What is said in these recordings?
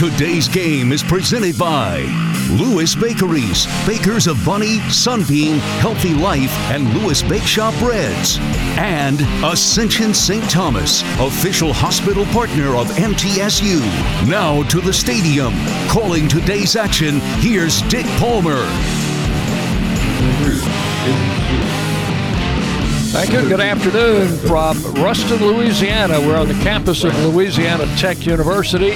Today's game is presented by Lewis Bakeries, bakers of Bunny, Sunbeam, Healthy Life, and Lewis Bake Shop breads. And Ascension St. Thomas, official hospital partner of MTSU. Now to the stadium. Calling today's action, here's Dick Palmer. Thank you. Good afternoon from Ruston, Louisiana. We're on the campus of Louisiana Tech University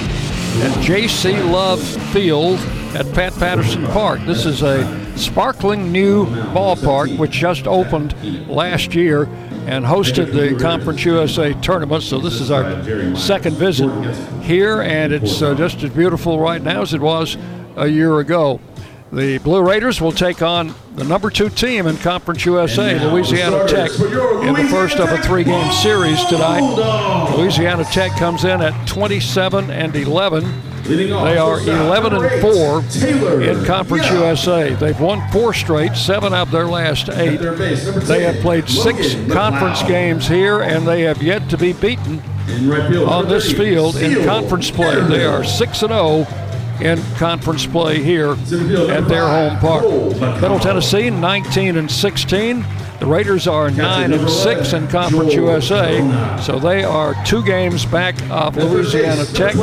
at J.C. Love Field at Pat Patterson Park. This is a sparkling new ballpark which just opened last year and hosted the Conference USA tournament. So this is our second visit here, and it's uh, just as beautiful right now as it was a year ago. The Blue Raiders will take on the number two team in Conference USA, Louisiana Tech, in the first of a three-game series tonight. Louisiana Tech comes in at 27 and 11. They are 11 and 4 in Conference USA. They've won four straight, seven of their last eight. They have played six conference games here, and they have yet to be beaten on this field in conference play. They are 6 and 0 in conference play here at their home park. Middle Tennessee 19 and 16. The Raiders are 9 and 6 in Conference USA, so they are two games back of Louisiana Tech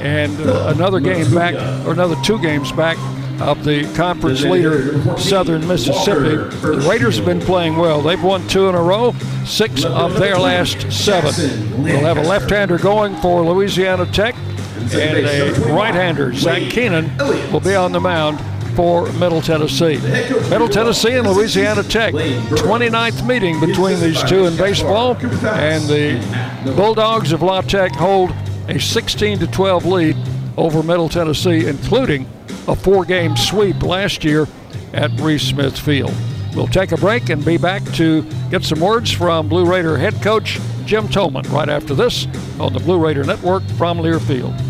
and uh, another game back, or another two games back of the conference leader, Southern Mississippi. The Raiders have been playing well. They've won two in a row, six of their last seven. We'll have a left hander going for Louisiana Tech and a right-hander, Zach Keenan, will be on the mound for Middle Tennessee. Middle Tennessee and Louisiana Tech, 29th meeting between these two in baseball, and the Bulldogs of La Tech hold a 16 to 12 lead over Middle Tennessee, including a four-game sweep last year at Reese Smith Field. We'll take a break and be back to get some words from Blue Raider head coach Jim Toman right after this on the Blue Raider Network from Learfield.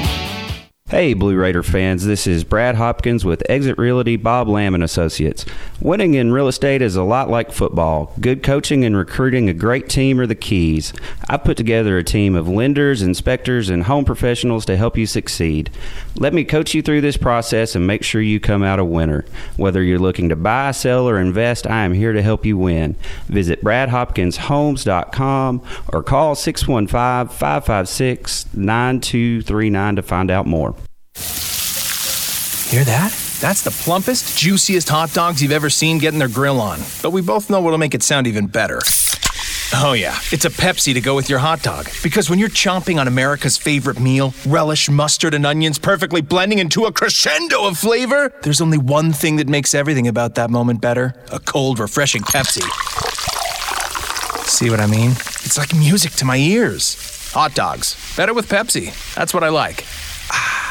Hey, Blue Raider fans, this is Brad Hopkins with Exit Realty Bob Lamb and Associates. Winning in real estate is a lot like football. Good coaching and recruiting a great team are the keys. I put together a team of lenders, inspectors, and home professionals to help you succeed. Let me coach you through this process and make sure you come out a winner. Whether you're looking to buy, sell, or invest, I am here to help you win. Visit bradhopkinshomes.com or call 615 556 9239 to find out more. Hear that? That's the plumpest, juiciest hot dogs you've ever seen getting their grill on. But we both know what'll make it sound even better. Oh, yeah, it's a Pepsi to go with your hot dog. Because when you're chomping on America's favorite meal, relish, mustard, and onions perfectly blending into a crescendo of flavor, there's only one thing that makes everything about that moment better a cold, refreshing Pepsi. See what I mean? It's like music to my ears. Hot dogs. Better with Pepsi. That's what I like. Ah.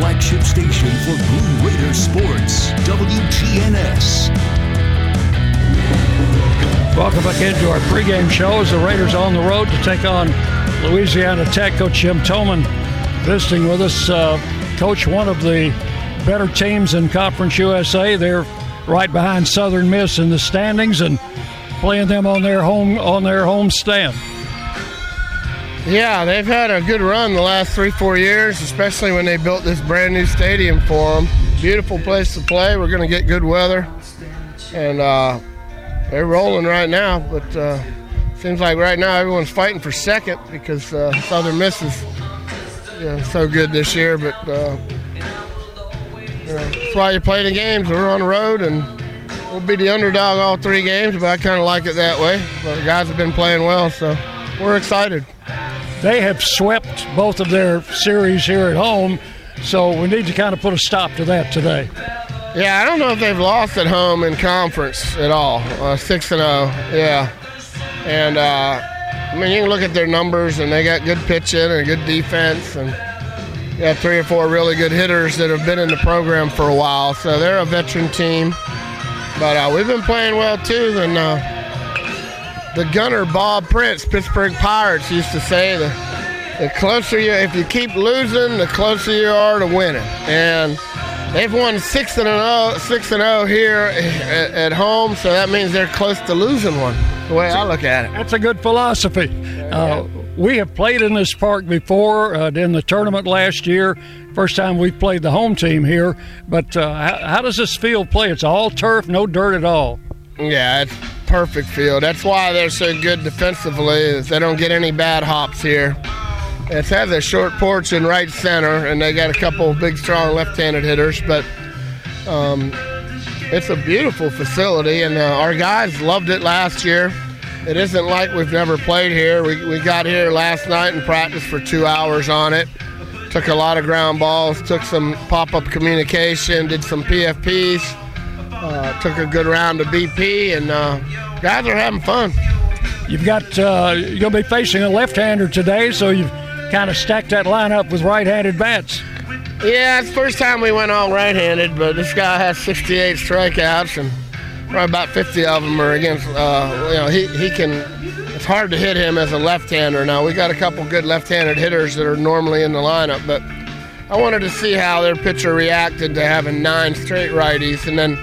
Flagship station for Blue Raider sports, WGNS. Welcome back into our pregame show as the Raiders on the road to take on Louisiana Tech. Coach Jim Toman visiting with us. Uh, Coach, one of the better teams in Conference USA. They're right behind Southern Miss in the standings and playing them on their home on their home stand. Yeah, they've had a good run the last three, four years, especially when they built this brand new stadium for them. Beautiful place to play. We're going to get good weather, and uh, they're rolling right now. But uh, seems like right now everyone's fighting for second because uh, Southern Miss is you know, so good this year. But uh, you know, that's why you play the games. We're on the road, and we'll be the underdog all three games. But I kind of like it that way. But the guys have been playing well, so we're excited. They have swept both of their series here at home, so we need to kind of put a stop to that today. Yeah, I don't know if they've lost at home in conference at all. Uh, six and zero, yeah. And uh, I mean, you can look at their numbers, and they got good pitching and good defense, and yeah, three or four really good hitters that have been in the program for a while. So they're a veteran team. But uh, we've been playing well too. And uh, the gunner Bob Prince, Pittsburgh Pirates, used to say the the closer you, if you keep losing, the closer you are to winning. And they've won six and zero, six and zero here at, at home, so that means they're close to losing one. The way I look at it. That's a good philosophy. Uh, we have played in this park before uh, in the tournament last year. First time we've played the home team here. But uh, how, how does this field play? It's all turf, no dirt at all. Yeah, it's perfect field. That's why they're so good defensively. They don't get any bad hops here. It has a short porch in right center, and they got a couple big, strong left-handed hitters. But um, it's a beautiful facility, and uh, our guys loved it last year. It isn't like we've never played here. We, we got here last night and practiced for two hours on it. Took a lot of ground balls, took some pop-up communication, did some PFPs, uh, took a good round of BP, and uh, guys are having fun. You've got uh, you're going to be facing a left-hander today, so you've kind of stacked that lineup with right-handed bats. Yeah, it's the first time we went all right-handed, but this guy has 68 strikeouts, and probably about 50 of them are against. Uh, you know, he he can. It's hard to hit him as a left-hander. Now we got a couple good left-handed hitters that are normally in the lineup, but I wanted to see how their pitcher reacted to having nine straight righties, and then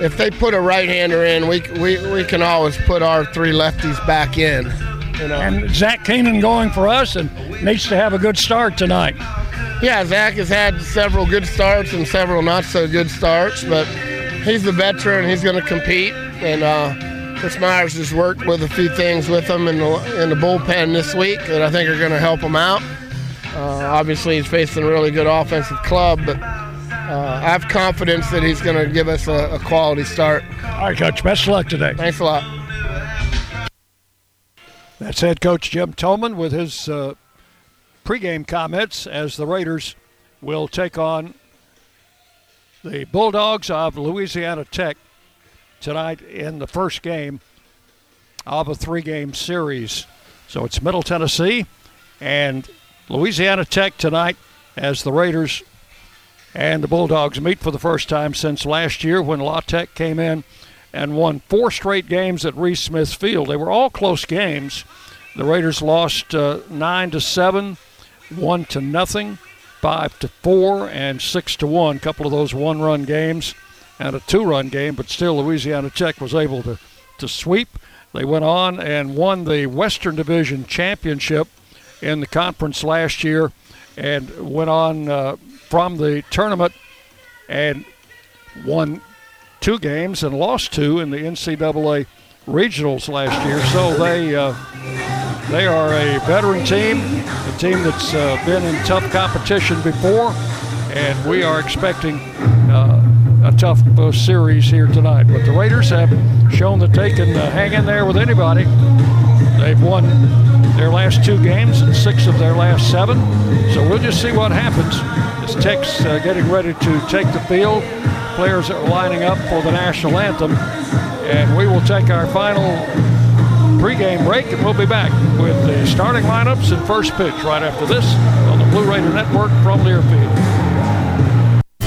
if they put a right-hander in, we we, we can always put our three lefties back in. You know. And Zach Keenan going for us and needs to have a good start tonight. Yeah, Zach has had several good starts and several not so good starts, but he's the veteran. He's going to compete, and uh, Chris Myers has worked with a few things with him in the in the bullpen this week that I think are going to help him out. Uh, obviously, he's facing a really good offensive club, but uh, I have confidence that he's going to give us a, a quality start. All right, Coach. Best of luck today. Thanks a lot. That's head coach Jim Toman with his uh, pregame comments as the Raiders will take on the Bulldogs of Louisiana Tech tonight in the first game of a three game series. So it's Middle Tennessee and Louisiana Tech tonight as the Raiders and the Bulldogs meet for the first time since last year when La Tech came in and won four straight games at Reese Smith Field. They were all close games. The Raiders lost uh, nine to seven, one to nothing, five to four, and six to one. A couple of those one-run games and a two-run game, but still Louisiana Tech was able to to sweep. They went on and won the Western Division championship in the conference last year, and went on uh, from the tournament and won two games and lost two in the NCAA regionals last year, so they uh, they are a veteran team, a team that's uh, been in tough competition before, and we are expecting uh, a tough uh, series here tonight. But the Raiders have shown that they can uh, hang in there with anybody. They've won their last two games and six of their last seven. So we'll just see what happens as Tech's uh, getting ready to take the field. Players are lining up for the national anthem. And we will take our final pregame break and we'll be back with the starting lineups and first pitch right after this on the Blue Raider Network from Learfield.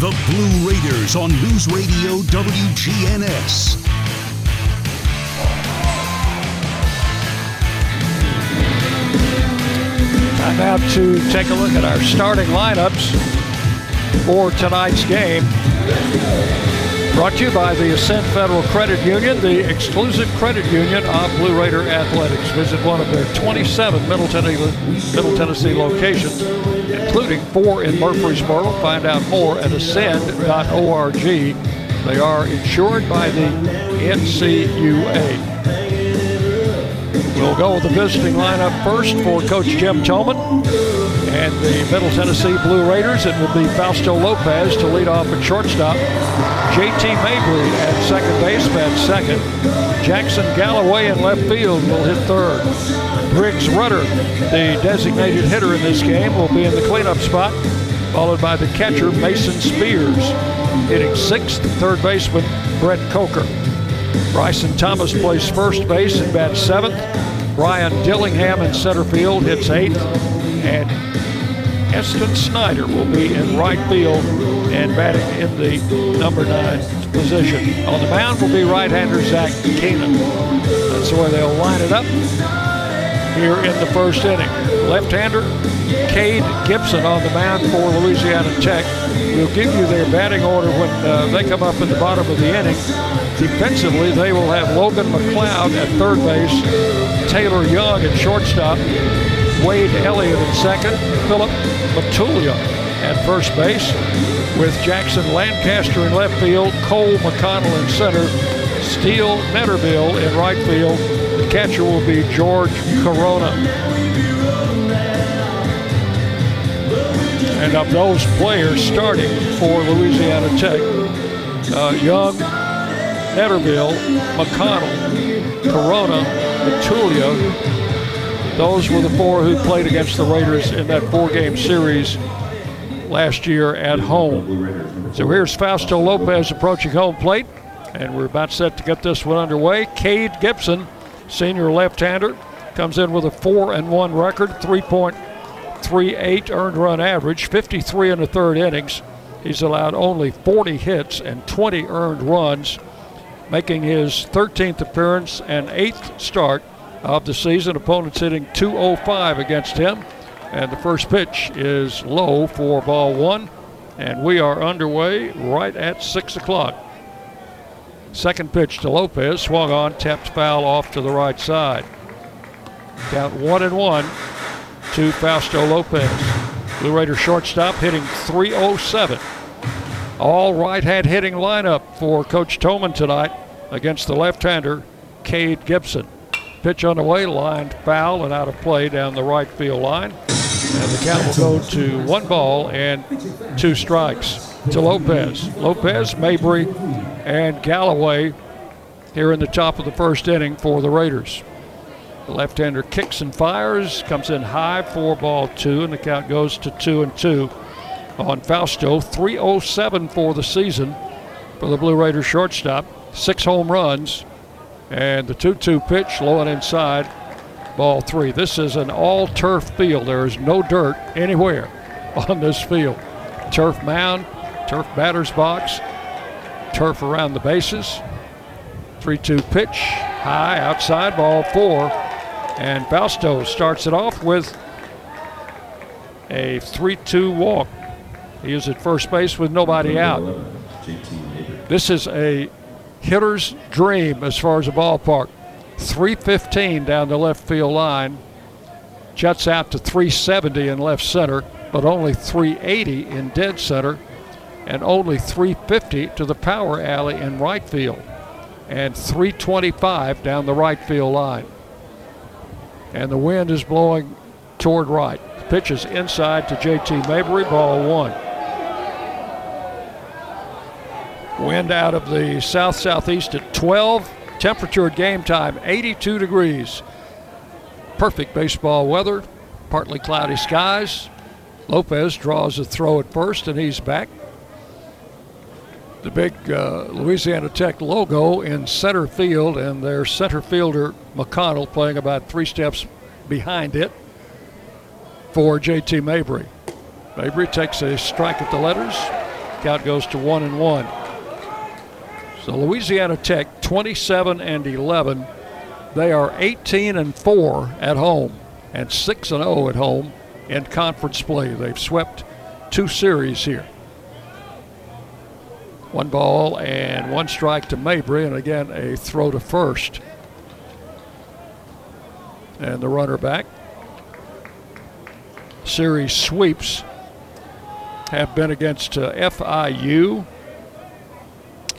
The Blue Raiders on News Radio WGNS. I'm out to take a look at our starting lineups for tonight's game. Brought to you by the Ascend Federal Credit Union, the exclusive credit union of Blue Raider Athletics. Visit one of their 27 Middle Tennessee, Middle Tennessee locations, including four in Murfreesboro. Find out more at ascend.org. They are insured by the NCUA. We'll go with the visiting lineup first for Coach Jim Toman and the Middle Tennessee Blue Raiders. It will be Fausto Lopez to lead off at shortstop. JT Mabry at second base, bat second. Jackson Galloway in left field will hit third. Briggs Rudder, the designated hitter in this game, will be in the cleanup spot, followed by the catcher Mason Spears. Hitting sixth, third baseman Brett Coker. Bryson Thomas plays first base and bats seventh. Brian Dillingham in center field hits eighth. And Eston Snyder will be in right field and batting in the number nine position. On the mound will be right-hander Zach Keenan. That's way they'll line it up here in the first inning. Left-hander Cade Gibson on the mound for Louisiana Tech. We'll give you their batting order when uh, they come up in the bottom of the inning. Defensively, they will have Logan McLeod at third base, Taylor Young at shortstop, Wade Elliott at second, Philip Matulia at first base, with Jackson Lancaster in left field, Cole McConnell in center, Steele Netterville in right field. The catcher will be George Corona. And of those players starting for Louisiana Tech, uh, Young, Netterville, McConnell, Corona, Matulia, those were the four who played against the Raiders in that four-game series last year at home. So here's Fausto Lopez approaching home plate, and we're about set to get this one underway. Cade Gibson, senior left-hander, comes in with a four and one record, 3.38 earned run average, 53 in the third innings. He's allowed only 40 hits and 20 earned runs, making his 13th appearance and eighth start of the season. Opponents hitting 205 against him. And the first pitch is low for ball one. And we are underway right at 6 o'clock. Second pitch to Lopez, swung on, tapped foul off to the right side. Count one and one to Fausto Lopez. Blue Raider shortstop hitting 307. All right hand hitting lineup for Coach Toman tonight against the left hander, Cade Gibson. Pitch on the way, lined foul and out of play down the right field line. And the count will go to one ball and two strikes to Lopez. Lopez, Mabry, and Galloway here in the top of the first inning for the Raiders. The left-hander kicks and fires, comes in high four ball two, and the count goes to two and two on Fausto. 307 for the season for the Blue Raiders shortstop. Six home runs, and the 2 2 pitch low and inside, ball three. This is an all turf field. There is no dirt anywhere on this field. Turf mound, turf batter's box, turf around the bases. 3 2 pitch, high outside, ball four. And Fausto starts it off with a 3 2 walk. He is at first base with nobody out. This is a hitter's dream as far as a ballpark. 315 down the left field line, juts out to 370 in left center, but only 380 in dead center, and only 350 to the power alley in right field, and 325 down the right field line. And the wind is blowing toward right. The pitch is inside to JT Mabry, ball one. Wind out of the south southeast at 12. Temperature at game time 82 degrees. Perfect baseball weather. Partly cloudy skies. Lopez draws a throw at first, and he's back. The big uh, Louisiana Tech logo in center field, and their center fielder McConnell playing about three steps behind it for JT Mabry. Mabry takes a strike at the letters. Count goes to one and one. So Louisiana Tech 27 and 11. They are 18 and 4 at home and 6 and 0 at home in conference play. They've swept two series here. One ball and one strike to Mabry, and again a throw to first. And the runner back. Series sweeps have been against uh, FIU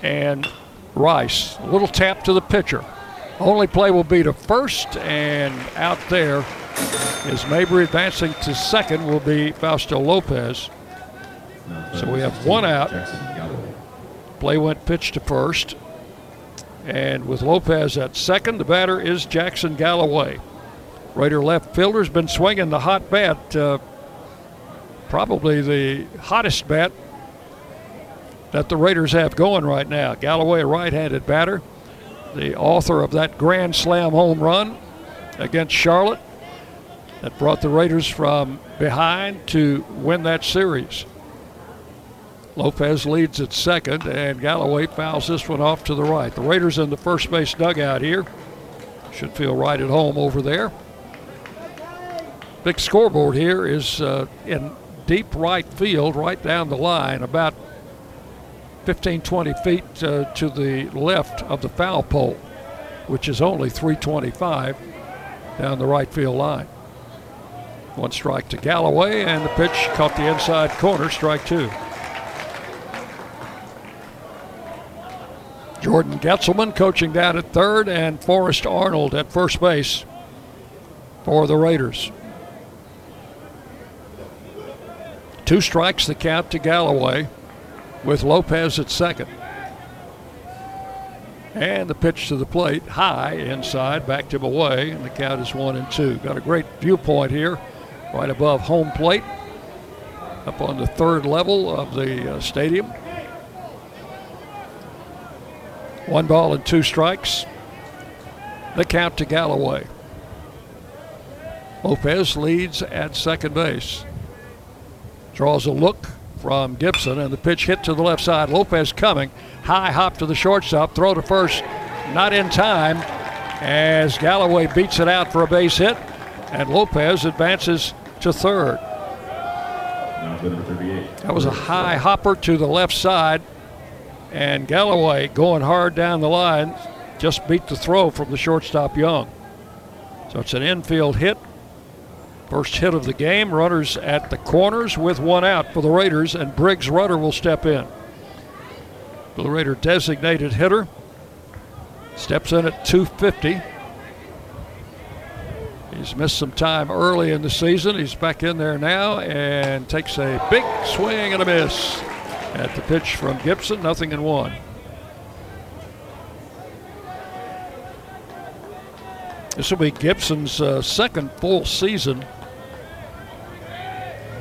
and Rice. A little tap to the pitcher. Only play will be to first, and out there is Mabry advancing to second will be Fausto Lopez. So we have one out. Play went pitch to first. And with Lopez at second, the batter is Jackson Galloway. Raider left fielder's been swinging the hot bat, uh, probably the hottest bat that the Raiders have going right now. Galloway, a right handed batter, the author of that grand slam home run against Charlotte that brought the Raiders from behind to win that series. Lopez leads at second, and Galloway fouls this one off to the right. The Raiders in the first base dugout here. Should feel right at home over there. Big scoreboard here is uh, in deep right field, right down the line, about 15, 20 feet uh, to the left of the foul pole, which is only 325 down the right field line. One strike to Galloway, and the pitch caught the inside corner, strike two. Jordan Getzelman coaching down at third, and Forrest Arnold at first base for the Raiders. Two strikes the count to Galloway with Lopez at second. And the pitch to the plate, high inside, backed him away, and the count is one and two. Got a great viewpoint here, right above home plate up on the third level of the uh, stadium. One ball and two strikes. The count to Galloway. Lopez leads at second base. Draws a look from Gibson, and the pitch hit to the left side. Lopez coming. High hop to the shortstop. Throw to first. Not in time as Galloway beats it out for a base hit, and Lopez advances to third. That was a high hopper to the left side, and Galloway going hard down the line just beat the throw from the shortstop Young. So it's an infield hit. First hit of the game. Runners at the corners with one out for the Raiders, and Briggs Rudder will step in. Blue Raider designated hitter. Steps in at 250. He's missed some time early in the season. He's back in there now and takes a big swing and a miss at the pitch from Gibson. Nothing in one. This will be Gibson's uh, second full season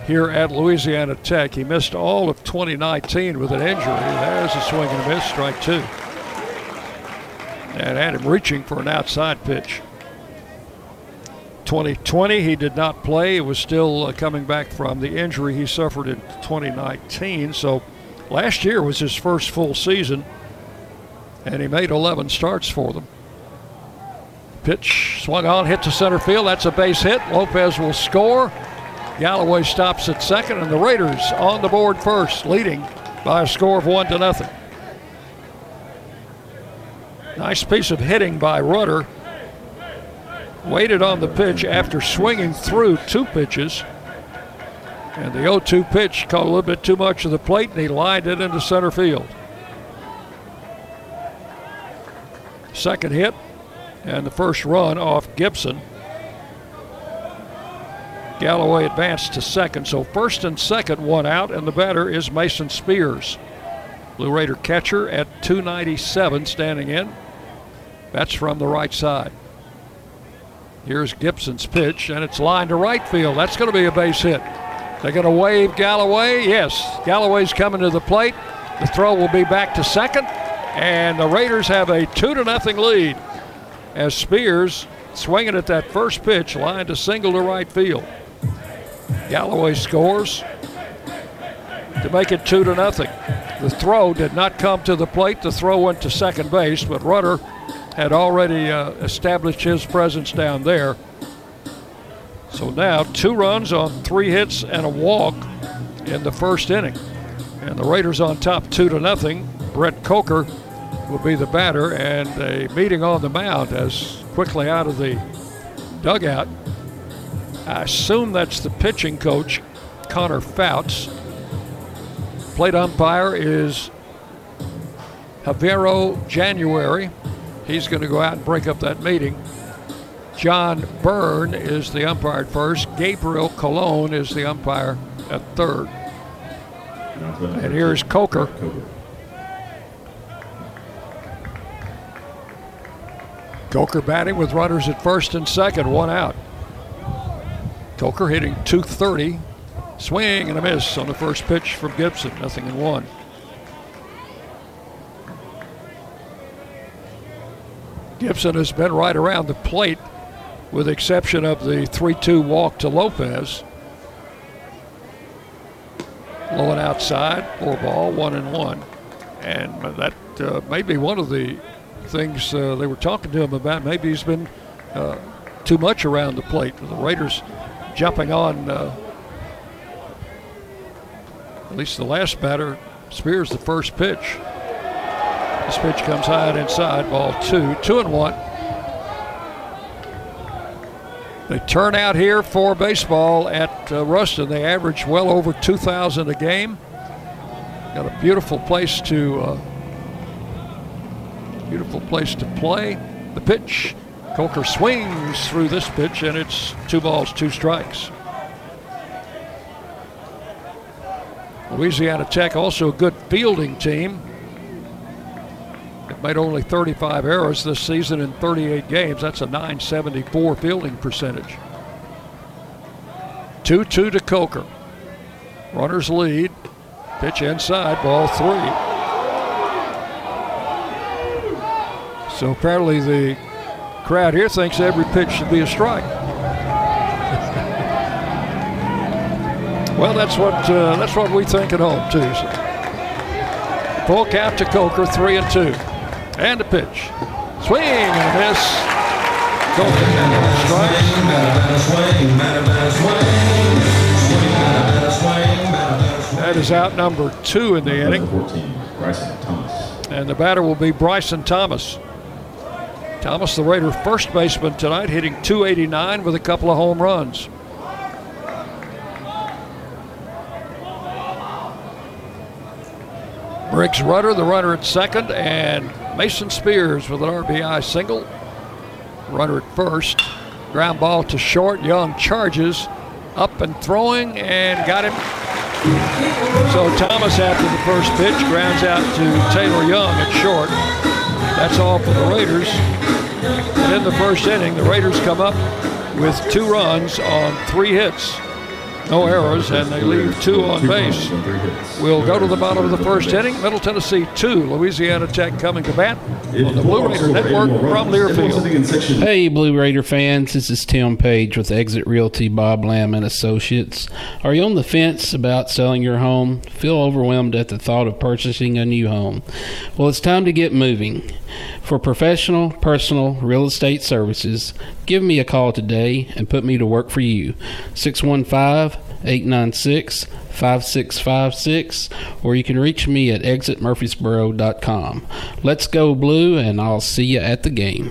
here at Louisiana Tech. He missed all of 2019 with an injury. There's a swing and a miss, strike two. And had him reaching for an outside pitch. 2020, he did not play. He was still uh, coming back from the injury he suffered in 2019. So last year was his first full season, and he made 11 starts for them. Pitch swung on, hit to center field. That's a base hit. Lopez will score. Galloway stops at second, and the Raiders on the board first, leading by a score of one to nothing. Nice piece of hitting by Rudder. Waited on the pitch after swinging through two pitches. And the 0 2 pitch caught a little bit too much of the plate, and he lined it into center field. Second hit, and the first run off Gibson. Galloway advanced to second, so first and second, one out, and the batter is Mason Spears. Blue Raider catcher at 297 standing in. That's from the right side. Here's Gibson's pitch, and it's lined to right field. That's going to be a base hit. They're going to wave Galloway. Yes, Galloway's coming to the plate. The throw will be back to second, and the Raiders have a two to nothing lead as Spears swinging at that first pitch, lined a single to right field. Galloway scores to make it two to nothing. The throw did not come to the plate. The throw went to second base, but Rudder had already uh, established his presence down there. So now two runs on three hits and a walk in the first inning. And the Raiders on top two to nothing. Brett Coker will be the batter and a meeting on the mound as quickly out of the dugout. I assume that's the pitching coach, Connor Fouts. Plate umpire is Javero January. He's going to go out and break up that meeting. John Byrne is the umpire at first. Gabriel Colon is the umpire at third. And here's Coker. Coker batting with runners at first and second, one out. Coker hitting 230. Swing and a miss on the first pitch from Gibson, nothing in one. Gibson has been right around the plate with the exception of the 3 2 walk to Lopez. Low and outside, four ball, one and one. And that uh, may be one of the things uh, they were talking to him about. Maybe he's been uh, too much around the plate. The Raiders jumping on uh, at least the last batter. Spears the first pitch. This pitch comes high and inside, ball two, two and one. They turn out here for baseball at uh, Ruston. They average well over 2,000 a game. Got a beautiful place to uh, beautiful place to play. The pitch, Coker swings through this pitch, and it's two balls, two strikes. Louisiana Tech also a good fielding team. They've made only 35 errors this season in 38 games. That's a 974 fielding percentage. 2 2 to Coker. Runners lead. Pitch inside, ball three. So apparently the crowd here thinks every pitch should be a strike. well, that's what uh, that's what we think at home too. So. Full count to Coker, three and two, and a pitch, swing and a miss. Coker strike. That is out number two in the inning. And the batter will be Bryson Thomas. Thomas, the Raider first baseman tonight, hitting 289 with a couple of home runs. Briggs Rudder, the runner at second, and Mason Spears with an RBI single. Runner at first. Ground ball to short. Young charges up and throwing and got him. So Thomas, after the first pitch, grounds out to Taylor Young at short. That's all for the Raiders. And in the first inning, the Raiders come up with two runs on three hits. No errors, and they leave two on base. We'll go to the bottom of the first inning. Middle Tennessee 2, Louisiana Tech coming to bat on the Blue Raider Network from Learfield. Hey, Blue Raider fans, this is Tim Page with Exit Realty Bob Lamb and Associates. Are you on the fence about selling your home? Feel overwhelmed at the thought of purchasing a new home? Well, it's time to get moving. For professional, personal real estate services, give me a call today and put me to work for you. 615 896 5656, or you can reach me at exitmurfreesboro.com. Let's go, Blue, and I'll see you at the game.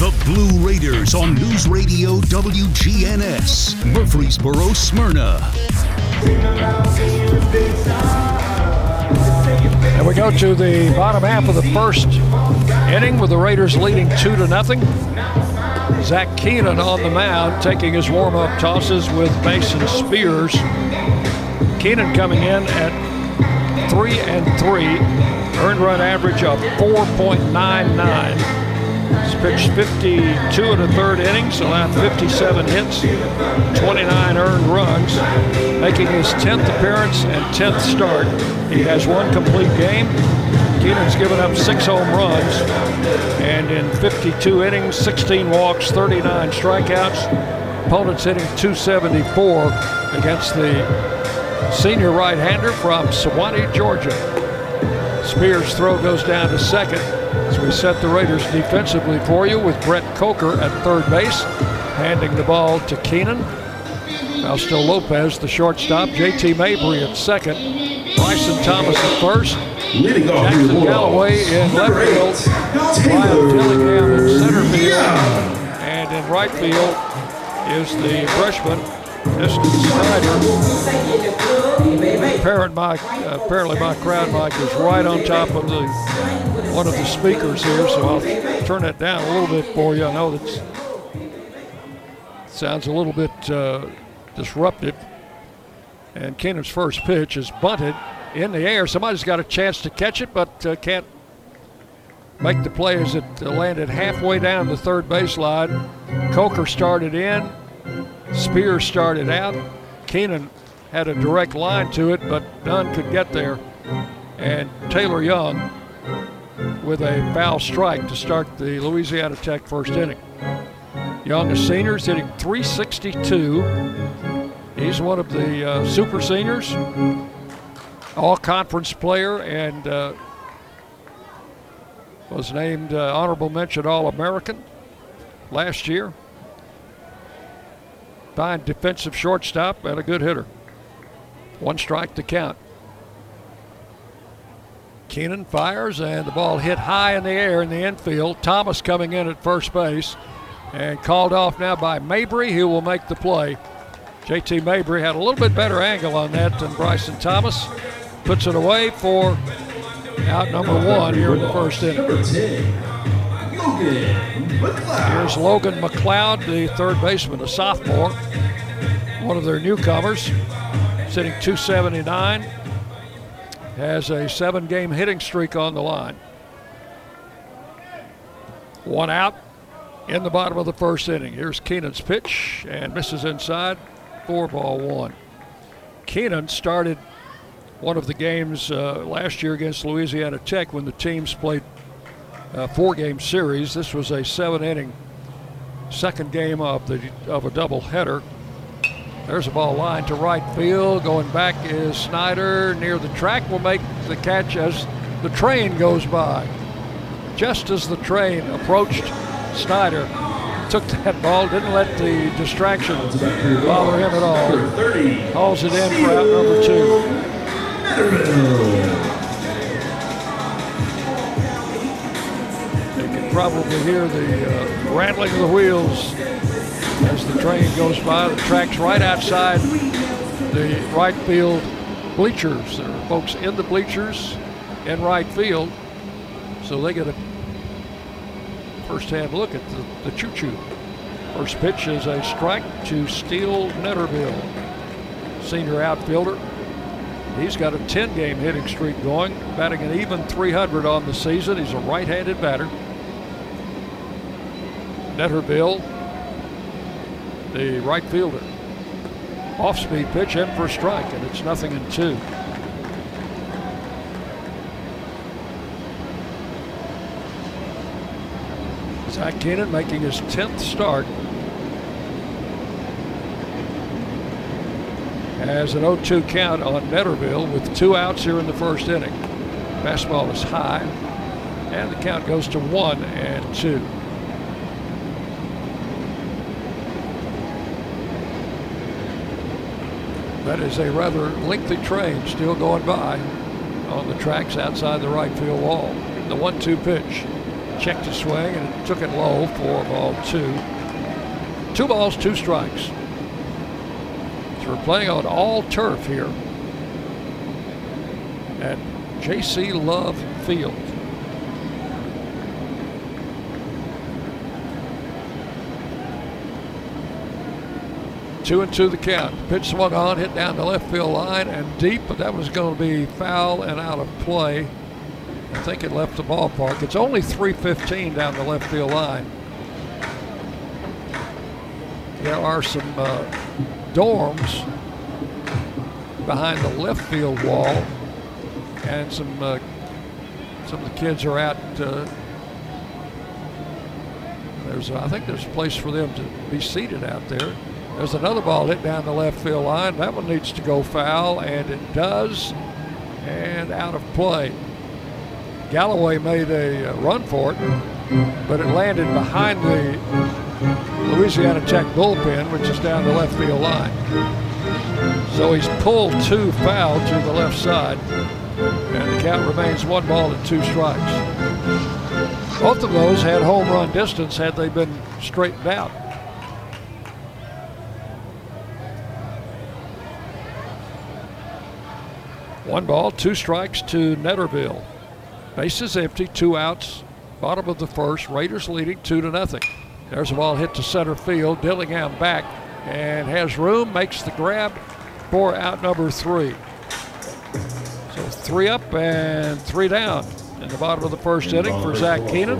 The Blue Raiders on News Radio WGNS, Murfreesboro, Smyrna. And we go to the bottom half of the first inning with the Raiders leading two to nothing. Zach Keenan on the mound taking his warm-up tosses with Mason Spears. Keenan coming in at three and three, earned run average of 4.99. Pitched 52 and a third innings, allowed 57 hits, 29 earned runs, making his 10th appearance and 10th start. He has one complete game. Keenan's given up six home runs, and in 52 innings, 16 walks, 39 strikeouts. Opponents hitting 274 against the senior right-hander from Suwanee, Georgia. Spears' throw goes down to second. As we set the Raiders defensively for you with Brett Coker at third base, handing the ball to Keenan. Fausto Lopez, the shortstop. J.T. Mabry at second. Bryson Thomas at first. Jackson Galloway in left field. Ryan Dillingham in center field. And in right field is the freshman, Eston Snyder. Apparently my, apparently my crowd mic is right on top of the one of the speakers here, so I'll turn that down a little bit for you. I know that sounds a little bit uh, disruptive. And Keenan's first pitch is bunted in the air. Somebody's got a chance to catch it, but uh, can't make the play as it uh, landed halfway down the third baseline. Coker started in, Spears started out. Keenan had a direct line to it, but none could get there. And Taylor Young with a foul strike to start the Louisiana Tech first inning. Young, a senior, is hitting 362. He's one of the uh, super seniors, all conference player, and uh, was named uh, honorable mention All American last year. Fine defensive shortstop and a good hitter. One strike to count. Keenan fires, and the ball hit high in the air in the infield. Thomas coming in at first base, and called off now by Mabry, who will make the play. JT Mabry had a little bit better angle on that than Bryson Thomas. Puts it away for out number one here in the first inning. Here's Logan McLeod, the third baseman, a sophomore, one of their newcomers, sitting 279, has a seven game hitting streak on the line. One out in the bottom of the first inning. Here's Keenan's pitch and misses inside, four ball one. Keenan started one of the games uh, last year against Louisiana Tech when the teams played a four-game series. This was a seven-inning second game of the of a doubleheader. There's a ball line to right field. Going back is Snyder near the track. Will make the catch as the train goes by. Just as the train approached Snyder, took that ball, didn't let the distraction bother him at all. Hauls it in for out number two. You can probably hear the uh, rattling of the wheels as the train goes by. The track's right outside the right field bleachers. There are folks in the bleachers in right field, so they get a first-hand look at the, the choo-choo. First pitch is a strike to Steele Netterville, senior outfielder. He's got a 10 game hitting streak going, batting an even 300 on the season. He's a right handed batter. Netterville, the right fielder. Off speed pitch in for a strike, and it's nothing in two. Zach Keenan making his 10th start has an 0-2 count on Netterville with two outs here in the first inning. Fastball is high, and the count goes to one and two. That is a rather lengthy train still going by on the tracks outside the right field wall. The one-two pitch checked to swing and took it low for ball two. Two balls, two strikes. So we're playing on all turf here at J.C. Love Field. Two and two the count. Pitch swung on, hit down the left field line and deep, but that was going to be foul and out of play. I think it left the ballpark. It's only 315 down the left field line. There are some uh, dorms behind the left field wall, and some uh, some of the kids are out. Uh, there's, I think there's a place for them to be seated out there. There's another ball hit down the left field line. That one needs to go foul, and it does, and out of play. Galloway made a uh, run for it, but it landed behind the Louisiana Tech bullpen, which is down the left field line. So he's pulled two foul to the left side, and the count remains one ball and two strikes. Both of those had home run distance had they been straightened out. One ball, two strikes to Netterville. Bases empty, two outs, bottom of the first. Raiders leading two to nothing. There's a ball hit to center field. Dillingham back and has room, makes the grab for out number three. So three up and three down in the bottom of the first inning for Zach Keenan.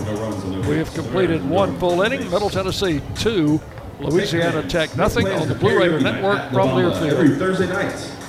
We have completed one full inning. Middle Tennessee two, Louisiana Tech nothing on the Blue Raider Network from Learfield. Every Thursday night.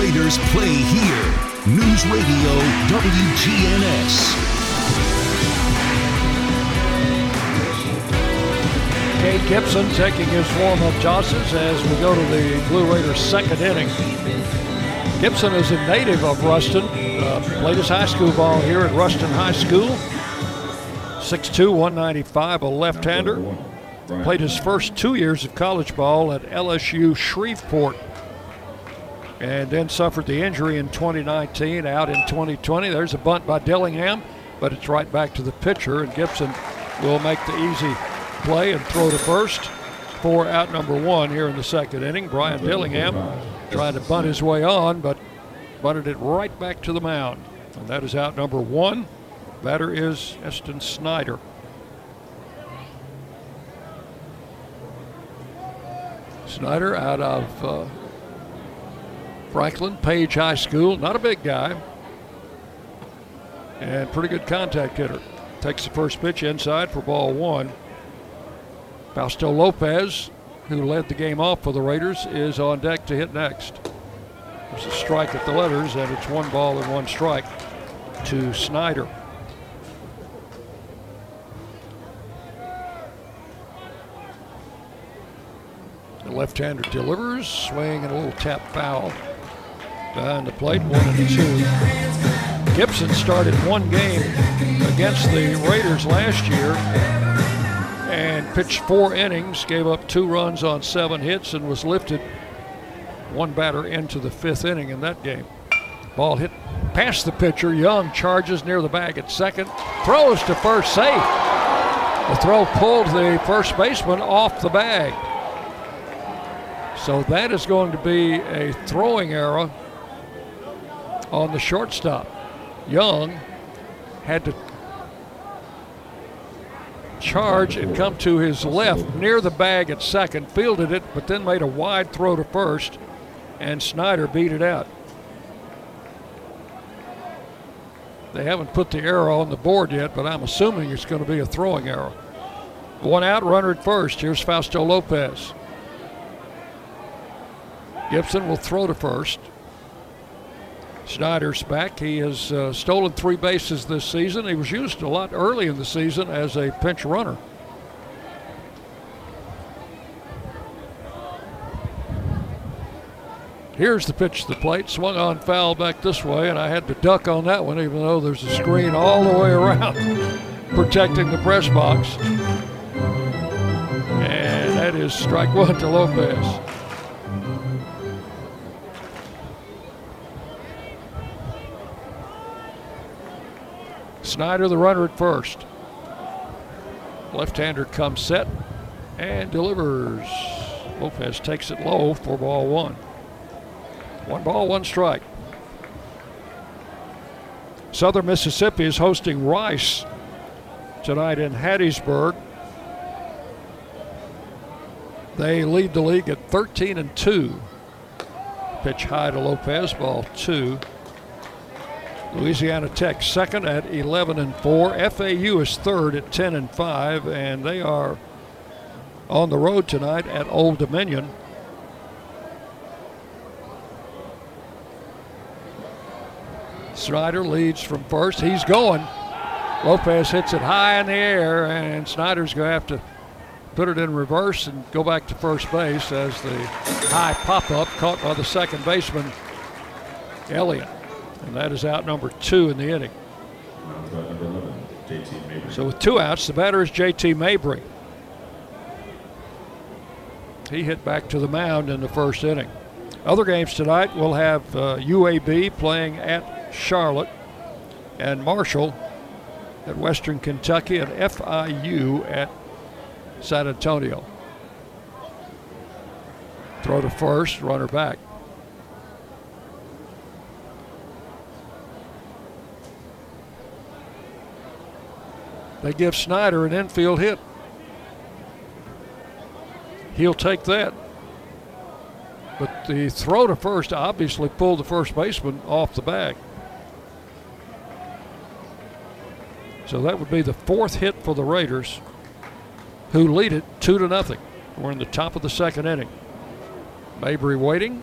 Raiders play here. News Radio WGNS. Cade Gibson taking his warm-up tosses as we go to the Blue Raiders' second inning. Gibson is a native of Ruston. Uh, played his high school ball here at Ruston High School. 6'2", 195, a left-hander. Played his first two years of college ball at LSU Shreveport. And then suffered the injury in 2019, out in 2020. There's a bunt by Dillingham, but it's right back to the pitcher, and Gibson will make the easy play and throw to first for out number one here in the second inning. Brian Dillingham trying to bunt his way on, but bunted it right back to the mound. And that is out number one. Batter is Eston Snyder. Snyder out of uh, Franklin Page High School. Not a big guy. And pretty good contact hitter. Takes the first pitch inside for ball one. Fausto Lopez, who led the game off for the Raiders, is on deck to hit next. There's a strike at the letters, and it's one ball and one strike to Snyder. The left-hander delivers, swing and a little tap foul behind the plate, one and two. Gibson started one game against the Raiders last year and pitched four innings, gave up two runs on seven hits, and was lifted one batter into the fifth inning in that game. Ball hit past the pitcher. Young charges near the bag at second, throws to first safe. The throw pulled the first baseman off the bag. So that is going to be a throwing error on the shortstop. Young had to charge and come to his left near the bag at second, fielded it, but then made a wide throw to first, and Snyder beat it out. They haven't put the arrow on the board yet, but I'm assuming it's going to be a throwing arrow. One out, runner at first. Here's Fausto Lopez. Gibson will throw to first. Snyder's back. He has uh, stolen three bases this season. He was used a lot early in the season as a pinch runner. Here's the pitch to the plate. Swung on foul back this way, and I had to duck on that one, even though there's a screen all the way around protecting the press box. And that is strike one to Lopez. Snyder, the runner at first. Left-hander comes set and delivers. Lopez takes it low for ball one. One ball, one strike. Southern Mississippi is hosting Rice tonight in Hattiesburg. They lead the league at 13 and 2. Pitch high to Lopez, ball two. Louisiana Tech second at 11 and 4. FAU is third at 10 and 5, and they are on the road tonight at Old Dominion. Snyder leads from first. He's going. Lopez hits it high in the air, and Snyder's going to have to put it in reverse and go back to first base as the high pop up caught by the second baseman, Elliott. And that is out number two in the inning. So with two outs, the batter is JT Mabry. He hit back to the mound in the first inning. Other games tonight, we'll have uh, UAB playing at Charlotte and Marshall at Western Kentucky and FIU at San Antonio. Throw to first, runner back. They give Snyder an infield hit. He'll take that. But the throw to first obviously pulled the first baseman off the bag. So that would be the fourth hit for the Raiders, who lead it two to nothing. We're in the top of the second inning. Mabry waiting,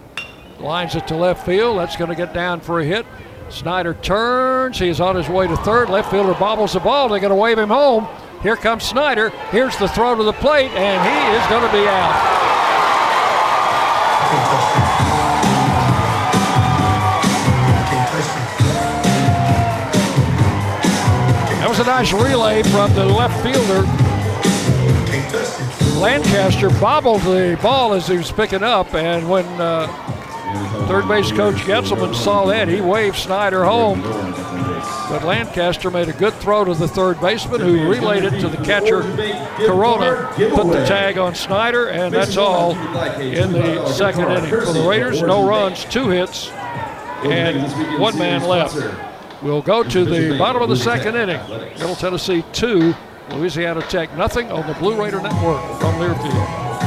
lines it to left field. That's going to get down for a hit. Snyder turns. He's on his way to third. Left fielder bobbles the ball. They're going to wave him home. Here comes Snyder. Here's the throw to the plate, and he is going to be out. That was a nice relay from the left fielder. Lancaster bobbled the ball as he was picking up, and when uh, third base coach Getzelman saw that, he waved Snyder home. But Lancaster made a good throw to the third baseman, who relayed it to the catcher Corona, put the tag on Snyder, and that's all in the second inning. For the Raiders, no runs, two hits, and one man left. We'll go to the bottom of the second inning. Middle Tennessee two, Louisiana Tech nothing on the Blue Raider Network from Learfield.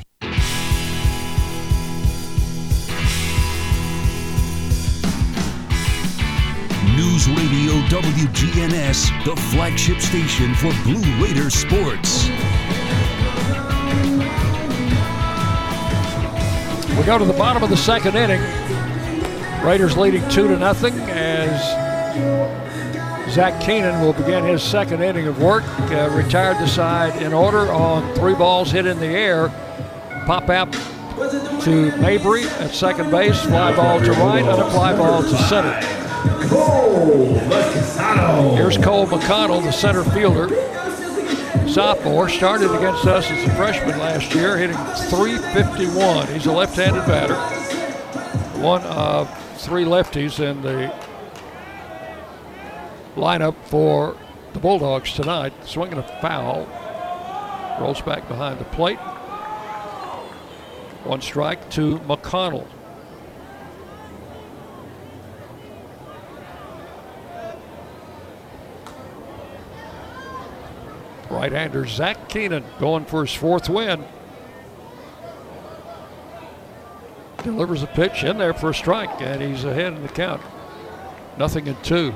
News Radio WGNS, the flagship station for Blue Raiders sports. We go to the bottom of the second inning. Raiders leading two to nothing as Zach Keenan will begin his second inning of work. Uh, retired the side in order on three balls hit in the air. Pop out to Mabry at second base, fly ball to right, and a fly ball to center. Here's Cole McConnell, the center fielder. Sophomore, started against us as a freshman last year, hitting 351. He's a left-handed batter. One of three lefties in the lineup for the Bulldogs tonight. Swinging a foul. Rolls back behind the plate. One strike to McConnell. Right-hander Zach Keenan going for his fourth win. Delivers a pitch in there for a strike, and he's ahead in the count. Nothing in two.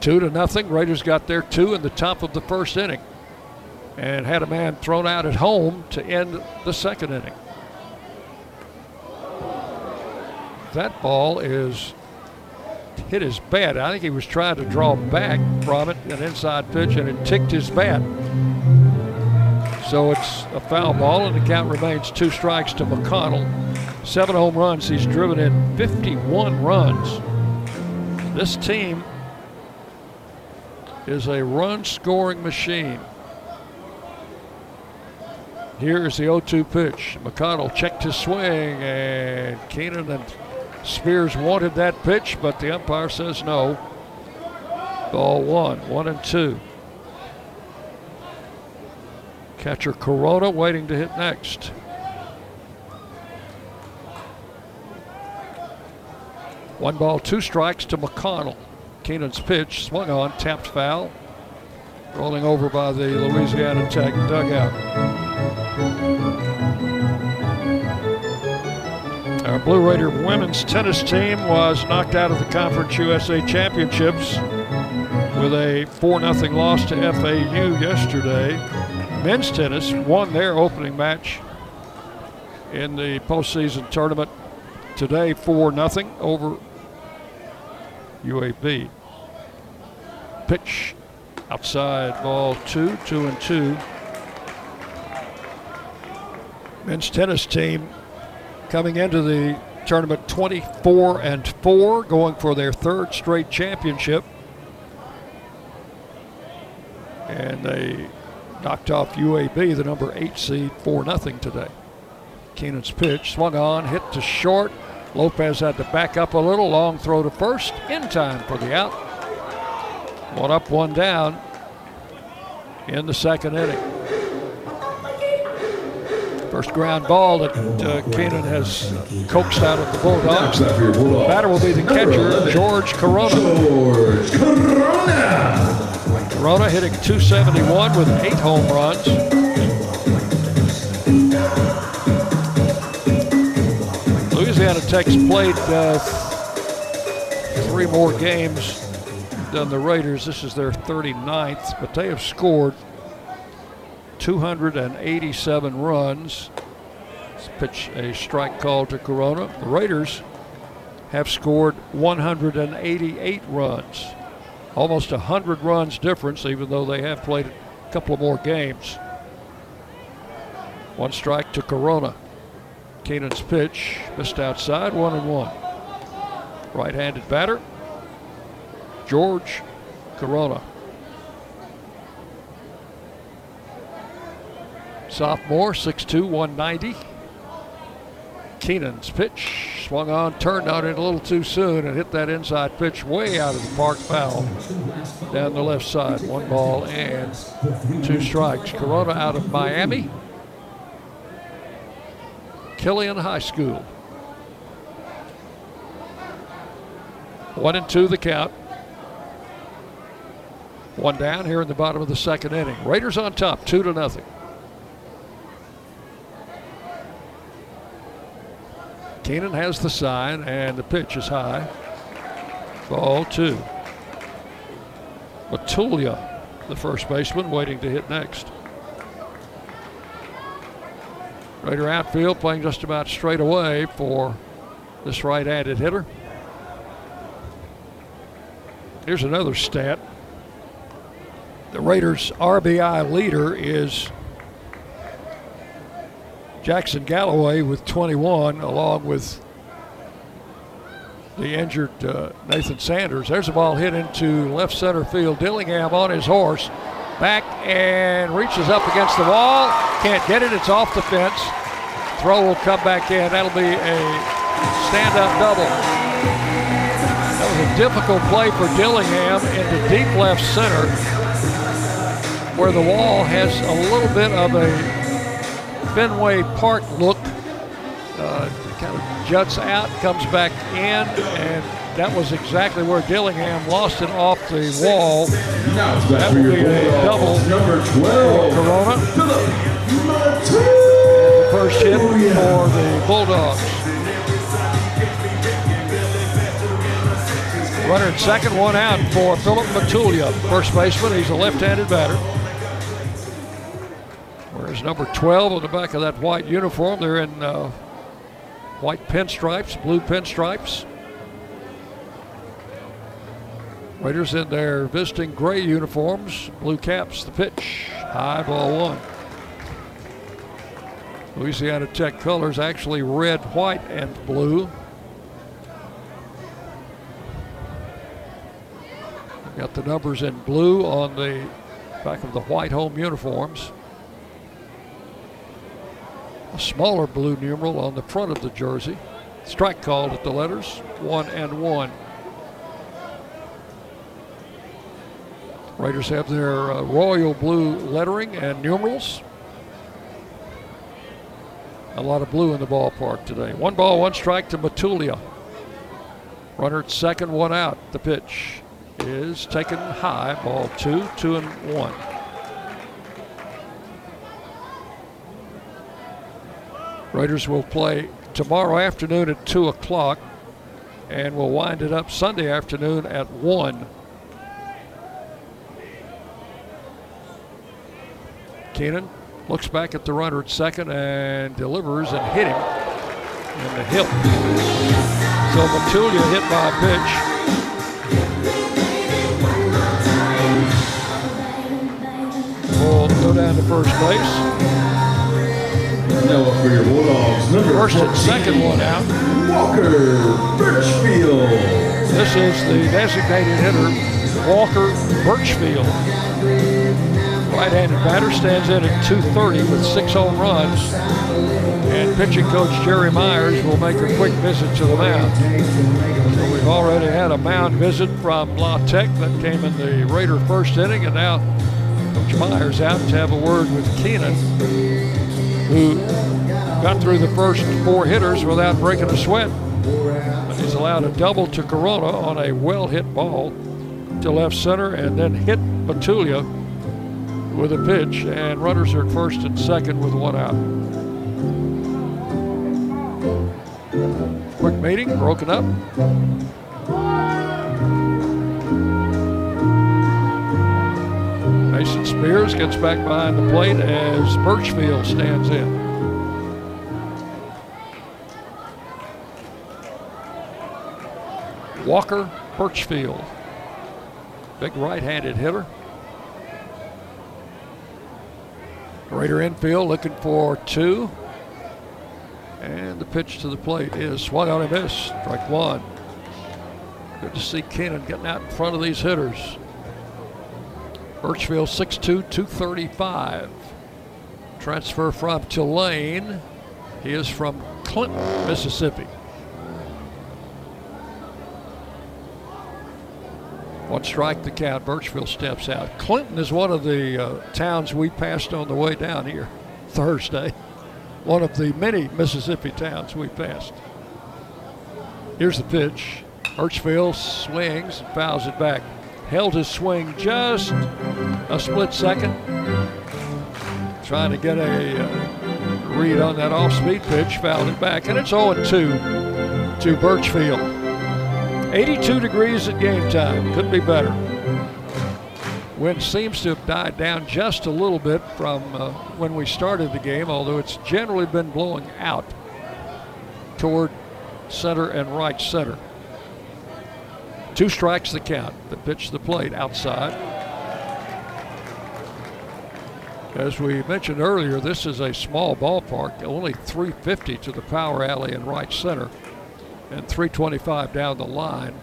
Two to nothing. Raiders got their two in the top of the first inning and had a man thrown out at home to end the second inning. That ball is hit his bat. I think he was trying to draw back from it, an inside pitch, and it ticked his bat. So it's a foul ball, and the count remains two strikes to McConnell. Seven home runs. He's driven in 51 runs. This team is a run scoring machine. Here's the 0 2 pitch. McConnell checked his swing, and Keenan and Spears wanted that pitch, but the umpire says no. Ball one, one and two. Catcher Corona waiting to hit next. One ball, two strikes to McConnell. Keenan's pitch swung on, tapped foul, rolling over by the Louisiana Tech dugout. Our Blue Raider women's tennis team was knocked out of the Conference USA Championships with a 4 0 loss to FAU yesterday. Men's tennis won their opening match in the postseason tournament today 4 0 over UAB. Pitch outside ball two, two and two. Men's tennis team coming into the tournament 24 and 4, going for their third straight championship. And they knocked off UAB, the number eight seed, 4 0 today. Keenan's pitch swung on, hit to short. Lopez had to back up a little, long throw to first, in time for the out. One up, one down in the second inning. First ground ball that uh, Keenan has coaxed out of the Bulldogs. The batter will be the catcher, George Corona. George Corona. Corona hitting 271 with eight home runs. Louisiana Tech's played uh, three more games than the Raiders. This is their 39th, but they have scored 287 runs. Pitch a strike call to Corona. The Raiders have scored 188 runs, almost 100 runs difference, even though they have played a couple of more games. One strike to Corona. Keenan's pitch missed outside, one and one. Right handed batter, George Corona. Sophomore, 6'2, 190. Keenan's pitch swung on, turned on it a little too soon, and hit that inside pitch way out of the park foul down the left side. One ball and two strikes. Corona out of Miami. Killian High School. One and two the count. One down here in the bottom of the second inning. Raiders on top, two to nothing. Keenan has the sign, and the pitch is high. Ball two. Matulia, the first baseman, waiting to hit next. Raider outfield playing just about straight away for this right-handed hitter. Here's another stat. The Raiders' RBI leader is Jackson Galloway with 21, along with the injured uh, Nathan Sanders. There's a ball hit into left center field. Dillingham on his horse, back and reaches up against the wall. Can't get it. It's off the fence. Throw will come back in. That'll be a stand-up double. That was a difficult play for Dillingham into deep left center, where the wall has a little bit of a Fenway Park look. Uh, kind of juts out, comes back in, and that was exactly where Dillingham lost it off the wall. That will be a double number 12. Corona. First hit for the Bulldogs. Runner at second, one out for Philip Matulia, first baseman. He's a left-handed batter. Whereas number 12 on the back of that white uniform, they're in uh, white pinstripes, blue pinstripes. Raiders in their visiting gray uniforms, blue caps, the pitch, high ball one. Louisiana Tech colors actually red, white, and blue. Got the numbers in blue on the back of the white home uniforms. A smaller blue numeral on the front of the jersey. Strike called at the letters, one and one. Raiders have their uh, royal blue lettering and numerals. A lot of blue in the ballpark today. One ball, one strike to Matulia. Runner at second, one out. The pitch is taken high. Ball two, two and one. Raiders will play tomorrow afternoon at 2 o'clock, and we'll wind it up Sunday afternoon at 1. Keenan looks back at the runner at second and delivers and hit him in the hip. So Matulia hit by a pitch. Will go down to first base. Now for your Bulldogs, number First and 14, second one out. Walker Birchfield. This is the designated hitter, Walker Birchfield. Right-handed batter stands in at 230 with six home runs. And pitching coach Jerry Myers will make a quick visit to the mound. So we've already had a mound visit from La Tech that came in the Raider first inning, and now Coach Myers out to have a word with Keenan, who got through the first four hitters without breaking a sweat. But he's allowed a double to Corona on a well-hit ball to left center, and then hit Matulia with a pitch, and runners are at first and second with one out. Quick meeting, broken up. Spears gets back behind the plate as Birchfield stands in. Walker Birchfield, big right-handed hitter. Raider infield looking for two. And the pitch to the plate is swung on and missed. Strike one. Good to see Keenan getting out in front of these hitters. Birchfield 6'2, 235. Transfer from Tulane. He is from Clinton, Mississippi. One strike the count. Birchfield steps out. Clinton is one of the uh, towns we passed on the way down here Thursday. One of the many Mississippi towns we passed. Here's the pitch. Birchfield swings and fouls it back. Held his swing just a split second. Trying to get a uh, read on that off speed pitch. Fouled it back. And it's 0 2 to Birchfield. 82 degrees at game time. Couldn't be better. Wind seems to have died down just a little bit from uh, when we started the game, although it's generally been blowing out toward center and right center. Two strikes the count. The pitch to the plate outside. As we mentioned earlier, this is a small ballpark, only 350 to the power alley in right center and 325 down the line.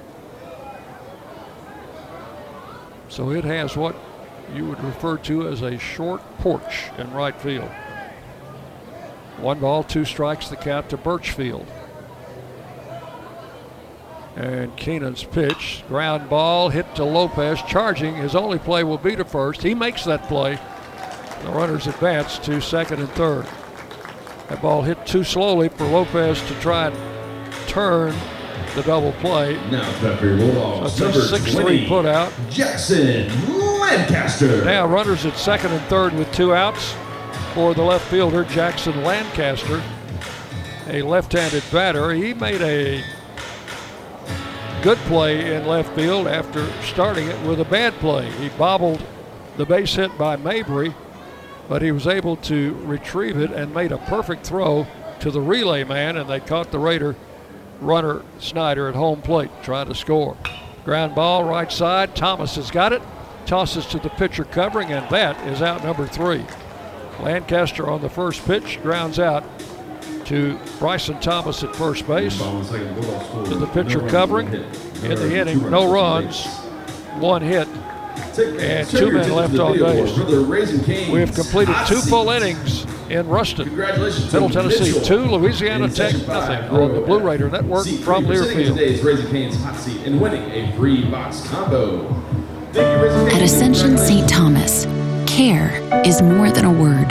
So it has what you would refer to as a short porch in right field. One ball, two strikes, the count to Birchfield. And Keenan's pitch, ground ball, hit to Lopez, charging. His only play will be to first. He makes that play. The runners advance to second and third. That ball hit too slowly for Lopez to try and turn the double play. Now Pepper Bulldogs, So number 6 20, 3 put out. Jackson Lancaster. Now runners at second and third with two outs for the left fielder, Jackson Lancaster, a left handed batter. He made a good play in left field after starting it with a bad play. He bobbled the base hit by Mabry, but he was able to retrieve it and made a perfect throw to the relay man, and they caught the Raider runner Snyder at home plate trying to score. Ground ball right side. Thomas has got it. Tosses to the pitcher covering, and that is out number three. Lancaster on the first pitch grounds out to Bryson Thomas at first base. To the pitcher covering in the inning. No runs, one hit, and two men left on base. We have completed two full innings in Ruston, Middle Tennessee, two, Louisiana Tech, nothing on the Blue Raider Network from Learfield. Today's Raising hot seat and winning a free box combo. At Ascension St. Thomas, care is more than a word.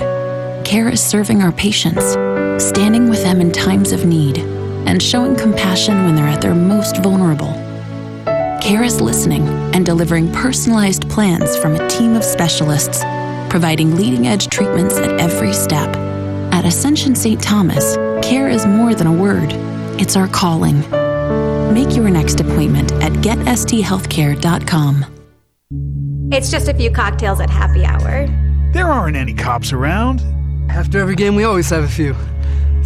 Care is serving our patients, standing with them in times of need, and showing compassion when they're at their most vulnerable. Care is listening and delivering personalized plans from a team of specialists, providing leading edge treatments at every step. At Ascension St. Thomas, Care is more than a word, it's our calling. Make your next appointment at getsthealthcare.com. It's just a few cocktails at happy hour. There aren't any cops around. After every game, we always have a few.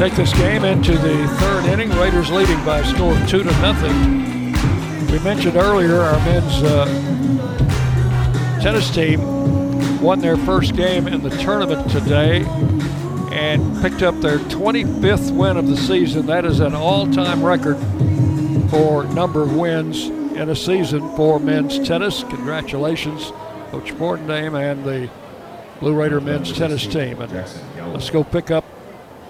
Take this game into the third inning. Raiders leading by a score of two to nothing. We mentioned earlier our men's uh, tennis team won their first game in the tournament today and picked up their 25th win of the season. That is an all-time record for number of wins in a season for men's tennis. Congratulations, Coach Borendame and the Blue Raider men's tennis team. And let's go pick up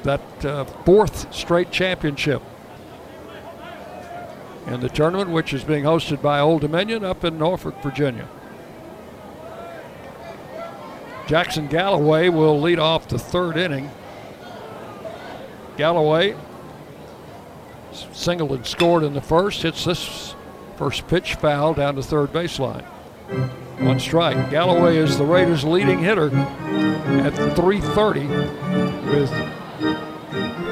that uh, fourth straight championship in the tournament, which is being hosted by Old Dominion up in Norfolk, Virginia. Jackson Galloway will lead off the third inning. Galloway singled and scored in the first, hits this first pitch foul down the third baseline. One strike. Galloway is the Raiders' leading hitter at 330 with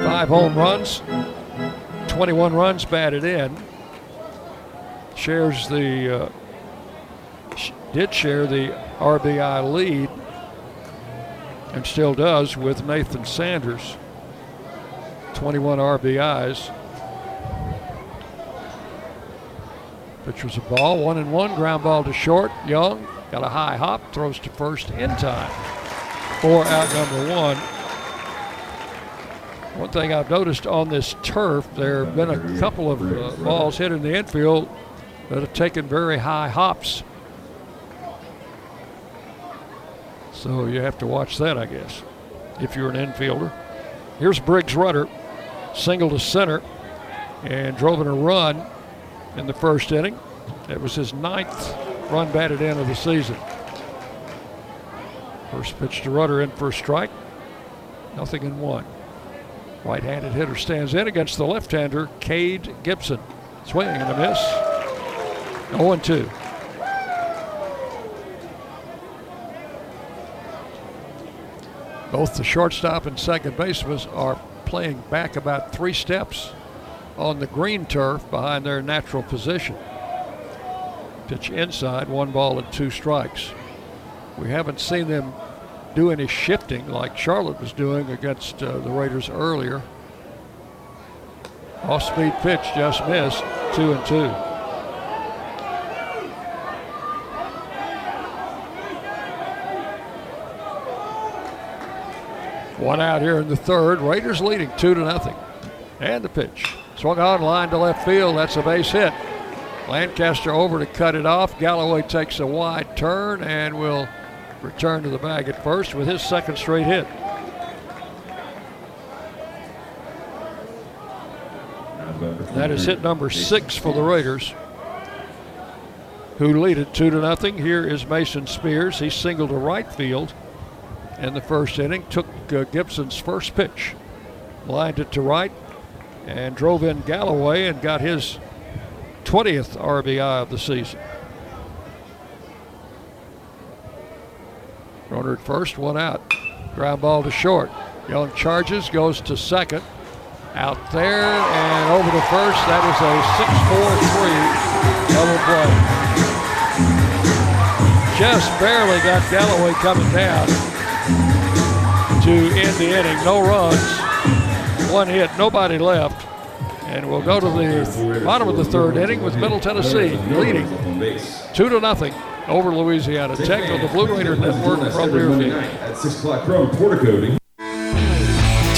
five home runs, 21 runs batted in. Shares the, uh, did share the RBI lead and still does with Nathan Sanders. 21 RBIs. Pitch was a ball, one and one, ground ball to short. Young got a high hop, throws to first in time. For out number one. One thing I've noticed on this turf, there have been a couple of uh, balls hit in the infield that have taken very high hops. So you have to watch that, I guess, if you're an infielder. Here's Briggs Rudder, single to center, and drove in a run in the first inning. It was his ninth run batted in of the season. First pitch to Rudder in for a strike. Nothing in one. Right handed hitter stands in against the left hander, Cade Gibson. Swing and a miss. 0 2. Both the shortstop and second baseman are playing back about three steps on the green turf behind their natural position. Pitch inside, one ball and two strikes. We haven't seen them do any shifting like Charlotte was doing against uh, the Raiders earlier. Off speed pitch just missed, two and two. One out here in the third. Raiders leading two to nothing. And the pitch. Swung on line to left field. That's a base hit. Lancaster over to cut it off. Galloway takes a wide turn and will return to the bag at first with his second straight hit. That is hit number six for the Raiders, who lead it two to nothing. Here is Mason Spears. He singled to right field in the first inning. Took uh, Gibson's first pitch, lined it to right, and drove in Galloway and got his 20th RBI of the season. Runner at first, one out. Ground ball to short. Young charges, goes to second. Out there and over to first. That is a 6 4 3 double play. Just barely got Galloway coming down to end the inning. No runs, one hit, nobody left. And we'll go to the bottom of the third inning with Middle Tennessee leading two to nothing over Louisiana Tech on the Blue Raider Network from Learfield. At 6 o'clock, Chrome Portico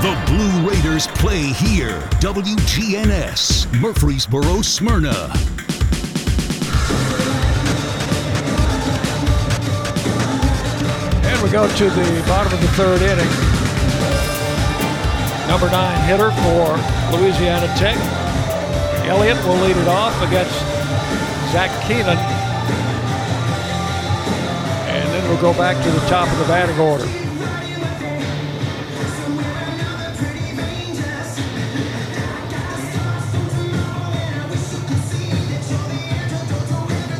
The Blue Raiders play here. WGNS, Murfreesboro, Smyrna. And we go to the bottom of the third inning. Number nine hitter for Louisiana Tech. Elliott will lead it off against Zach Keenan. And then we'll go back to the top of the batting order.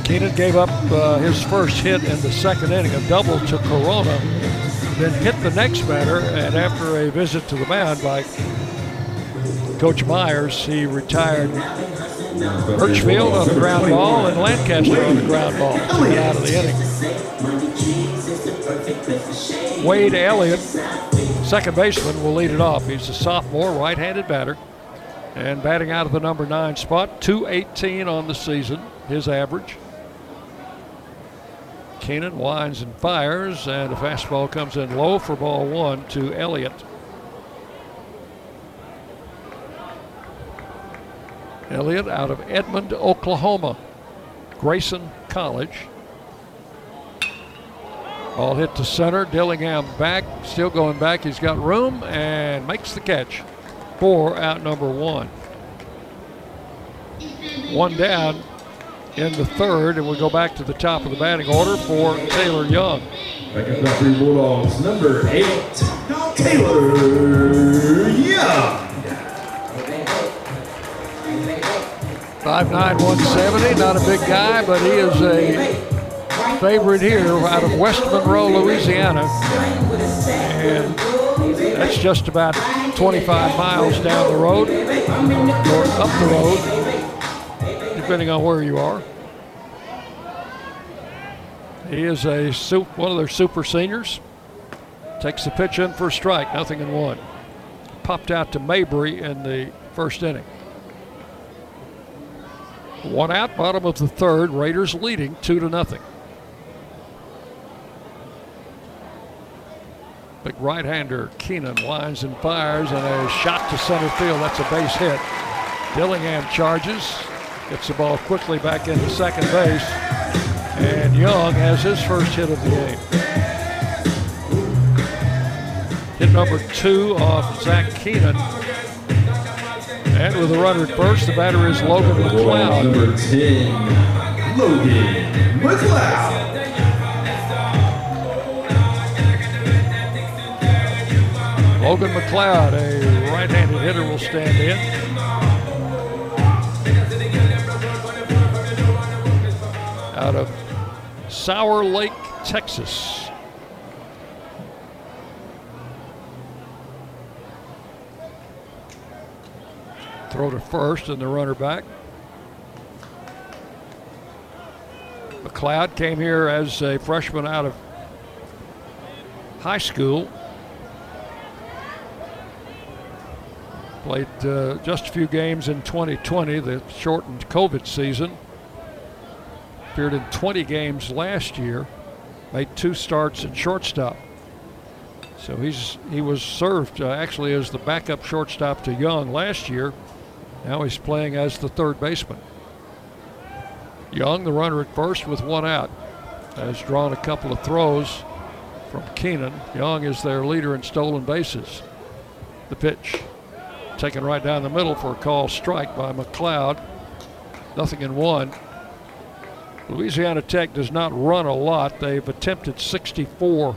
Keenan gave up uh, his first hit in the second inning, a double to Corona, then hit the next batter, and after a visit to the mound by Coach Myers, he retired Birchfield on the ground ball and Lancaster on the ground ball to get out of the inning. Wade Elliott, second baseman, will lead it off. He's a sophomore, right-handed batter, and batting out of the number nine spot, 218 on the season, his average. Keenan winds and fires, and a fastball comes in low for ball one to Elliott. Elliott out of Edmond, Oklahoma, Grayson College. Ball hit to center. Dillingham back, still going back. He's got room and makes the catch. Four out number one. One down in the third, and we go back to the top of the batting order for Taylor Young. Back up Country Bulldogs, number eight, Taylor Young. 5'9", 170, not a big guy, but he is a favorite here out of West Monroe, Louisiana. And that's just about 25 miles down the road, or up the road, depending on where you are. He is a one of their super seniors. Takes the pitch in for a strike, nothing in one. Popped out to Mabry in the first inning. One out, bottom of the third. Raiders leading two to nothing. Big right-hander Keenan winds and fires, and a shot to center field. That's a base hit. Dillingham charges, gets the ball quickly back into second base, and Young has his first hit of the game. Hit number two off Zach Keenan. And with a runner at first, the batter is Logan McLeod. Number 10, Logan McLeod. Logan McLeod, a right-handed hitter, will stand in. Out of Sour Lake, Texas. Throw to first and the runner back. McLeod came here as a freshman out of high school. Played uh, just a few games in 2020, the shortened COVID season. Appeared in 20 games last year. Made two starts at shortstop. So he's he was served uh, actually as the backup shortstop to Young last year. Now he's playing as the third baseman. Young, the runner at first with one out, has drawn a couple of throws from Keenan. Young is their leader in stolen bases. The pitch taken right down the middle for a call strike by McLeod. Nothing in one. Louisiana Tech does not run a lot. They've attempted 64.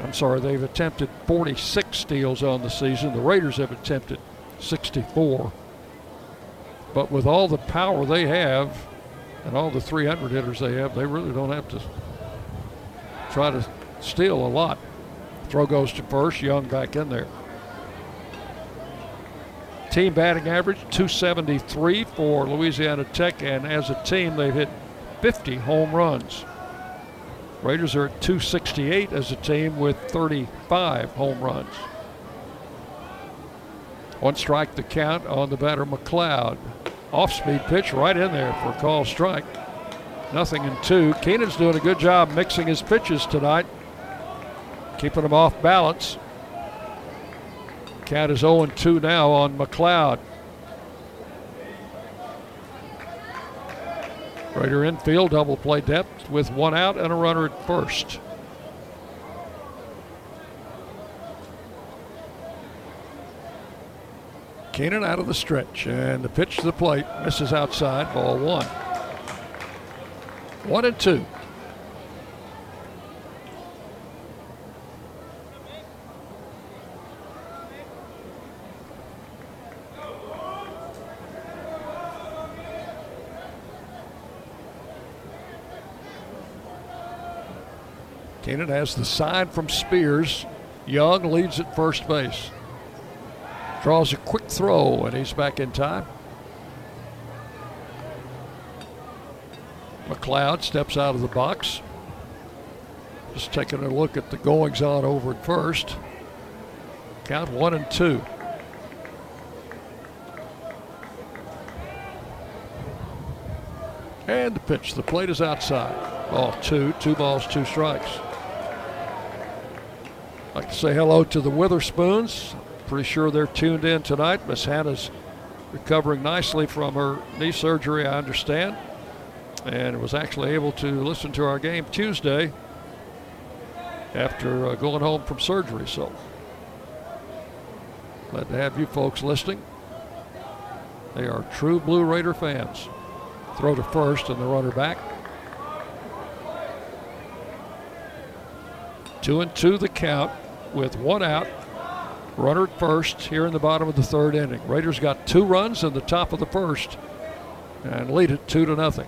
I'm sorry, they've attempted 46 steals on the season. The Raiders have attempted 64. But with all the power they have and all the 300 hitters they have, they really don't have to try to steal a lot. Throw goes to first, Young back in there. Team batting average 273 for Louisiana Tech, and as a team, they've hit 50 home runs. Raiders are at 268 as a team with 35 home runs. One strike the count on the batter McLeod. Off speed pitch right in there for a call strike. Nothing in two. Keenan's doing a good job mixing his pitches tonight, keeping them off balance. Count is 0 2 now on McLeod. Raider infield, double play depth with one out and a runner at first. Keenan out of the stretch, and the pitch to the plate misses outside, ball one. One and two. Keenan has the sign from Spears. Young leads at first base. Draws a quick throw, and he's back in time. McLeod steps out of the box. Just taking a look at the goings on over at first. Count one and two. And the pitch. The plate is outside. Ball two. Two balls, two strikes like to say hello to the Witherspoons. Pretty sure they're tuned in tonight. Miss Hannah's recovering nicely from her knee surgery, I understand, and was actually able to listen to our game Tuesday after uh, going home from surgery. So glad to have you folks listening. They are true Blue Raider fans. Throw to first and the runner back. Two and two the count with one out. Runner at first here in the bottom of the third inning. Raiders got two runs in the top of the first and lead it two to nothing.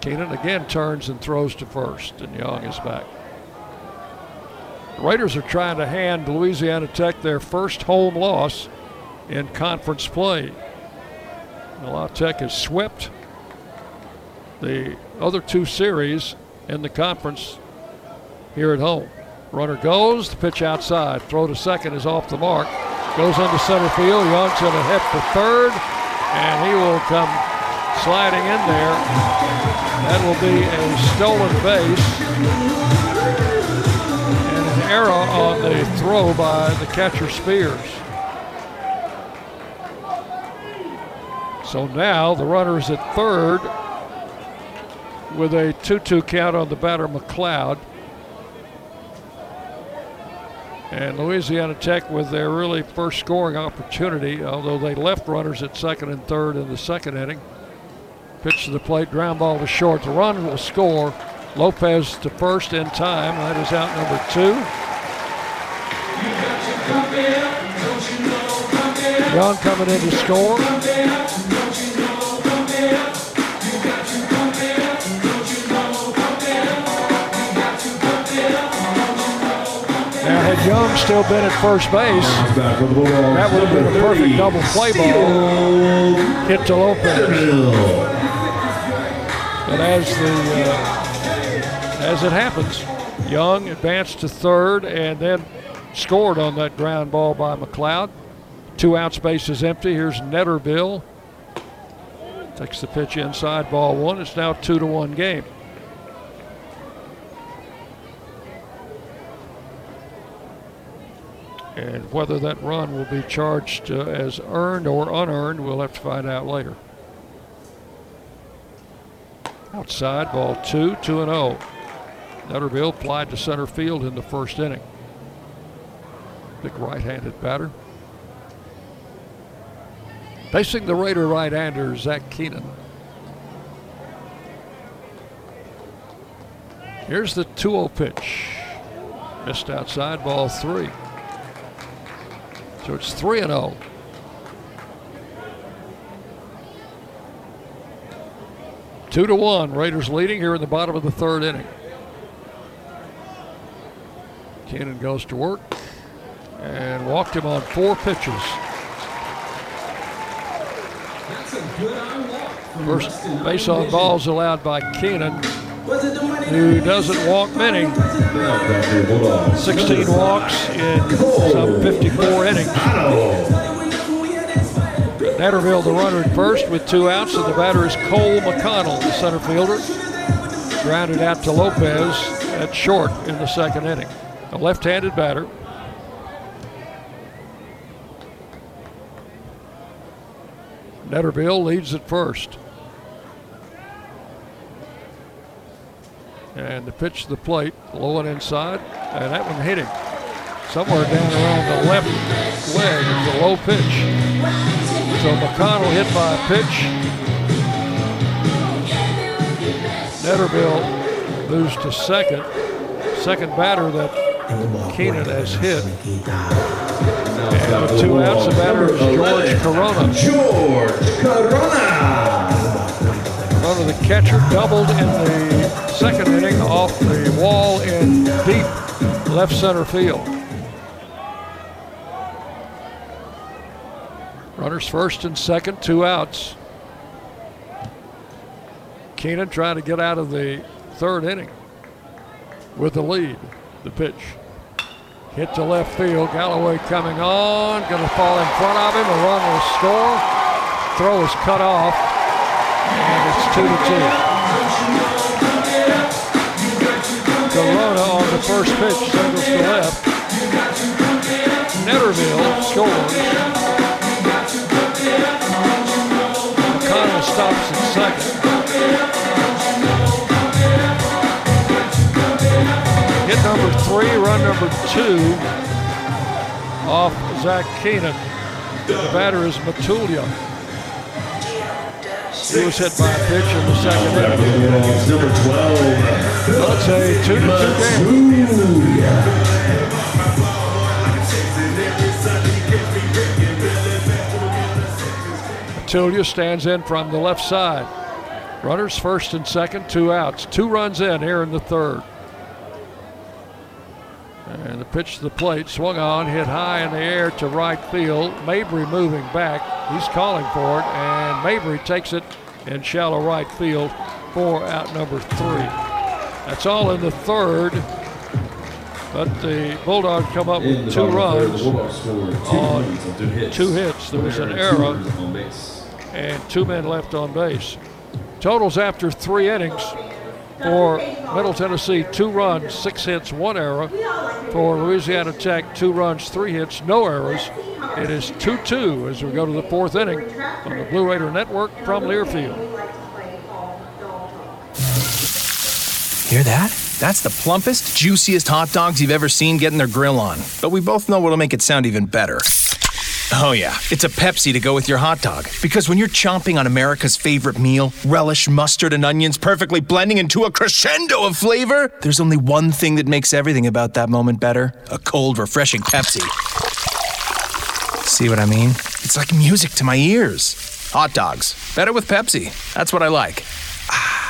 Keenan again turns and throws to first, and Young is back. The Raiders are trying to hand Louisiana Tech their first home loss in conference play. La Tech has swept the other two series in the conference here at home. Runner goes, the pitch outside. Throw to second is off the mark. Goes into center field. Young's going to hit for third, and he will come sliding in there. That will be a stolen base. And an error on the throw by the catcher Spears. So now the runner is at third with a 2 2 count on the batter McLeod. And Louisiana Tech with their really first scoring opportunity, although they left runners at second and third in the second inning. Pitch to the plate, ground ball to short. The run will score. Lopez to first in time. That is out number two. Young coming in to score. Now, had Young still been at first base, that would have been a perfect double play ball hit to Lopez. But as the uh, as it happens, Young advanced to third and then scored on that ground ball by McLeod. Two out spaces empty. Here's Netterville. Takes the pitch inside, ball one. It's now two to one game. And whether that run will be charged uh, as earned or unearned, we'll have to find out later. Outside, ball two, 2 and 0. Netterville applied to center field in the first inning. Big right handed batter. Facing the Raider right hander, Zach Keenan. Here's the 2 0 pitch. Missed outside, ball three. So it's 3 and 0. Two to one. Raiders leading here in the bottom of the third inning. Keenan goes to work and walked him on four pitches. First base on balls allowed by Keenan, who doesn't walk many. 16 walks in some 54 innings. Netterville, the runner at first with two outs, and the batter is Cole McConnell, the center fielder. Grounded out to Lopez at short in the second inning. A left handed batter. Netterville leads at first. And the pitch to the plate, low and inside, and that one hit him. Somewhere down around the left leg. It's a low pitch. So McConnell hit by a pitch. Netterville moves to second. Second batter that Keenan has hit. And with two outs, the batter is George Corona. George Corona. The catcher, doubled in the second inning off the wall in deep left center field. Runners first and second, two outs. Keenan trying to get out of the third inning with the lead. The pitch. Hit to left field. Galloway coming on. Going to fall in front of him. A run will score. Throw is cut off. And it's two to two. Corona on the first pitch singles to left. Netterville scores. McConnell stops at second. Hit number three, run number two off Zach Keenan. The batter is Matulia. He was hit by a pitch in the second inning. Number 12. Well, it's a two to two game. Matulia stands in from the left side. Runners first and second, two outs. Two runs in here in the third. And the pitch to the plate, swung on, hit high in the air to right field. Mabry moving back. He's calling for it, and Mabry takes it in shallow right field for out number three. That's all in the third. But the Bulldogs come up In with two bottom of the runs third, the Bulldogs scored two on two hits. two hits. There was an error runners on base. and two men left on base. Totals after three innings for Middle Tennessee two runs, six hits, one error. For Louisiana Tech, two runs, three hits, no errors. It is 2 2 as we go to the fourth inning on the Blue Raider Network from Learfield. Hear that? That's the plumpest, juiciest hot dogs you've ever seen getting their grill on. But we both know what'll make it sound even better. Oh, yeah, it's a Pepsi to go with your hot dog. Because when you're chomping on America's favorite meal, relish, mustard, and onions perfectly blending into a crescendo of flavor, there's only one thing that makes everything about that moment better a cold, refreshing Pepsi. See what I mean? It's like music to my ears. Hot dogs. Better with Pepsi. That's what I like. Ah.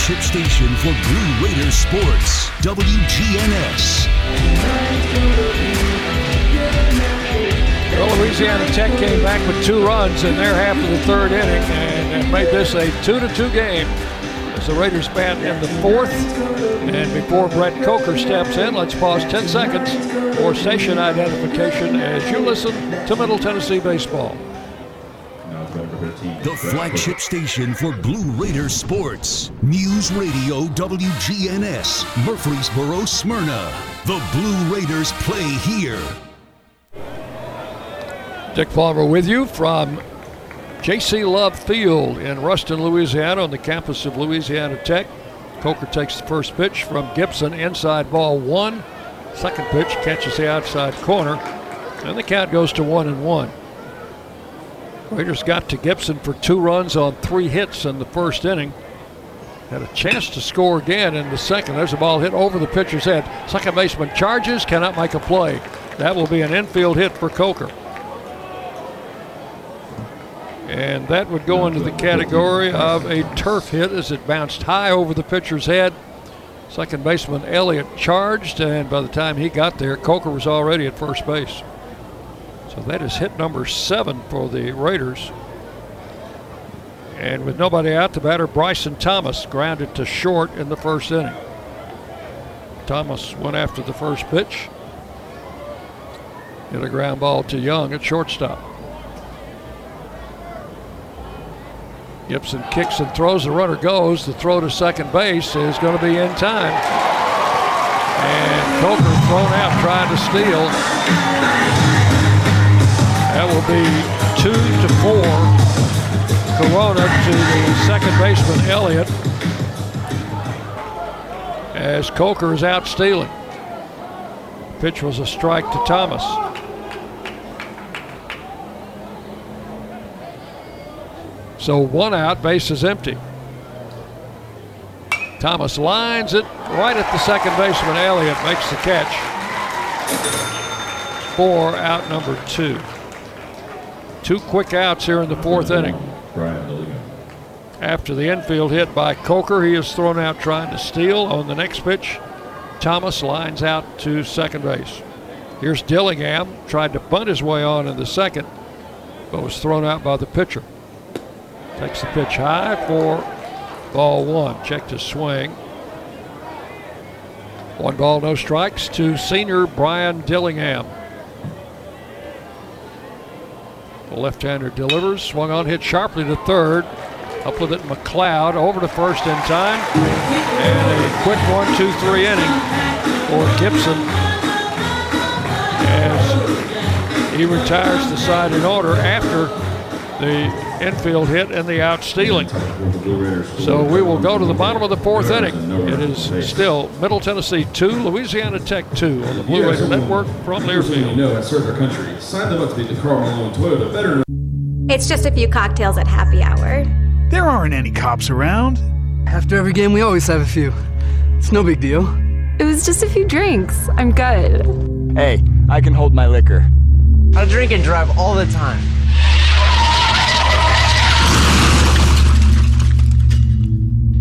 Flagship station for Blue Raider sports, WGNS. Well, Louisiana Tech came back with two runs in their half of the third inning and, made this a two-to-two game. As the Raiders bat in the fourth, and before Brett Coker steps in, let's pause 10 seconds for station identification as you listen to Middle Tennessee baseball. The flagship station for Blue Raider sports. News Radio WGNS, Murfreesboro, Smyrna. The Blue Raiders play here. Dick Palmer with you from J.C. Love Field in Ruston, Louisiana, on the campus of Louisiana Tech. Coker takes the first pitch from Gibson, inside ball one. Second pitch catches the outside corner, and the count goes to one and one. Raiders got to Gibson for two runs on three hits in the first inning. Had a chance to score again in the second. There's a ball hit over the pitcher's head. Second baseman charges, cannot make a play. That will be an infield hit for Coker. And that would go into the category of a turf hit as it bounced high over the pitcher's head. Second baseman Elliott charged, and by the time he got there, Coker was already at first base. So that is hit number seven for the Raiders. And with nobody out, the batter Bryson Thomas grounded to short in the first inning. Thomas went after the first pitch. Hit a ground ball to Young at shortstop. Gibson kicks and throws. The runner goes. The throw to second base is going to be in time. And Coker thrown out trying to steal. That will be two to four. Corona to the second baseman, Elliott. As Coker is out stealing. Pitch was a strike to Thomas. So one out, base is empty. Thomas lines it right at the second baseman. Elliott makes the catch. Four out number two. Two quick outs here in the fourth inning. After the infield hit by Coker, he is thrown out trying to steal. On the next pitch, Thomas lines out to second base. Here's Dillingham, tried to bunt his way on in the second, but was thrown out by the pitcher. Takes the pitch high for ball one. Checked his swing. One ball, no strikes to senior Brian Dillingham. The left-hander delivers, swung on, hit sharply to third. Up with it, McLeod over to first in time. And a quick one, two, three inning for Gibson as he retires the side in order after the infield hit and the out stealing. So we will go to the bottom of the fourth inning. It is still Middle Tennessee 2, Louisiana Tech 2 on the Blue Raider Network from Learfield. You know, at Circuit Country, sign them up to be the Carl Malone Toyota veteran. It's just a few cocktails at happy hour. There aren't any cops around. After every game, we always have a few. It's no big deal. It was just a few drinks. I'm good. Hey, I can hold my liquor. I drink and drive all the time.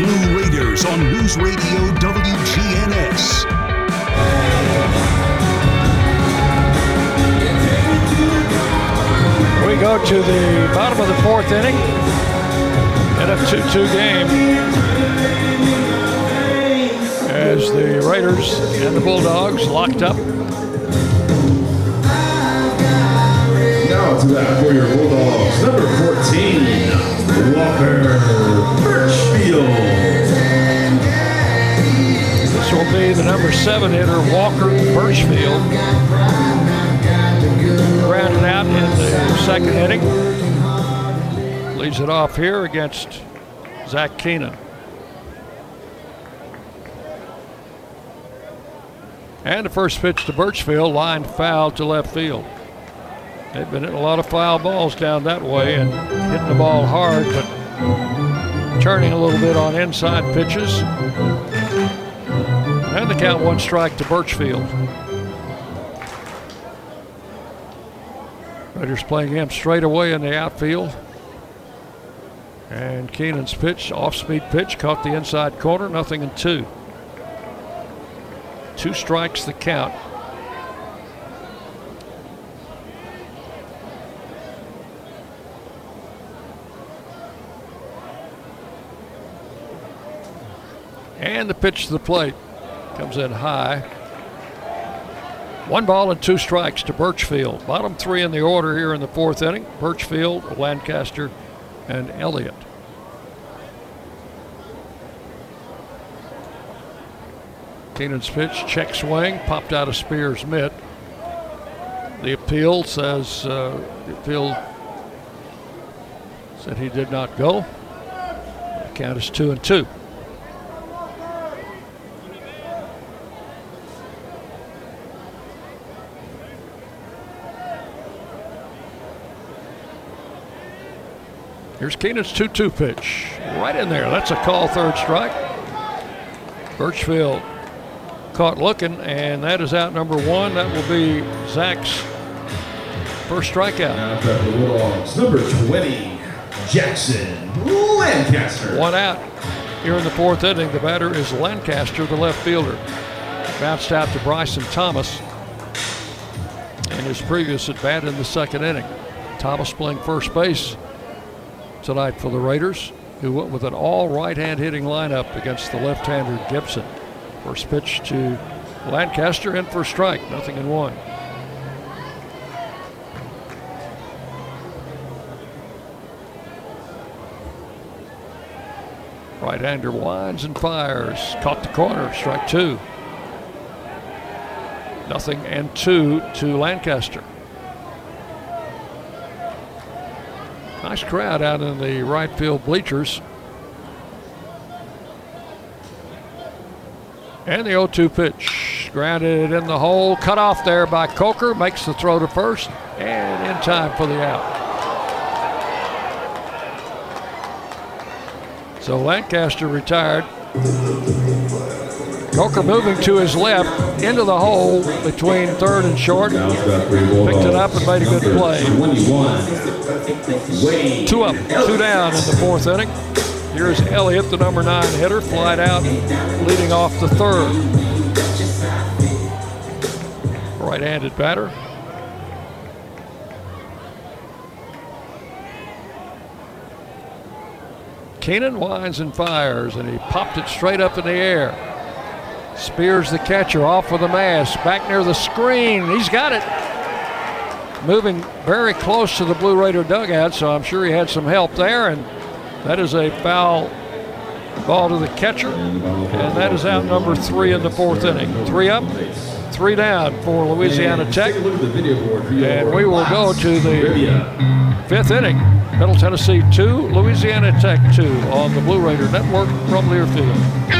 Blue Raiders on News Radio WGNS. We go to the bottom of the fourth inning in a 2 2 game as the Raiders and the Bulldogs locked up. To that for your Bulldogs, number 14, Walker Birchfield. This will be the number seven hitter, Walker Birchfield. Grounded out in the second inning. leads it off here against Zach Keenan. And the first pitch to Birchfield, line foul to left field. They've been hitting a lot of foul balls down that way and hitting the ball hard, but turning a little bit on inside pitches. And the count one strike to Birchfield. Raiders playing him straight away in the outfield. And Keenan's pitch, off speed pitch, caught the inside corner, nothing in two. Two strikes the count. And the pitch to the plate comes in high. One ball and two strikes to Birchfield. Bottom three in the order here in the fourth inning Birchfield, Lancaster, and Elliott. Keenan's pitch, check swing, popped out of Spears' mitt. The appeal says uh, the appeal said he did not go. The count is two and two. Here's Keenan's 2 2 pitch. Right in there. That's a call, third strike. Birchfield caught looking, and that is out number one. That will be Zach's first strikeout. Number 20, Jackson Lancaster. One out here in the fourth inning. The batter is Lancaster, the left fielder. Bounced out to Bryson Thomas in his previous at bat in the second inning. Thomas playing first base tonight for the Raiders, who went with an all right hand hitting lineup against the left hander Gibson. First pitch to Lancaster in for strike, nothing in one. Right hander winds and fires. Caught the corner, strike two. Nothing and two to Lancaster. Nice crowd out in the right field bleachers. And the 0 2 pitch. Grounded in the hole. Cut off there by Coker. Makes the throw to first. And in time for the out. So Lancaster retired. Coker moving to his left into the hole between third and short. Picked it up and made a good play. Two up, two down in the fourth inning. Here's Elliott, the number nine hitter, flied out, leading off the third. Right-handed batter. Keenan winds and fires, and he popped it straight up in the air. Spears the catcher off with the mask, back near the screen. He's got it. Moving very close to the Blue Raider dugout, so I'm sure he had some help there. And that is a foul ball to the catcher. And that is out number three in the fourth inning. Three up, three down for Louisiana Tech. And we will go to the fifth inning. Middle Tennessee 2, Louisiana Tech 2 on the Blue Raider Network from Learfield.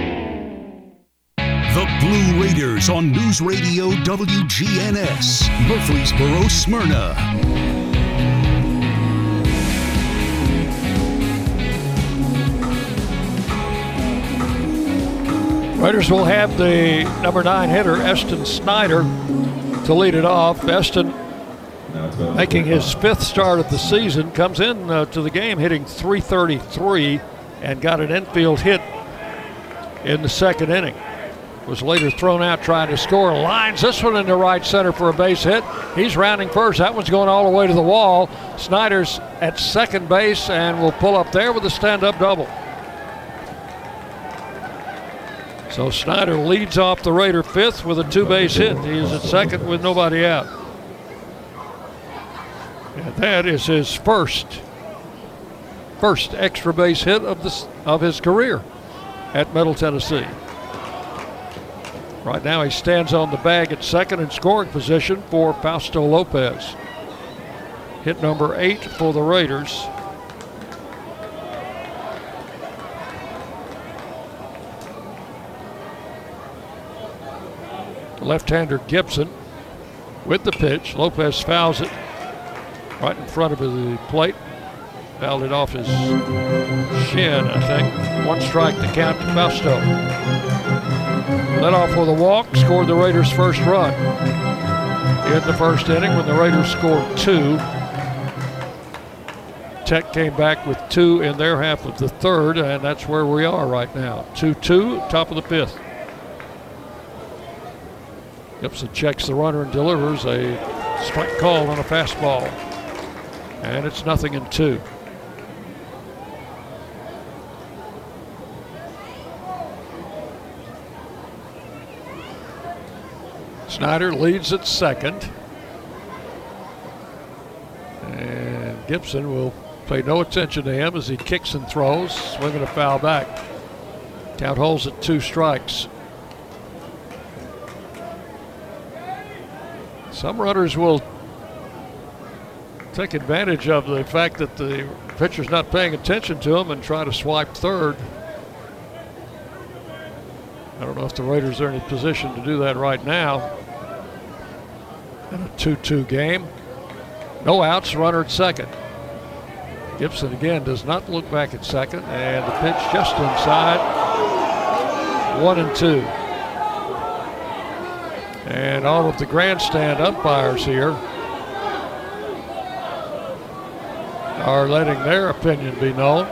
leaders on News Radio WGNS, Murfreesboro, Smyrna. Raiders will have the number nine hitter, Eston Snyder, to lead it off. Eston making his fifth start of the season, comes in uh, to the game hitting 333 and got an infield hit in the second inning. Was later thrown out trying to score. Lines this one into right center for a base hit. He's rounding first. That one's going all the way to the wall. Snyder's at second base and will pull up there with a stand up double. So Snyder leads off the Raider fifth with a two base hit. He is at second with nobody out. And that is his first first extra base hit of this of his career at Middle Tennessee. Right now he stands on the bag at second in scoring position for Fausto Lopez. Hit number eight for the Raiders. Left-hander Gibson with the pitch. Lopez fouls it right in front of the plate. Fouled it off his shin, I think. One strike to count to Fausto. Led off with a walk, scored the Raiders' first run in the first inning when the Raiders scored two. Tech came back with two in their half of the third, and that's where we are right now. 2 2, top of the fifth. Gibson checks the runner and delivers a strike call on a fastball. And it's nothing in two. Snyder leads at second. And Gibson will pay no attention to him as he kicks and throws, swinging a foul back. Count holds at two strikes. Some runners will take advantage of the fact that the pitcher's not paying attention to him and try to swipe third. I don't know if the Raiders are in a position to do that right now. In a 2 2 game. No outs, runner at second. Gibson again does not look back at second, and the pitch just inside. One and two. And all of the grandstand umpires here are letting their opinion be known.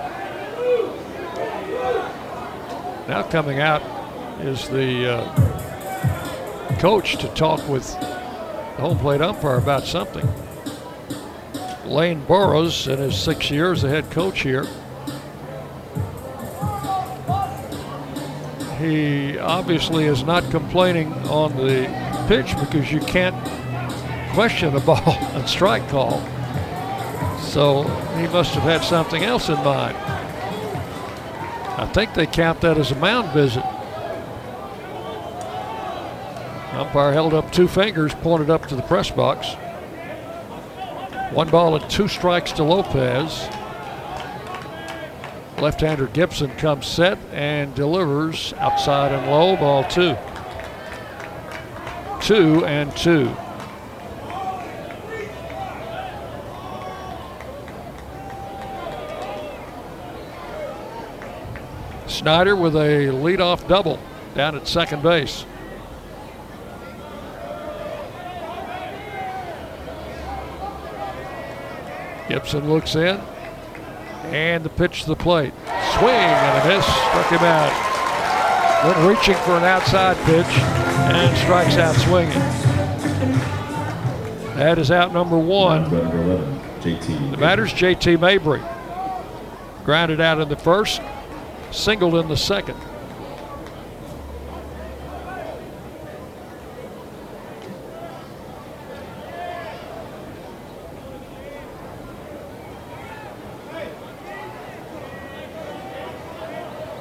Now coming out is the uh, coach to talk with the home plate umpire about something. Lane Burroughs, in his six years as head coach here, he obviously is not complaining on the pitch because you can't question a ball and strike call. So he must have had something else in mind. I think they count that as a mound visit. Umpire held up two fingers, pointed up to the press box. One ball and two strikes to Lopez. Left-hander Gibson comes set and delivers outside and low, ball two. Two and two. Snyder with a leadoff double down at second base. Gibson looks in, and the pitch to the plate. Swing and a miss, struck him out. Went reaching for an outside pitch and strikes out swinging. That is out number one. The batter's JT Mabry. Grounded out in the first, singled in the second.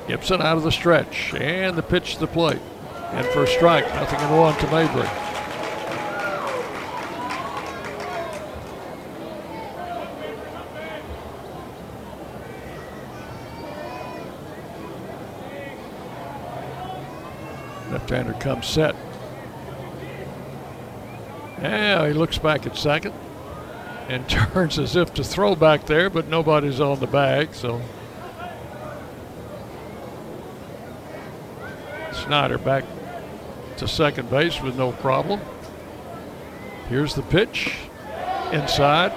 Gibson out of the stretch and the pitch to the plate. And for a strike, nothing in one to Mabry. Left-hander comes set. Now he looks back at second and turns as if to throw back there, but nobody's on the bag, so Snyder back to second base with no problem. Here's the pitch. Inside.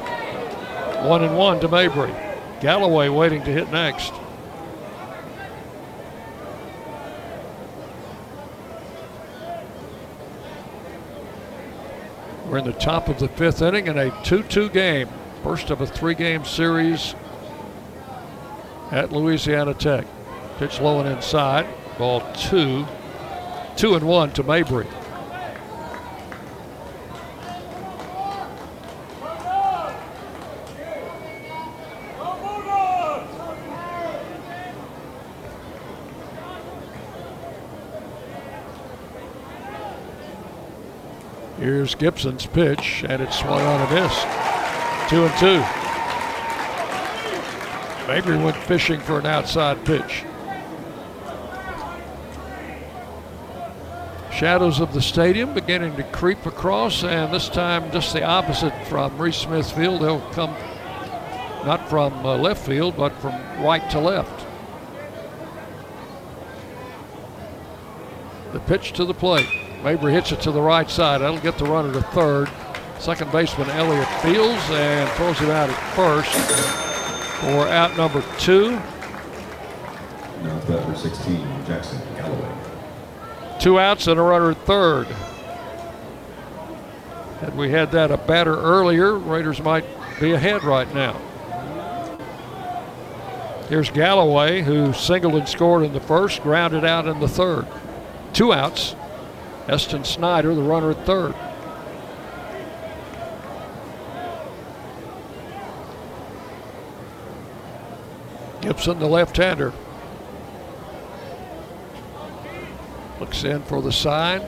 One and one to Mabry. Galloway waiting to hit next. We're in the top of the fifth inning in a 2 2 game. First of a three game series at Louisiana Tech. Pitch low and inside. Ball two. Two and one to Mabry. Here's Gibson's pitch, and it's swung on a miss. Two and two. Mabry went fishing for an outside pitch. Shadows of the stadium beginning to creep across, and this time just the opposite from Reese Smith Field. They'll come not from uh, left field, but from right to left. The pitch to the plate. Mabry hits it to the right side. That'll get the runner to third. Second baseman Elliott fields and throws him out at first for out number two. Now at bat for 16, Jackson Galloway. Two outs and a runner at third. Had we had that a batter earlier, Raiders might be ahead right now. Here's Galloway, who singled and scored in the first, grounded out in the third. Two outs. Eston Snyder, the runner at third. Gibson, the left hander. Looks in for the sign.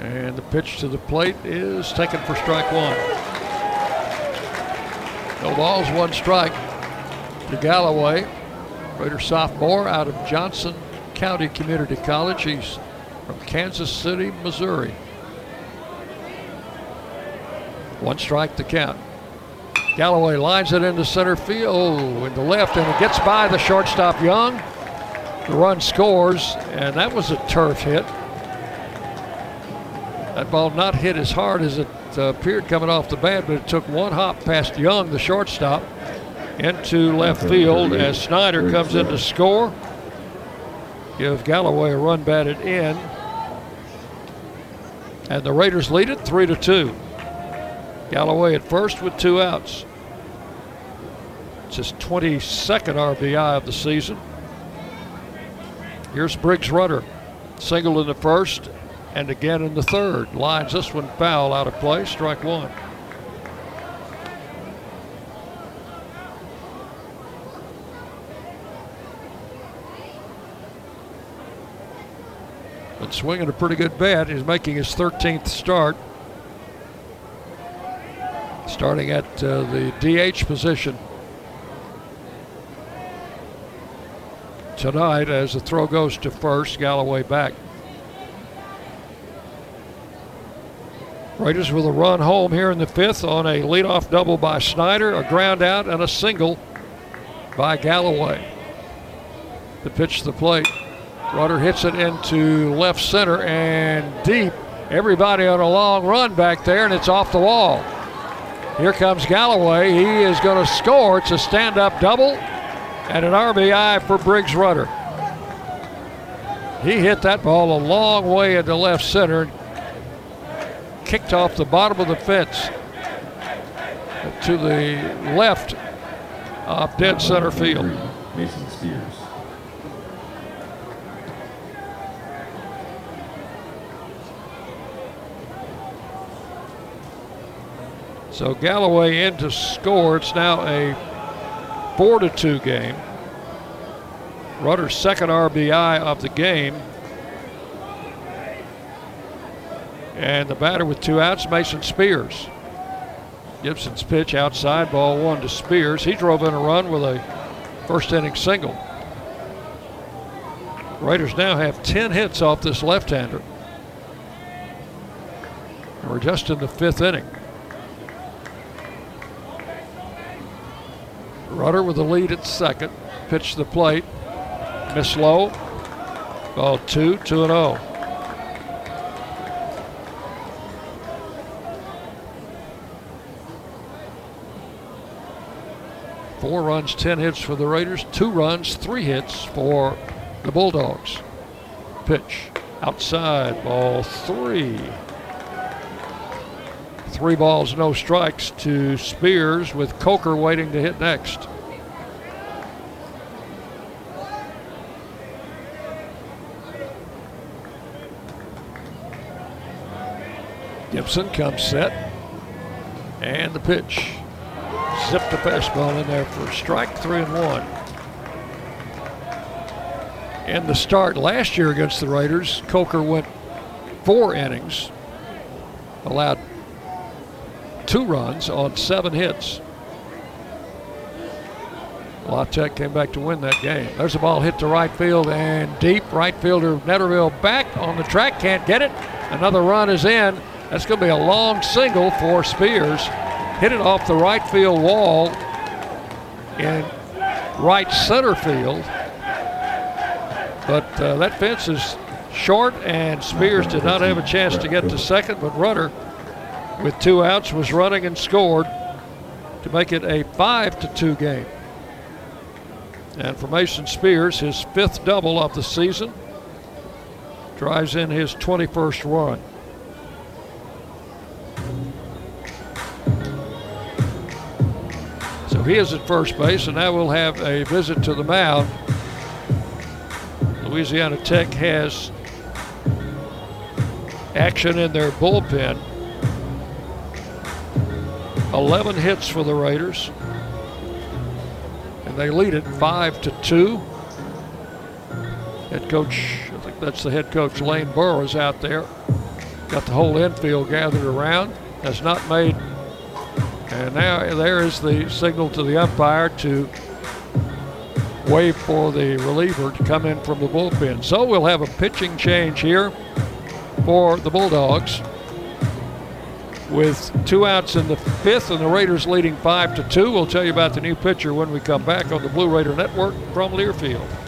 And the pitch to the plate is taken for strike one. No balls, one strike to Galloway. Raider sophomore out of Johnson County Community College. He's from Kansas City, Missouri. One strike to count. Galloway lines it into center field, in the left, and it gets by the shortstop Young. The run scores, and that was a turf hit. That ball not hit as hard as it uh, appeared coming off the bat, but it took one hop past Young, the shortstop, into left field as Snyder comes in to score. Give Galloway a run batted in. And the Raiders lead it three to two. Galloway at first with two outs. It's his 22nd RBI of the season. Here's Briggs Rudder. Single in the first and again in the third. Lines this one foul out of play. Strike one. Been swinging a pretty good bat. He's making his 13th start. Starting at uh, the DH position. Tonight, as the throw goes to first, Galloway back. Raiders with a run home here in the fifth on a leadoff double by Snyder, a ground out, and a single by Galloway. The pitch to the plate. Rudder hits it into left center and deep. Everybody on a long run back there, and it's off the wall. Here comes Galloway. He is going to score. It's a stand up double and an RBI for Briggs Rudder. He hit that ball a long way into left center, kicked off the bottom of the fence to the left of dead center field. Mason Spears. So Galloway in to score. It's now a four to two game. Rudder's second RBI of the game. And the batter with two outs, Mason Spears. Gibson's pitch outside, ball one to Spears. He drove in a run with a first inning single. Raiders now have 10 hits off this left hander. We're just in the fifth inning. Rudder with the lead at second. Pitch the plate. Miss low. Ball two, two and oh. Four runs, 10 hits for the Raiders, two runs, three hits for the Bulldogs. Pitch outside, ball three. Three balls, no strikes to Spears with Coker waiting to hit next. Gibson comes set. And the pitch. Zipped the fastball in there for strike three and one. In the start last year against the Raiders, Coker went four innings, allowed two runs on seven hits. La Tech came back to win that game. There's a ball hit to right field and deep. Right fielder Netterville back on the track, can't get it. Another run is in. That's going to be a long single for Spears. Hit it off the right field wall in right center field. But uh, that fence is short, and Spears did not have a chance to get to second, but Rudder, with two outs, was running and scored to make it a 5 to 2 game. And for Mason Spears, his fifth double of the season, drives in his 21st run. So he is at first base, and now we'll have a visit to the mound. Louisiana Tech has action in their bullpen. 11 hits for the Raiders. And they lead it 5 to 2. Head coach, I think that's the head coach, Lane Burroughs out there. Got the whole infield gathered around. Has not made and now there is the signal to the umpire to wave for the reliever to come in from the bullpen. So we'll have a pitching change here for the Bulldogs with two outs in the fifth and the Raiders leading five to two. We'll tell you about the new pitcher when we come back on the Blue Raider Network from Learfield.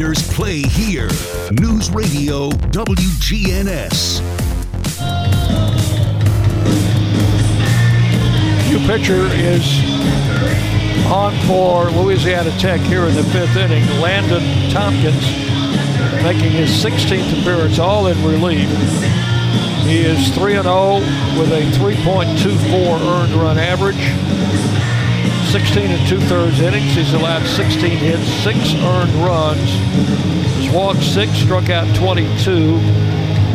Raiders play here. News Radio WGNS. New pitcher is on for Louisiana Tech here in the fifth inning. Landon Tompkins making his 16th appearance, all in relief. He is 3 0 with a 3.24 earned run average. 16 and two thirds innings. He's allowed 16 hits, six earned runs. He's walked six, struck out 22.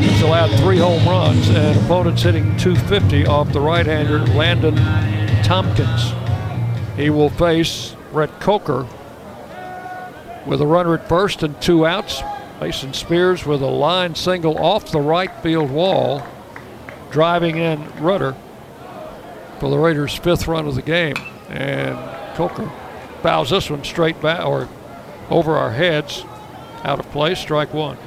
He's allowed three home runs, and opponents hitting 250 off the right hander, Landon Tompkins. He will face Brett Coker with a runner at first and two outs. Mason Spears with a line single off the right field wall, driving in Rudder for the Raiders' fifth run of the game. And Coker fouls this one straight back or over our heads, out of place, strike one.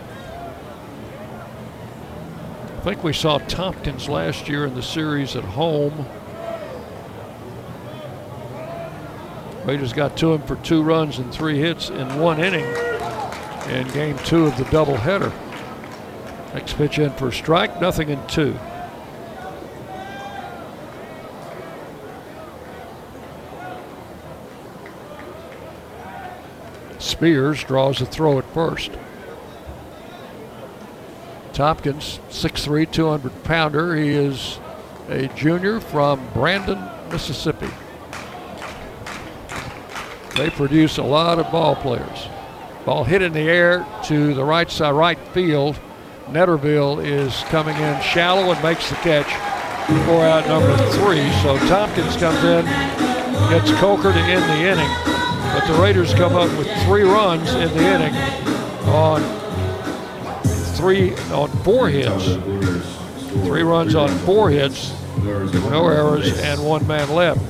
I think we saw Tompkins last year in the series at home. Raiders got to him for two runs and three hits in one inning in game two of the doubleheader. Next pitch in for strike, nothing in two. Spears draws a throw at first. Tompkins, 6'3, 200 pounder. He is a junior from Brandon, Mississippi. They produce a lot of ball players. Ball hit in the air to the right side, right field. Netterville is coming in shallow and makes the catch for out number three. So Tompkins comes in, gets Coker to end the inning, but the Raiders come up with three runs in the inning on three on four hits. Three runs on four hits, no errors, and one man left.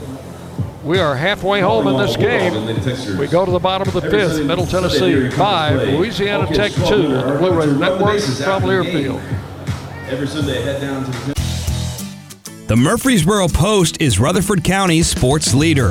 We are halfway home in this game. We go to the bottom of the fifth. Middle Tennessee five, Louisiana Tech two on the Blue Raider Network from Learfield. Every Sunday, head down to the The Murfreesboro Post is Rutherford County's sports leader.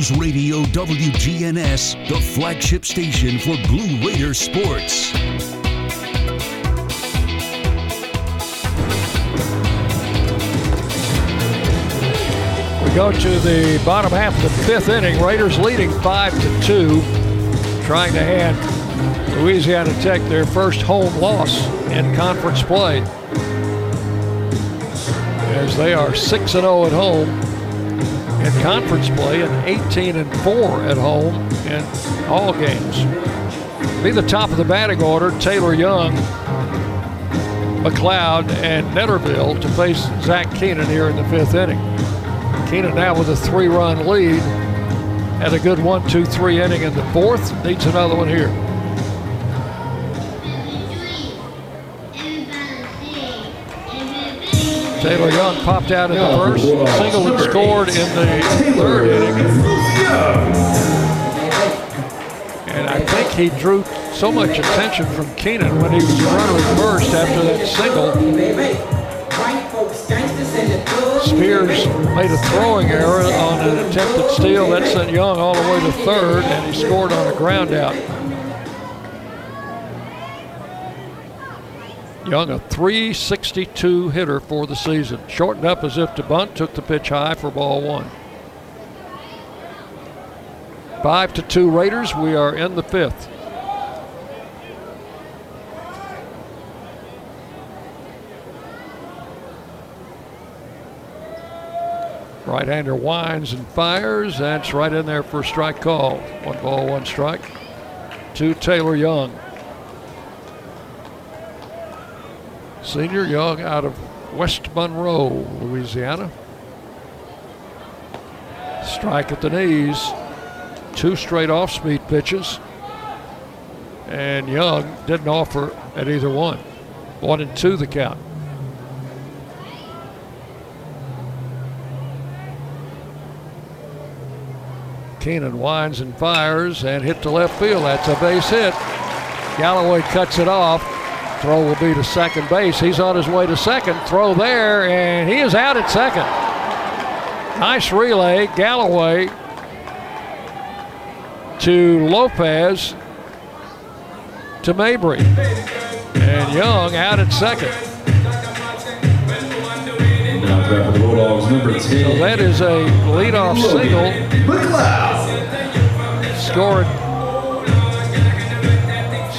News Radio WGNS, the flagship station for Blue Raider sports. We go to the bottom half of the fifth inning. Raiders leading five to two, trying to hand Louisiana Tech their first home loss in conference play. As they are 6 0 at home in conference play and 18 and 4 at home in all games. Be the top of the batting order, Taylor Young, McLeod, and Netterville to face Zach Keenan here in the fifth inning. Keenan now with a three run lead. Had a good one, two, three inning in the fourth. Needs another one here. Taylor Young popped out in the first, single and scored in the third inning. And I think he drew so much attention from Keenan when he was running first after that single. Spears made a throwing error on an attempted steal. That sent Young all the way to third, and he scored on a ground out. Young, a 362 hitter for the season. Shortened up as if to bunt, took the pitch high for ball one. Five to two Raiders. We are in the fifth. Right-hander winds and fires. That's right in there for strike call. One ball, one strike. To Taylor Young. Senior Young out of West Monroe, Louisiana. Strike at the knees. Two straight off speed pitches. And Young didn't offer at either one. One and two the count. Keenan winds and fires and hit to left field. That's a base hit. Galloway cuts it off. Throw will be to second base. He's on his way to second. Throw there, and he is out at second. Nice relay. Galloway to Lopez to Mabry. And Young out at second. Now back for the Bulldogs, number 10. So that is a leadoff single. Scored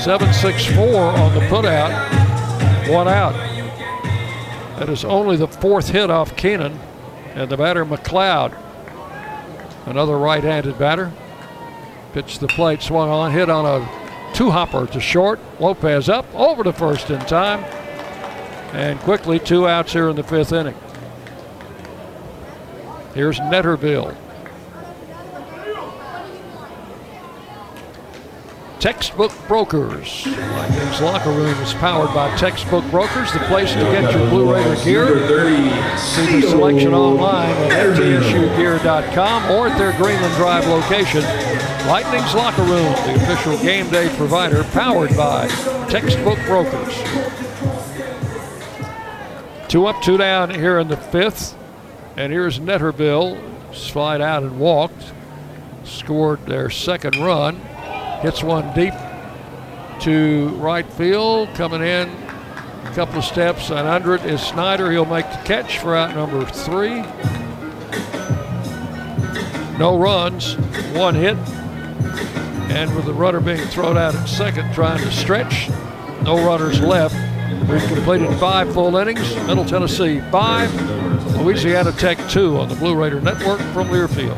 7-6-4 on the putout. One out. That is only the fourth hit off Keenan. And the batter, McLeod. Another right-handed batter. Pitched the plate, swung on, hit on a two hopper to short. Lopez up over to first in time. And quickly, two outs here in the fifth inning. Here's Netterville. Textbook Brokers. Lightning's Locker Room is powered by Textbook Brokers, the place to get your Blue Raider gear. See the selection online at mtsugear.com or at their Greenland Drive location. Lightning's Locker Room, the official game day provider, powered by Textbook Brokers. Two up, two down here in the fifth. And here's Netterville. Slide out and walked. Scored their second run. Hits one deep to right field. Coming in a couple of steps and under it is Snyder. He'll make the catch for out number three. No runs, one hit. And with the runner being thrown out at second, trying to stretch, no runners left. We've completed five full innings. Middle Tennessee five, Louisiana Tech two on the Blue Raider Network from Learfield.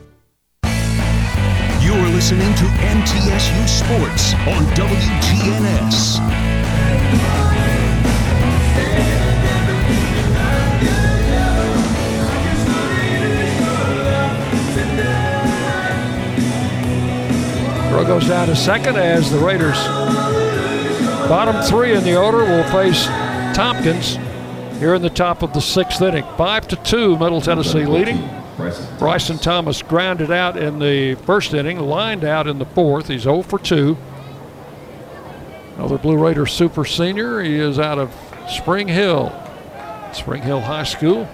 Listening to MTSU Sports on WGNS. Throw goes down to second as the Raiders, bottom three in the order, will face Tompkins here in the top of the sixth inning. Five to two, Middle Tennessee leading. Bryson Thomas grounded out in the first inning, lined out in the fourth. He's 0 for 2. Another Blue Raider super senior. He is out of Spring Hill, Spring Hill High School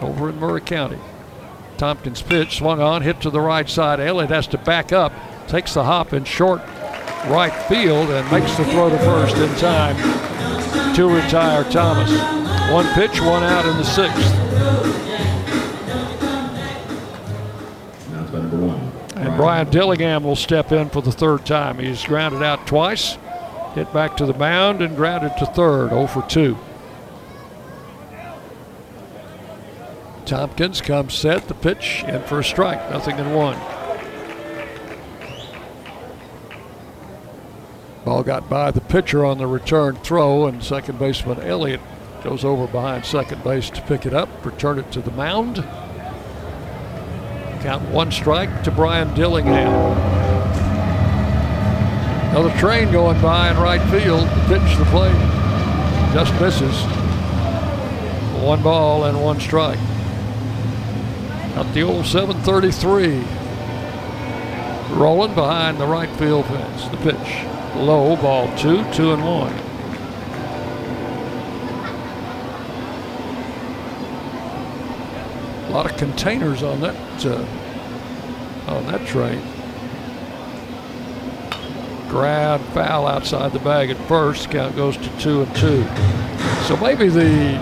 over in Maury County. Tompkins pitch swung on, hit to the right side. Elliott has to back up, takes the hop in short right field, and makes the throw to first in time to retire Thomas. One pitch, one out in the sixth. Brian Dillingham will step in for the third time. He's grounded out twice, hit back to the mound, and grounded to third, 0 for 2. Tompkins comes set, the pitch, in for a strike, nothing in one. Ball got by the pitcher on the return throw, and second baseman Elliott goes over behind second base to pick it up, return it to the mound. Count one strike to Brian Dillingham. Another train going by in right field. To pitch the plate. Just misses. One ball and one strike. Got the old 733. Rolling behind the right field fence. The pitch. Low ball two, two and one. A lot of containers on that uh, on that train. Grab foul outside the bag at first. Count goes to two and two. So maybe the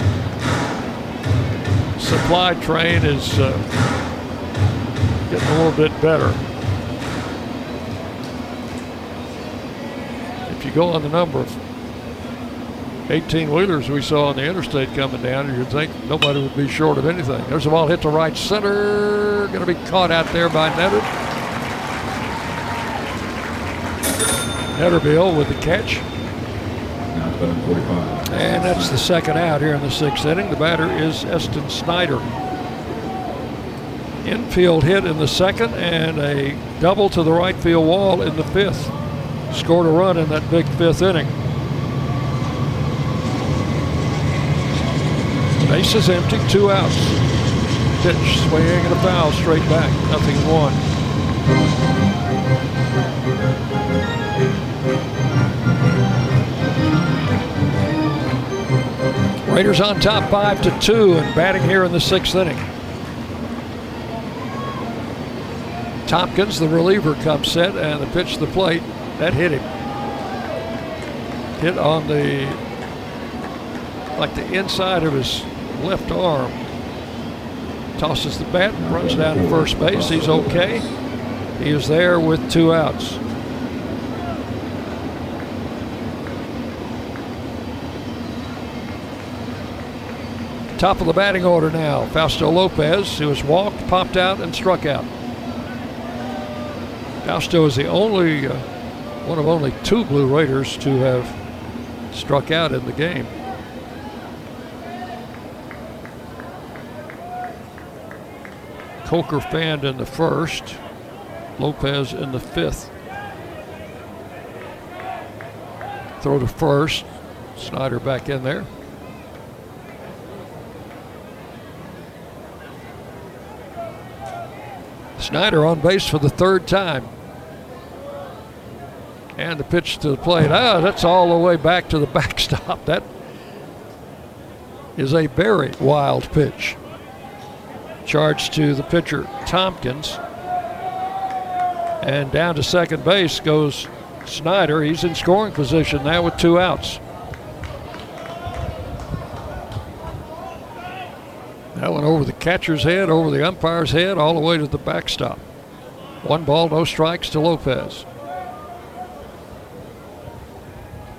supply train is uh, getting a little bit better. If you go on the number of 18 wheelers we saw on the interstate coming down, you'd think nobody would be short of anything. There's a ball hit to right center. Going to be caught out there by Netter. Netterville with the catch. And that's the second out here in the sixth inning. The batter is Eston Snyder. infield hit in the second and a double to the right field wall in the fifth. Scored a run in that big fifth inning. Base is empty, two outs. Pitch, swinging and a foul straight back. Nothing one. Raiders on top five to two and batting here in the sixth inning. Tompkins, the reliever, comes set and the pitch to the plate. That hit him. Hit on the like the inside of his left arm. Tosses the bat, and runs down to first base. He's okay. He is there with two outs. Top of the batting order now. Fausto Lopez, who has walked, popped out, and struck out. Fausto is the only, uh, one of only two Blue Raiders to have struck out in the game. Coker fanned in the first, Lopez in the fifth. Throw to first, Snyder back in there. Snyder on base for the third time. And the pitch to the plate. Ah, that's all the way back to the backstop. That is a very wild pitch. Charge to the pitcher, Tompkins. And down to second base goes Snyder. He's in scoring position now with two outs. That went over the catcher's head, over the umpire's head, all the way to the backstop. One ball, no strikes to Lopez.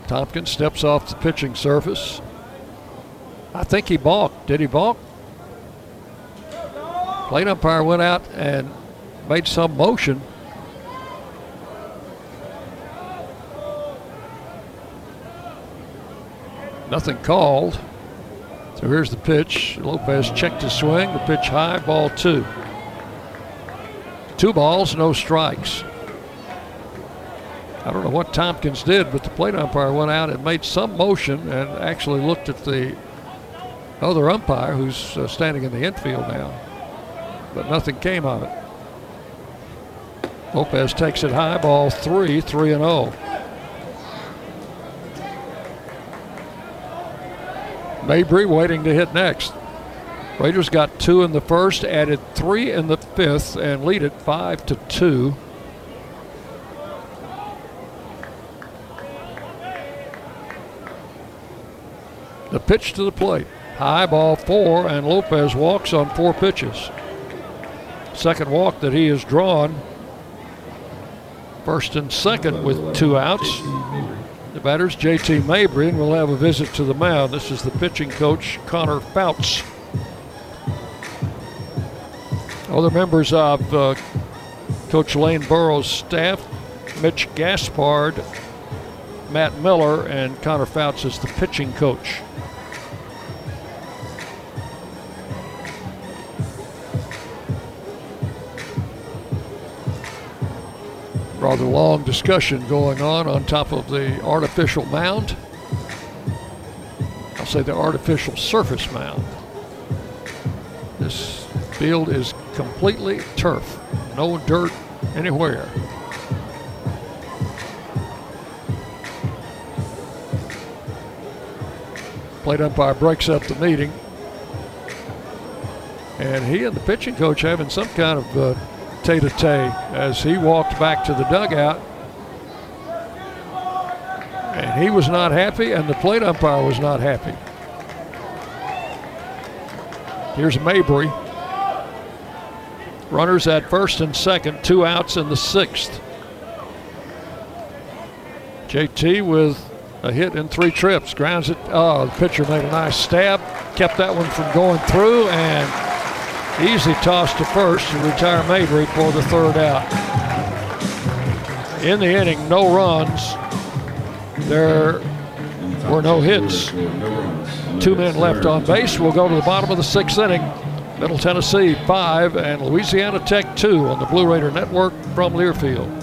Tompkins steps off the pitching surface. I think he balked. Did he balk? Plate umpire went out and made some motion. Nothing called. So here's the pitch. Lopez checked his swing. The pitch high, ball two. Two balls, no strikes. I don't know what Tompkins did, but the plate umpire went out and made some motion and actually looked at the other umpire who's uh, standing in the infield now. But nothing came of it. Lopez takes it high, ball three, three and oh. Mabry waiting to hit next. Raiders got two in the first, added three in the fifth, and lead it five to two. The pitch to the plate. High ball four, and Lopez walks on four pitches. Second walk that he has drawn. First and second with two outs. The batters, JT Mabry, and we'll have a visit to the mound. This is the pitching coach, Connor Fouts. Other members of uh, Coach Lane Burroughs' staff, Mitch Gaspard, Matt Miller, and Connor Fouts is the pitching coach. Rather long discussion going on on top of the artificial mound. I'll say the artificial surface mound. This field is completely turf, no dirt anywhere. Plate umpire breaks up the meeting. And he and the pitching coach having some kind of uh, tete a tete as he walked back to the dugout. And he was not happy, and the plate umpire was not happy. Here's Mabry. Runners at first and second, two outs in the sixth. JT with a hit in three trips, grounds it. Oh, the pitcher made a nice stab, kept that one from going through, and Easy toss to first to retire Mabry for the third out. In the inning, no runs. There were no hits. Two men left on base. We'll go to the bottom of the sixth inning. Middle Tennessee 5 and Louisiana Tech 2 on the Blue Raider Network from Learfield.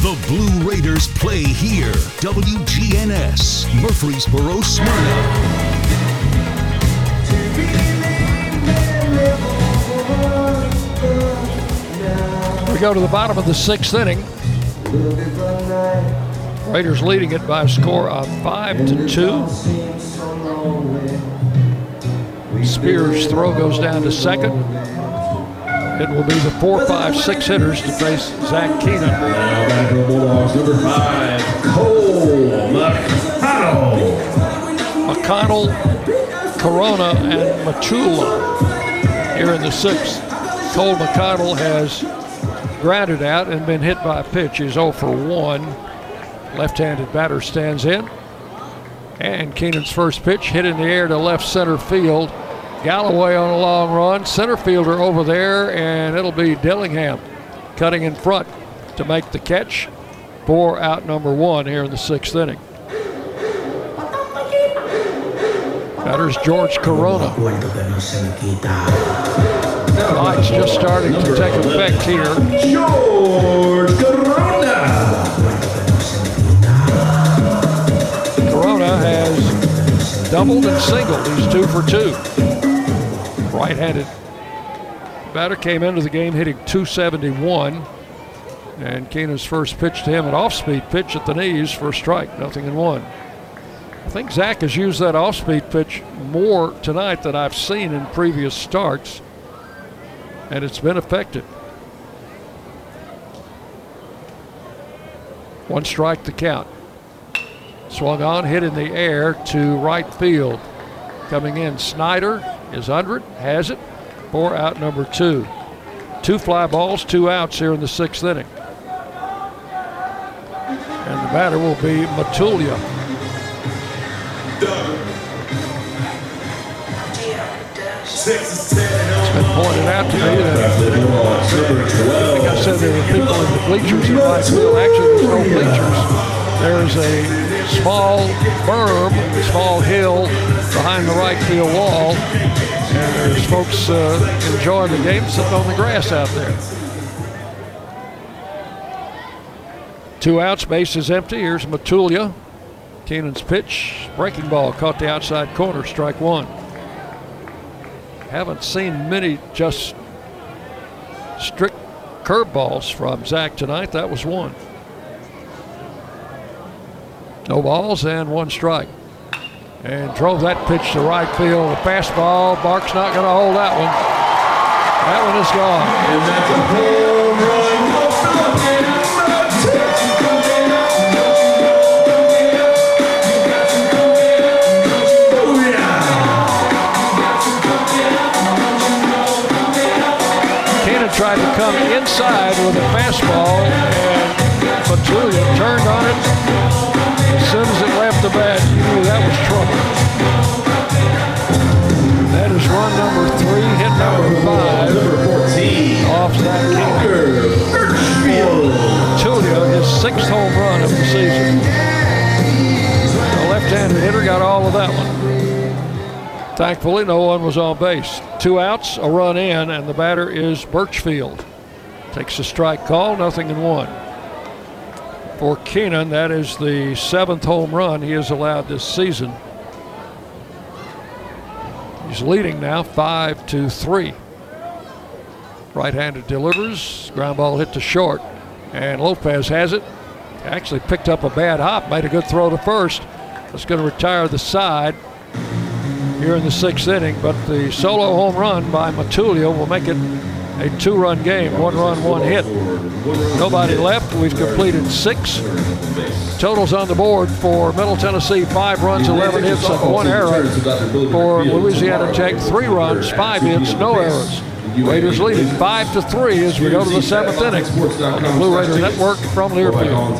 The Blue Raiders play here. WGNS, Murfreesboro, Smyrna. We go to the bottom of the sixth inning. Raiders leading it by a score of five to two. Spears' throw goes down to second. It will be the four, five, six hitters to face Zach Keenan. Now back to the Bulldogs, number five, Cole McConnell. McConnell, Corona, and Matulia here in the sixth. Cole McConnell has grounded out and been hit by a pitch. He's 0 for 1. Left-handed batter stands in. And Keenan's first pitch hit in the air to left center field. Galloway on a long run. Center fielder over there, and it'll be Dillingham cutting in front to make the catch for out number one here in the sixth inning. Batter's George Corona. Lights just starting to take effect here. George Corona. Corona has doubled and singled. He's two for two. Right-handed batter came into the game hitting 271. And Keenan's first pitch to him, an off-speed pitch at the knees for a strike, nothing in one. I think Zach has used that off-speed pitch more tonight than I've seen in previous starts, and it's been effective. One strike to count. Swung on, hit in the air to right field. Coming in, Snyder is under it, has it, for out number two. Two fly balls, two outs here in the sixth inning. And the batter will be Matulia. It's been pointed out to me that I think I said there were people in the bleachers in right field. Actually, there's no bleachers. There's a small berm, small hill behind the right field wall, and there's folks uh, enjoying the game sitting on the grass out there. Two outs, base is empty. Here's Matulia. Keenan's pitch, breaking ball, caught the outside corner, strike one. Haven't seen many just strict curveballs from Zach tonight. That was one. No balls and one strike. And drove that pitch to right field. The fastball. Bark's not going to hold that one. That one is gone. And that's a home run. Tried to come inside with a fastball, and Matulia turned on it. As soon as it the bat, you knew that was trouble. That is run number three, hit number five Number 14. off Zach Keenan. Matulia, his sixth home run of the season. The left-handed hitter got all of that one. Thankfully, no one was on base. Two outs, a run in, and the batter is Birchfield. Takes a strike call, nothing in one. For Keenan, that is the seventh home run he has allowed this season. He's leading now five to three. Right-handed delivers, ground ball hit to short, and Lopez has it. Actually picked up a bad hop, made a good throw to first. That's going to retire the side here in the sixth inning, but the solo home run by Matulia will make it a two-run game, one run, one hit. Nobody left. We've completed six. Totals on the board for Middle Tennessee: five runs, 11 hits, and one error. For Louisiana Tech, three runs, five hits, no errors. Raiders leading five to three as we go to the seventh inning the Blue Raider Network from Learfield.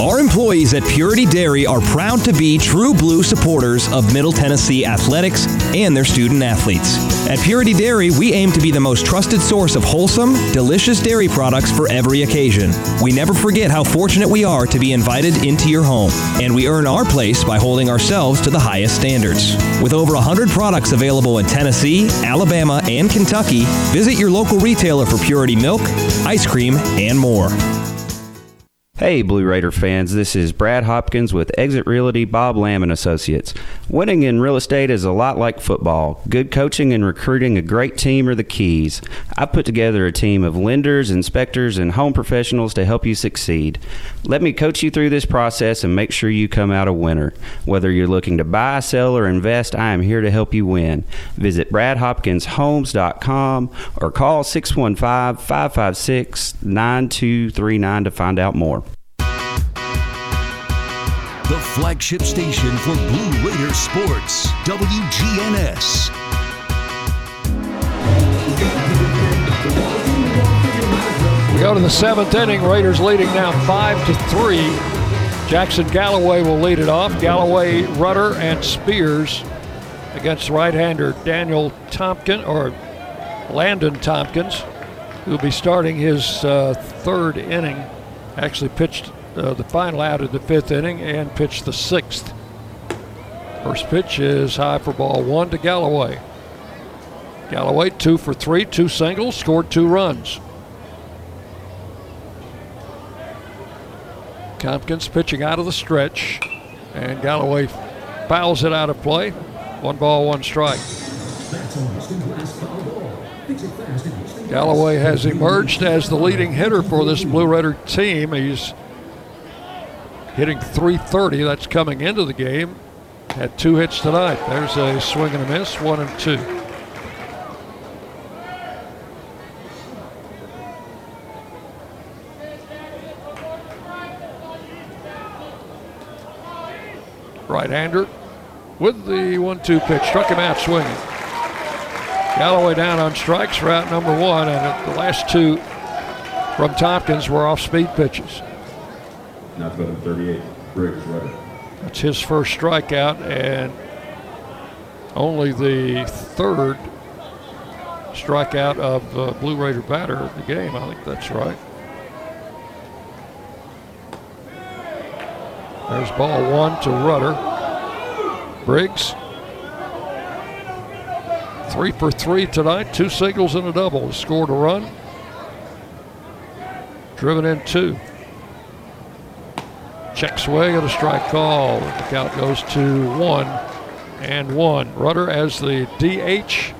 Our employees at Purity Dairy are proud to be true blue supporters of Middle Tennessee athletics and their student athletes. At Purity Dairy, we aim to be the most trusted source of wholesome, delicious dairy products for every occasion. We never forget how fortunate we are to be invited into your home, and we earn our place by holding ourselves to the highest standards. With over 100 products available in Tennessee, Alabama, and Kentucky, visit your local retailer for Purity milk, ice cream, and more. Hey, Blue Raider fans, this is Brad Hopkins with Exit Realty Bob Lamb and Associates. Winning in real estate is a lot like football. Good coaching and recruiting a great team are the keys. I've put together a team of lenders, inspectors, and home professionals to help you succeed. Let me coach you through this process and make sure you come out a winner. Whether you're looking to buy, sell, or invest, I am here to help you win. Visit bradhopkinshomes.com or call 615 556 9239 to find out more. The flagship station for Blue Raider sports, WGNS. Go to the seventh inning. Raiders leading now five to three. Jackson Galloway will lead it off. Galloway, Rudder, and Spears against right-hander Daniel Tompkins or Landon Tompkins, who will be starting his uh, third inning. Actually pitched uh, the final out of the fifth inning and pitched the sixth. First pitch is high for ball one to Galloway. Galloway two for three, two singles, scored two runs. Tompkins pitching out of the stretch, and Galloway fouls it out of play. One ball, one strike. Galloway has emerged as the leading hitter for this Blue Raider team. He's hitting 330. That's coming into the game. Had two hits tonight. There's a swing and a miss, one and two. Right-hander with the one-two pitch. Struck him out swinging. Galloway down on strikes for out number one, and the last two from Tompkins were off-speed pitches. Now batting 38, Briggs Rudder. That's his first strikeout and only the third strikeout of uh, Blue Raider batter of the game. I think that's right. There's ball one to Rudder. Briggs. Three for three tonight, two singles and a double. Scored a run. Driven in two. Check swing and a strike call. The count goes to one and one. Rudder as the DH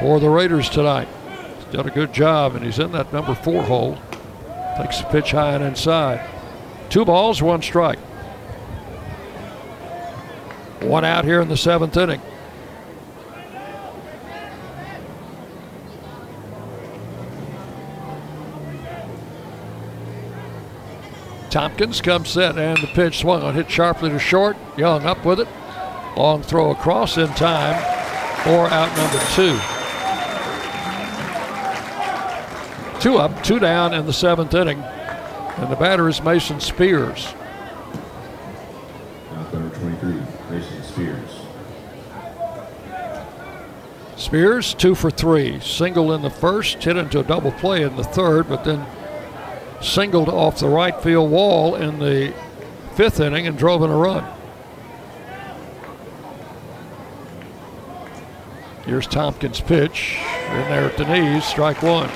for the Raiders tonight. He's done a good job, and he's in that number four hole. Takes the pitch high and inside. Two balls, one strike. One out here in the seventh inning. Tompkins comes set and the pitch swung on, hit sharply to short. Young up with it. Long throw across in time for out number two. Two up, two down in the seventh inning. And the batter is Mason Spears. Now number 23, Mason Spears. Spears, two for three. Single in the first, hit into a double play in the third, but then singled off the right field wall in the fifth inning and drove in a run. Here's Tompkins' pitch. In there at the knees, strike one.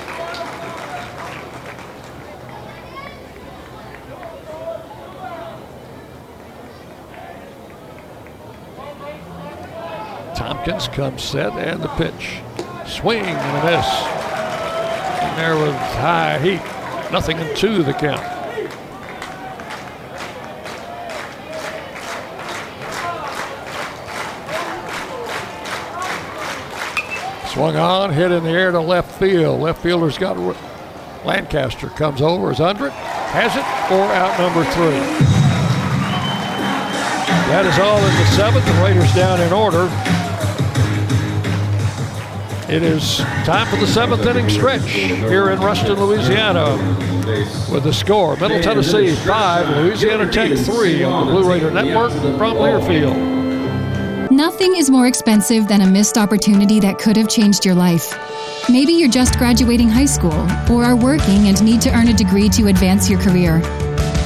Tompkins comes set and the pitch. Swing and a miss. And there with high heat. Nothing in two the count. Swung on, hit in the air to left field. Left fielder's got Lancaster comes over, is under it, has it, or out number three. That is all in the seventh. The Raiders down in order. It is time for the seventh inning stretch here in Ruston, Louisiana. With the score, Middle Tennessee five, Louisiana Tech three on the Blue Raider Network from Learfield. Nothing is more expensive than a missed opportunity that could have changed your life. Maybe you're just graduating high school, or are working and need to earn a degree to advance your career.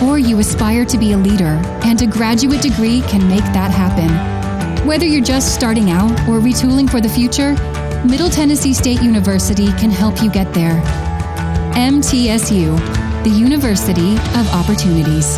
Or you aspire to be a leader, and a graduate degree can make that happen. Whether you're just starting out or retooling for the future, Middle Tennessee State University can help you get there. MTSU, the University of Opportunities.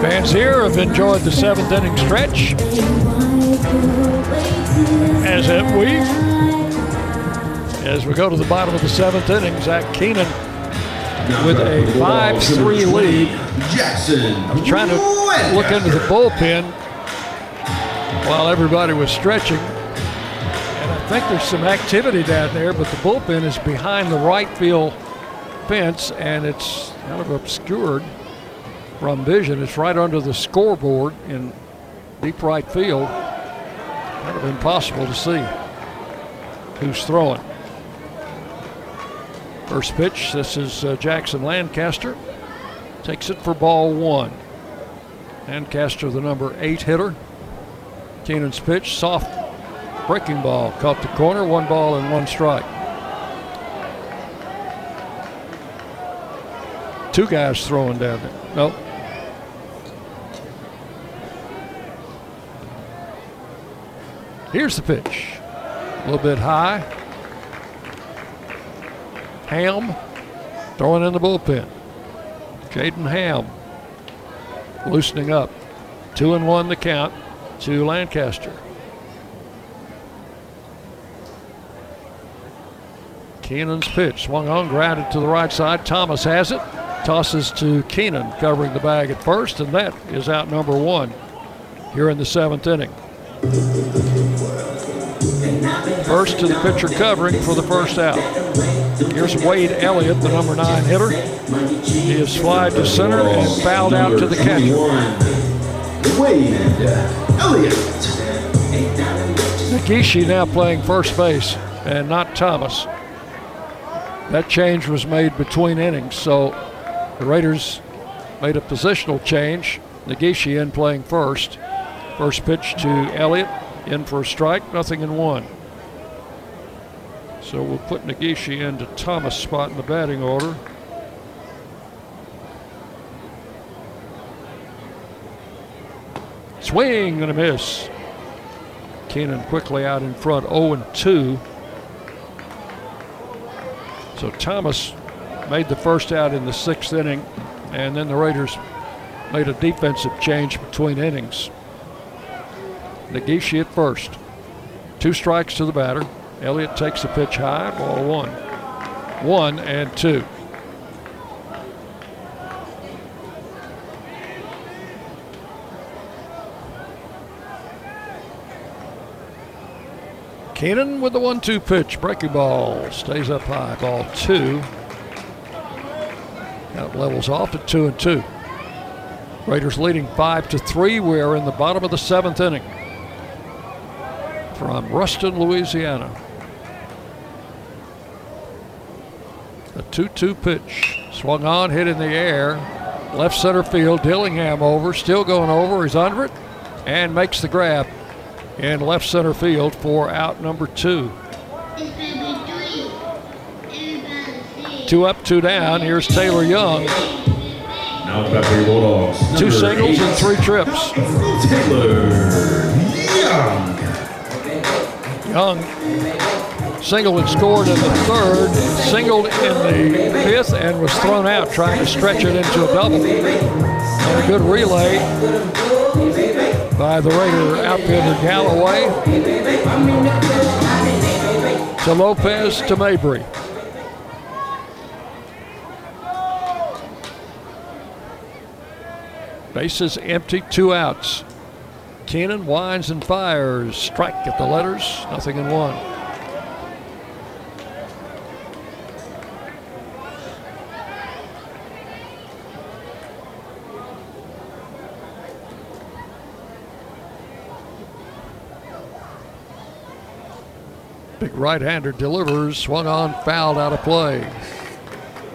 Fans here have enjoyed the seventh inning stretch. As have we. As we go to the bottom of the seventh inning, Zach Keenan with a 5-3 lead. Jackson. I was trying to look into the bullpen while everybody was stretching. And I think there's some activity down there, but the bullpen is behind the right field fence and it's kind of obscured from vision. It's right under the scoreboard in deep right field. Kind of impossible to see who's throwing. First pitch, this is uh, Jackson Lancaster. Takes it for ball one. Lancaster, the number eight hitter. Keenan's pitch, soft breaking ball, caught the corner, one ball and one strike. Two guys throwing down there. Nope. Here's the pitch. A little bit high. Ham throwing in the bullpen. Jaden Ham loosening up. Two and one the count to Lancaster. Keenan's pitch swung on, grounded to the right side. Thomas has it. Tosses to Keenan, covering the bag at first, and that is out number one here in the seventh inning. First to the pitcher covering for the first out. Here's Wade Elliott, the number nine hitter. He is flied to center and fouled out to the catcher. Wade Elliott. Nagishi now playing first base and not Thomas. That change was made between innings, so the Raiders made a positional change. Nagishi in playing first. First pitch to Elliott, in for a strike, nothing in one. So we'll put Nagishi into Thomas' spot in the batting order. Swing and a miss. Keenan quickly out in front, 0 and 2. So Thomas made the first out in the sixth inning, and then the Raiders made a defensive change between innings. Nagishi at first. Two strikes to the batter. Elliott takes the pitch high, ball one. one and two. Keenan with the one-two pitch, breaking ball, stays up high, ball two. Count levels off at two and two. Raiders leading five to three. We are in the bottom of the seventh inning. From Ruston, Louisiana. The 2 2 pitch. Swung on, hit in the air. Left center field. Dillingham over. Still going over. He's under it. And makes the grab in left center field for out number two. Two up, two down. Here's Taylor Young. Now Bulldogs. Two singles eight, and three trips. Taylor Young. Young singled and scored in the third, singled in the fifth, and was thrown out trying to stretch it into a double. And a good relay by the Raider outfielder Galloway to Lopez to Mabry. Bases empty, two outs. Keenan winds and fires. Strike at the letters, nothing in one. Big right-hander delivers, swung on, fouled out of play.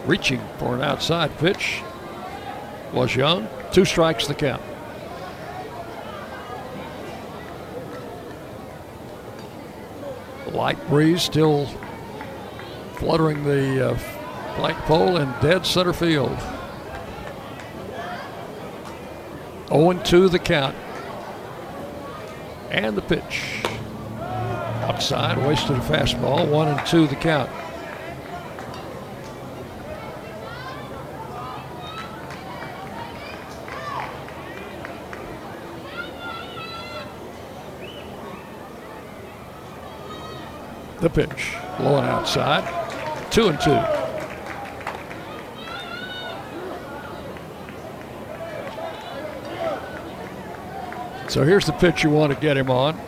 Reaching for an outside pitch was Young. Two strikes the count. Light breeze still fluttering the uh, flagpole in dead center field. 0 2 the count. And the pitch. Outside, wasted a fastball. 1 and 2 the count. The pitch, low and outside, two and two. So here's the pitch you want to get him on.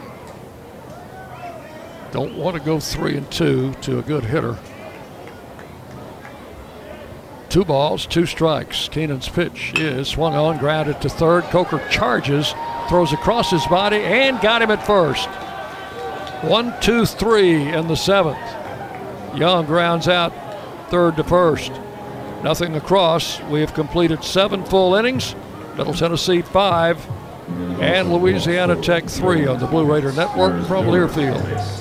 Don't want to go three and two to a good hitter. Two balls, two strikes. Keenan's pitch is swung on, grounded to third. Coker charges, throws across his body, and got him at first. One, two, three in the seventh. Young grounds out third to first. Nothing across. We have completed seven full innings. Middle Tennessee five, and Louisiana Tech three on the Blue Raider Network from Learfield.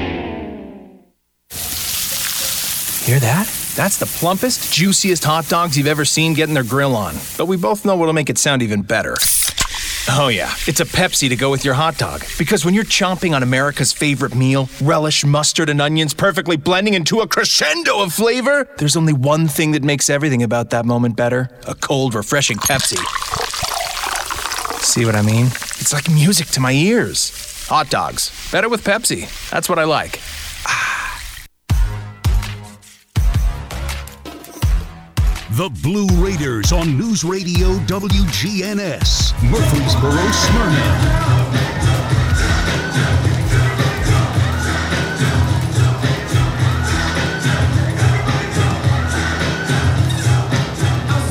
Hear that? That's the plumpest, juiciest hot dogs you've ever seen getting their grill on. But we both know what'll make it sound even better. Oh, yeah, it's a Pepsi to go with your hot dog. Because when you're chomping on America's favorite meal, relish, mustard, and onions perfectly blending into a crescendo of flavor, there's only one thing that makes everything about that moment better a cold, refreshing Pepsi. See what I mean? It's like music to my ears. Hot dogs. Better with Pepsi. That's what I like. Ah. The Blue Raiders on News Radio WGNS, Murfreesboro, Smyrna.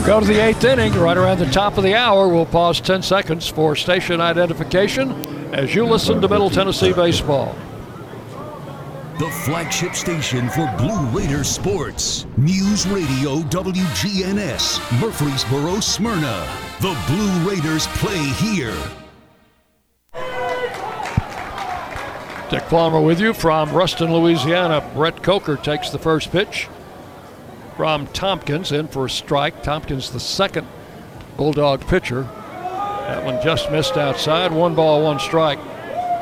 Go to the eighth inning, right around the top of the hour. We'll pause 10 seconds for station identification as you listen to Middle Tennessee baseball. The flagship station for Blue Raider sports. News Radio WGNS, Murfreesboro, Smyrna. The Blue Raiders play here. Dick Palmer with you from Ruston, Louisiana. Brett Coker takes the first pitch from Tompkins in for a strike. Tompkins, the second Bulldog pitcher. That one just missed outside. One ball, one strike.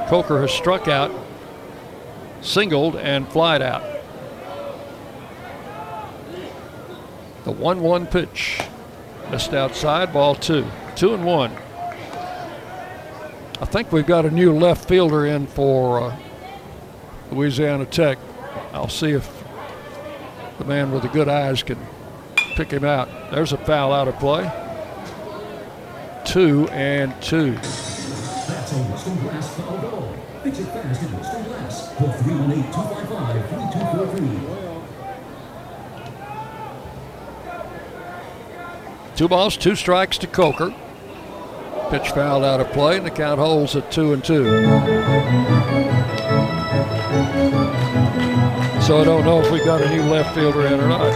Coker has struck out, singled, and flied out. The 1 1 pitch. Missed outside, ball two. Two and one. I think we've got a new left fielder in for uh, Louisiana Tech. I'll see if the man with the good eyes can pick him out. There's a foul out of play. Two and two. That's a Western Glass foul ball. Fix it fast at Western Glass. Call 318-255-3243. Two balls, two strikes to Coker. Pitch fouled out of play, and the count holds at two and two. So I don't know if we got a new left fielder in or not.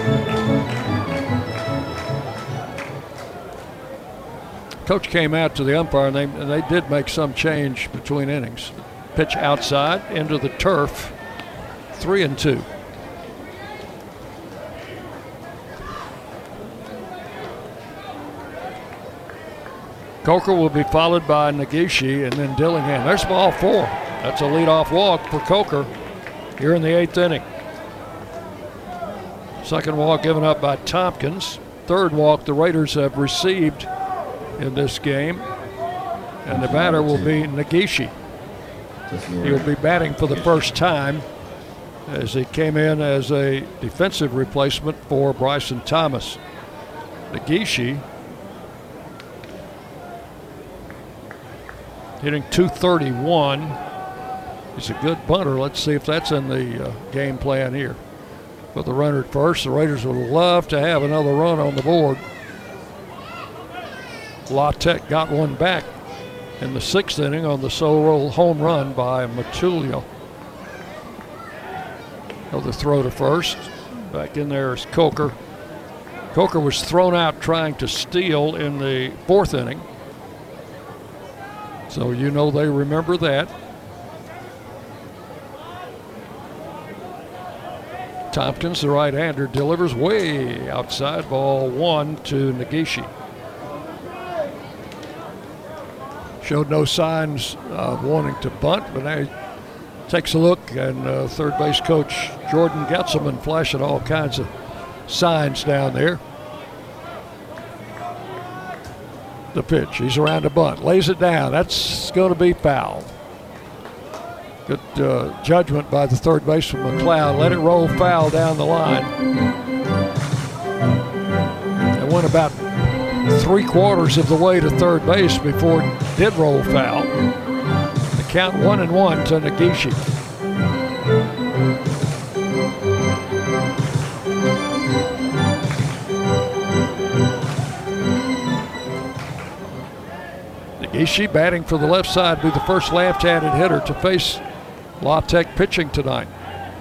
Coach came out to the umpire, and they, and they did make some change between innings. Pitch outside into the turf, three and two. Coker will be followed by Nagishi and then Dillingham. There's ball four. That's a leadoff walk for Coker here in the eighth inning. Second walk given up by Tompkins. Third walk the Raiders have received in this game. And the batter will be Nagishi. He'll be batting for the first time as he came in as a defensive replacement for Bryson Thomas. Nagishi hitting 231. He's a good bunter. Let's see if that's in the uh, game plan here. With the runner at first, the Raiders would love to have another run on the board. La Tech got one back in the sixth inning on the solo home run by Matulia. Another throw to first. Back in there is Coker. Coker was thrown out trying to steal in the fourth inning. So you know they remember that. Tompkins, the right hander, delivers way outside ball one to Nagishi. Showed no signs of wanting to bunt, but now he takes a look, and uh, third base coach Jordan Getzelman flashing all kinds of signs down there. The pitch. He's around the bunt. Lays it down. That's going to be foul. Good uh, judgment by the third baseman McLeod. Let it roll foul down the line. It went about three quarters of the way to third base before it did roll foul. The count one and one to Nagishi. Nagishi batting for the left side, be the first left-handed hitter to face La Tech pitching tonight.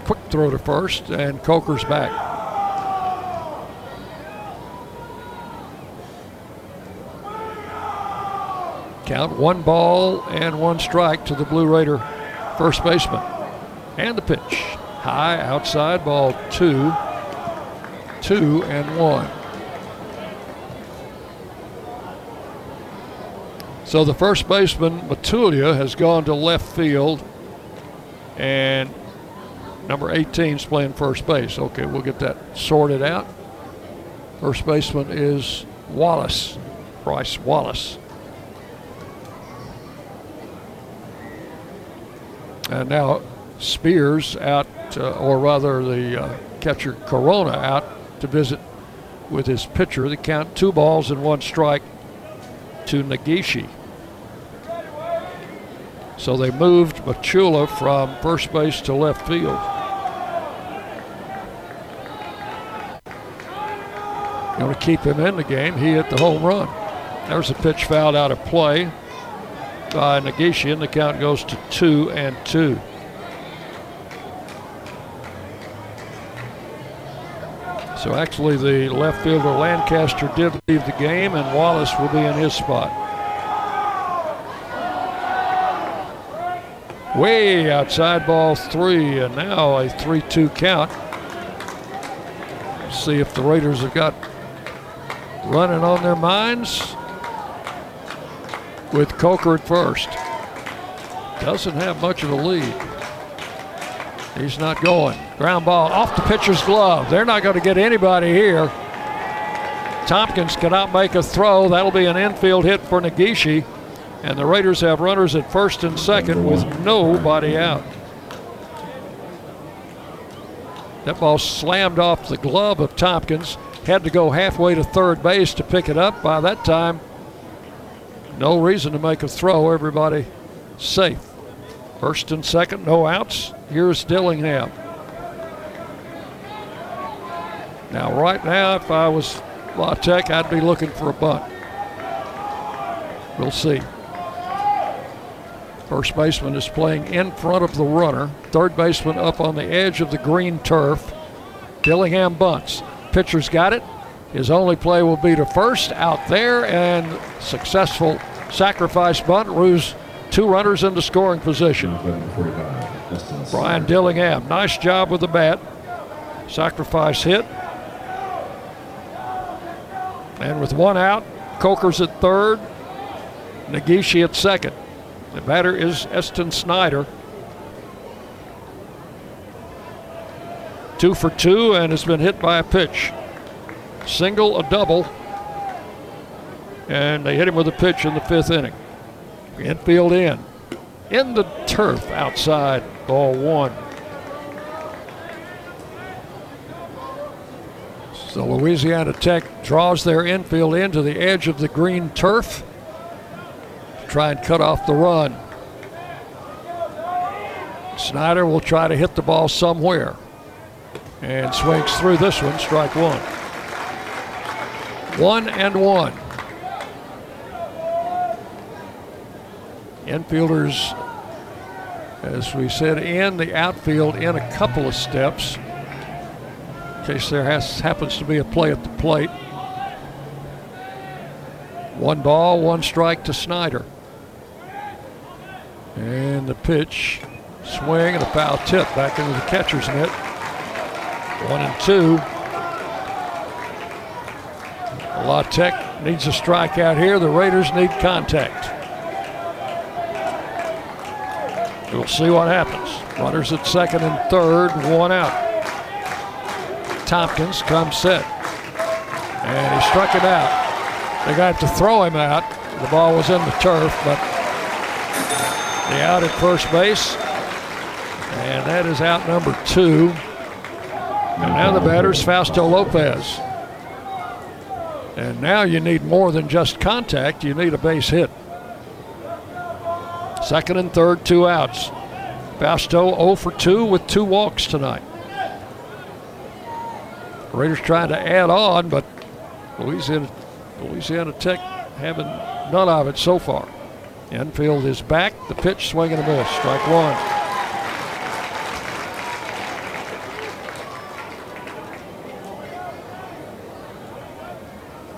Quick throw to first, and Coker's back. Count one ball and one strike to the Blue Raider first baseman. And the pitch. High outside ball two. Two and one. So the first baseman, Matulia, has gone to left field, and number 18 is playing first base. Okay, we'll get that sorted out. First baseman is Wallace, Bryce Wallace. And now Spears out, uh, or rather the uh, catcher Corona out to visit with his pitcher. The count two balls and one strike to Nagishi. So they moved Matulia from first base to left field. Going to keep him in the game. He hit the home run. There's a pitch fouled out of play by Nagishi, and the count goes to two and two. So actually, the left fielder Lancaster did leave the game, and Wallace will be in his spot. Way outside ball three, and now a 3 2 count. see if the Raiders have got running on their minds with Coker at first. Doesn't have much of a lead. He's not going. Ground ball off the pitcher's glove. They're not going to get anybody here. Tompkins cannot make a throw. That'll be an infield hit for Negishi. And the Raiders have runners at first and second with nobody out. That ball slammed off the glove of Tompkins. Had to go halfway to third base to pick it up. By that time, no reason to make a throw. Everybody safe. First and second, no outs. Here's Dillingham. Now, right now, if I was La Tech, I'd be looking for a bunt. We'll see. First baseman is playing in front of the runner. Third baseman up on the edge of the green turf. Dillingham bunts. Pitcher's got it. His only play will be to first out there and successful sacrifice bunt. Ruse two runners into scoring position. Brian Dillingham, nice job with the bat. Sacrifice hit. And with one out, Coker's at third, Negishi at second. The batter is Eston Snyder. Two for two and has been hit by a pitch. Single, a double. And they hit him with a pitch in the fifth inning. Infield in. In the turf outside, ball one. So Louisiana Tech draws their infield into the edge of the green turf try and cut off the run. Snyder will try to hit the ball somewhere and swings through this one, strike one. One and one. Infielders, as we said, in the outfield in a couple of steps in case there has, happens to be a play at the plate. One ball, one strike to Snyder. And the pitch, swing, and a foul tip back into the catcher's mitt. One and two. La Tech needs a strikeout here. The Raiders need contact. We'll see what happens. Runners at second and third, one out. Tompkins comes set. And he struck him out. They got to throw him out. The ball was in the turf, but out at first base. And that is out number two. And now the batter is Fausto Lopez. And now you need more than just contact, you need a base hit. Second and third, two outs. Fausto 0 for 2 with two walks tonight. Raiders trying to add on, but Louisiana, Louisiana Tech having none of it so far. Infield is back. The pitch, swing and a miss. Strike one.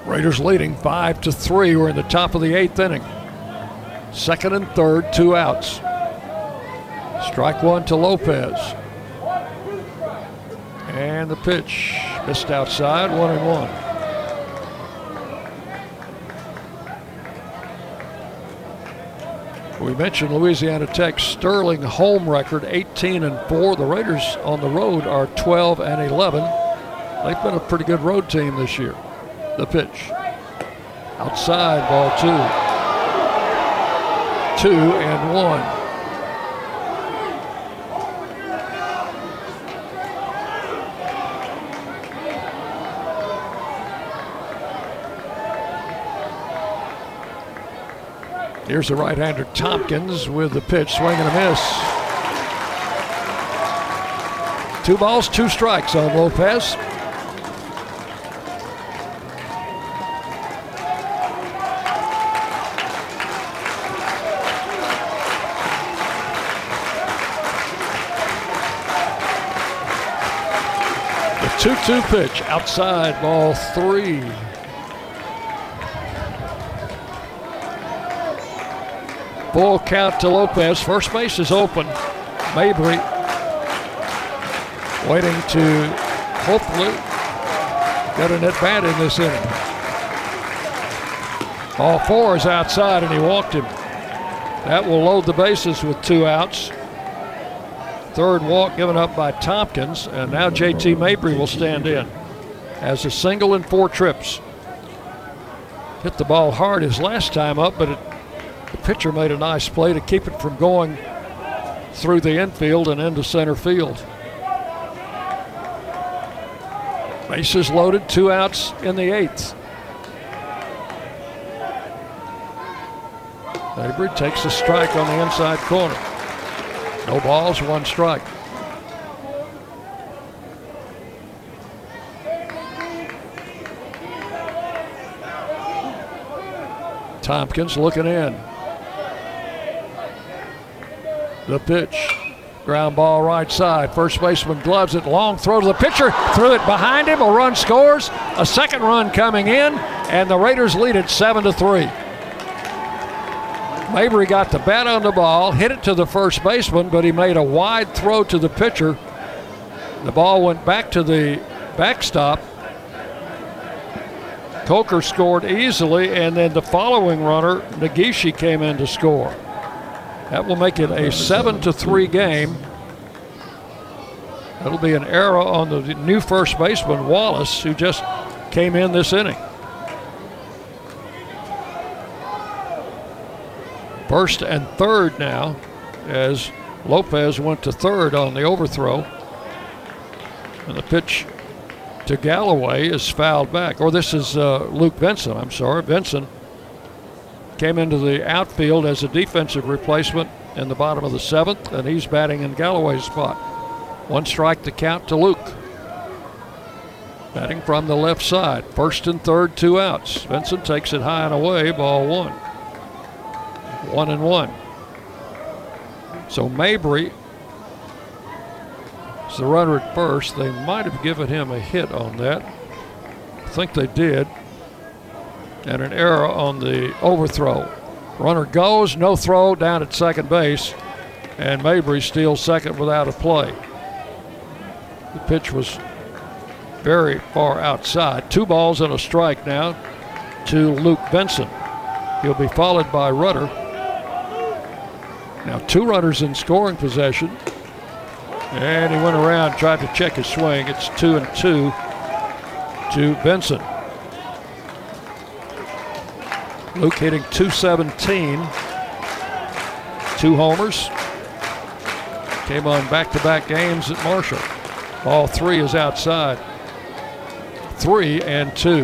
Raiders leading five to three. We're in the top of the eighth inning. Second and third, two outs. Strike one to Lopez. And the pitch missed outside, one and one. We mentioned Louisiana Tech's sterling home record 18 and 4. The Raiders on the road are 12 and 11. They've been a pretty good road team this year. The pitch. Outside ball two. Two and one. Here's the right-hander Tompkins with the pitch, swing and a miss. Two balls, two strikes on Lopez. The 2-2 pitch outside ball three. Full count to Lopez. First base is open. Mabry waiting to hopefully get an at bat in this inning. All four is outside, and he walked him. That will load the bases with two outs. Third walk given up by Tompkins, and now JT Mabry will stand in as a single in four trips. Hit the ball hard his last time up, but it, the pitcher made a nice play to keep it from going through the infield and into center field. Bases loaded, two outs in the eighth. Mabry takes a strike on the inside corner. No balls, one strike. Tompkins looking in. The pitch. Ground ball right side. First baseman gloves it. Long throw to the pitcher. Threw it behind him. A run scores. A second run coming in. And the Raiders lead it 7 to 3. Mabry got the bat on the ball, hit it to the first baseman, but he made a wide throw to the pitcher. The ball went back to the backstop. Coker scored easily, and then the following runner, Nagishi, came in to score. That will make it a seven to three game. That'll be an error on the new first baseman Wallace, who just came in this inning. First and third now, as Lopez went to third on the overthrow, and the pitch to Galloway is fouled back. Or this is uh, Luke Benson. I'm sorry, Benson came into the outfield as a defensive replacement in the bottom of the seventh, and he's batting in Galloway's spot. One strike to count to Luke. Batting from the left side. First and third, two outs. Benson takes it high and away, ball one. One and one. So Mabry is the runner at first. They might have given him a hit on that. I think they did. And an error on the overthrow. Runner goes, no throw down at second base, and Mabry steals second without a play. The pitch was very far outside. Two balls and a strike now to Luke Benson. He'll be followed by Rudder. Now, two runners in scoring possession. And he went around, tried to check his swing. It's two and two to Benson. Luke hitting 217. Two homers. Came on back to back games at Marshall. All three is outside. Three and two.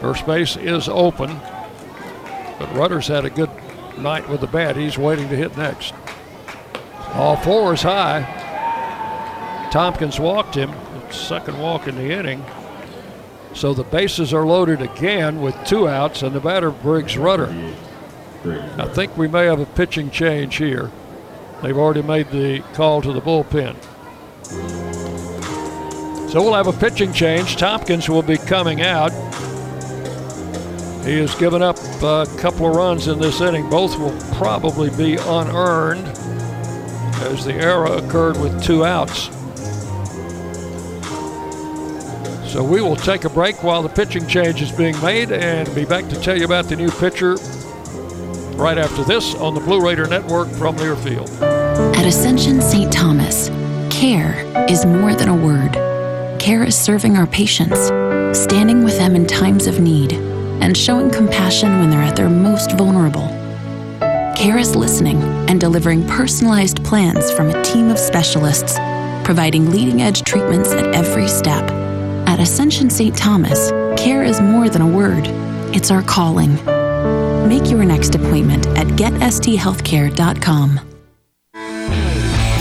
First base is open, but Rudder's had a good night with the bat. He's waiting to hit next. All four is high. Tompkins walked him, second walk in the inning. So the bases are loaded again with two outs, and the batter Briggs Rudder. I think we may have a pitching change here. They've already made the call to the bullpen. So we'll have a pitching change. Tompkins will be coming out. He has given up a couple of runs in this inning. Both will probably be unearned as the error occurred with two outs. So we will take a break while the pitching change is being made and be back to tell you about the new pitcher right after this on the Blue Raider Network from Learfield. At Ascension St. Thomas, care is more than a word. Care is serving our patients, standing with them in times of need, and showing compassion when they're at their most vulnerable. Care is listening and delivering personalized plans from a team of specialists, providing leading edge treatments at every step. At Ascension St. Thomas, care is more than a word, it's our calling. Make your next appointment at getsthealthcare.com.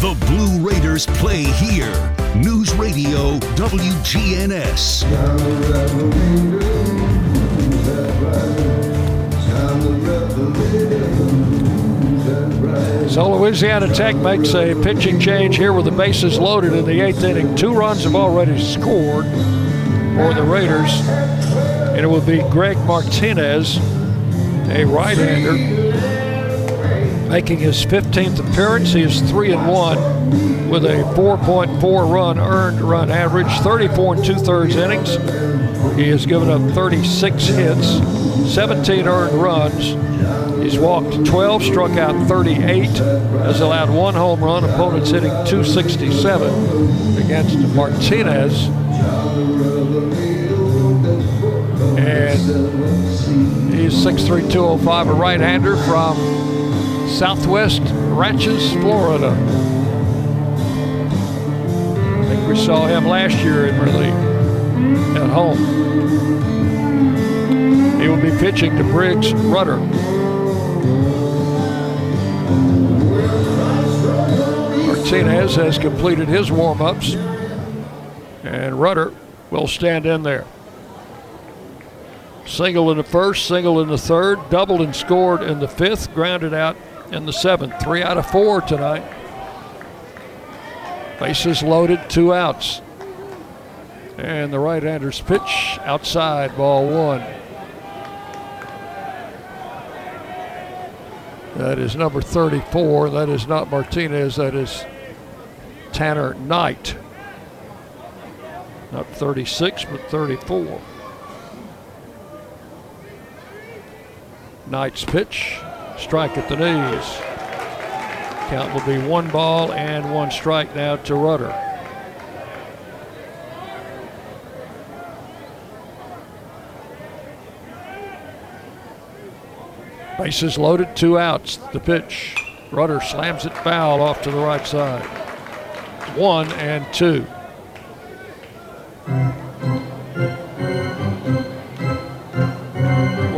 The Blue Raiders play here. News Radio WGNS. So Louisiana Tech makes a pitching change here with the bases loaded in the eighth inning. Two runs have already scored for the Raiders, and it will be Greg Martinez, a right-hander, making his 15th appearance. He is three and one with a 4.4 run earned run average, 34 and two-thirds innings. He has given up 36 hits, 17 earned runs. He's walked 12, struck out 38, has allowed one home run. Opponents hitting 267 against Martinez. And he's 6'3", 205, a right-hander from Southwest Ranches, Florida. I think we saw him last year in relief at home. He will be pitching to Briggs Rudder. Martinez has completed his warm-ups, and Rudder will stand in there. Single in the first, single in the third, doubled and scored in the fifth, grounded out in the seventh. Three out of four tonight. Bases loaded, two outs. And the right-hander's pitch outside, ball one. That is number 34. That is not Martinez. That is Tanner Knight. Not 36, but 34. Knight's pitch, strike at the knees. Count will be one ball and one strike now to Rudder. Bases loaded, two outs. The pitch. Rudder slams it foul off to the right side. One and two.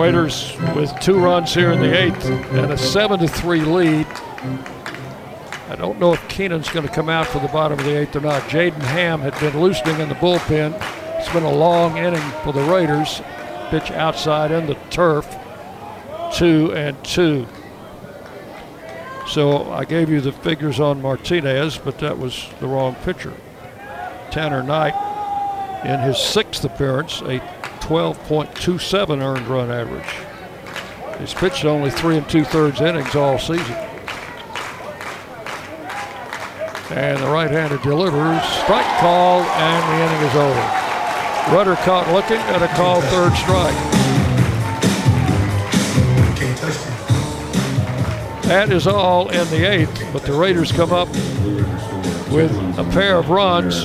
Raiders with two runs here in the eighth and a seven to three lead. I don't know if Keenan's going to come out for the bottom of the eighth or not. Jaden Ham had been loosening in the bullpen. It's been a long inning for the Raiders. Pitch outside in the turf. Two and two. So I gave you the figures on Martinez, but that was the wrong pitcher. Tanner Knight, in his sixth appearance, a 12.27 earned run average. He's pitched only three and two thirds innings all season. And the right-hander delivers. Strike call, and the inning is over. Rudder caught looking at a called third strike. That is all in the eighth, but the Raiders come up with a pair of runs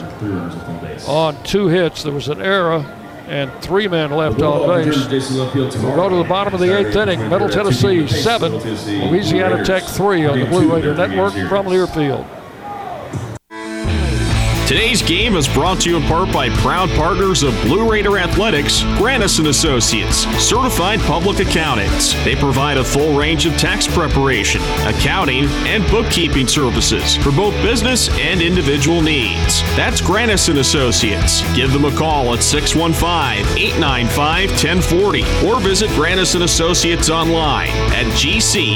on two hits. There was an error and three men left on base. We'll go to the bottom of the eighth inning. Middle Tennessee seven, Louisiana Tech three on the Blue Raider Network from Learfield. Today's game is brought to you in part by proud partners of Blue Raider Athletics, Granison Associates, certified public accountants. They provide a full range of tax preparation, accounting, and bookkeeping services for both business and individual needs. That's Granison Associates. Give them a call at 615-895-1040 or visit Granison Associates online at gcpas.com.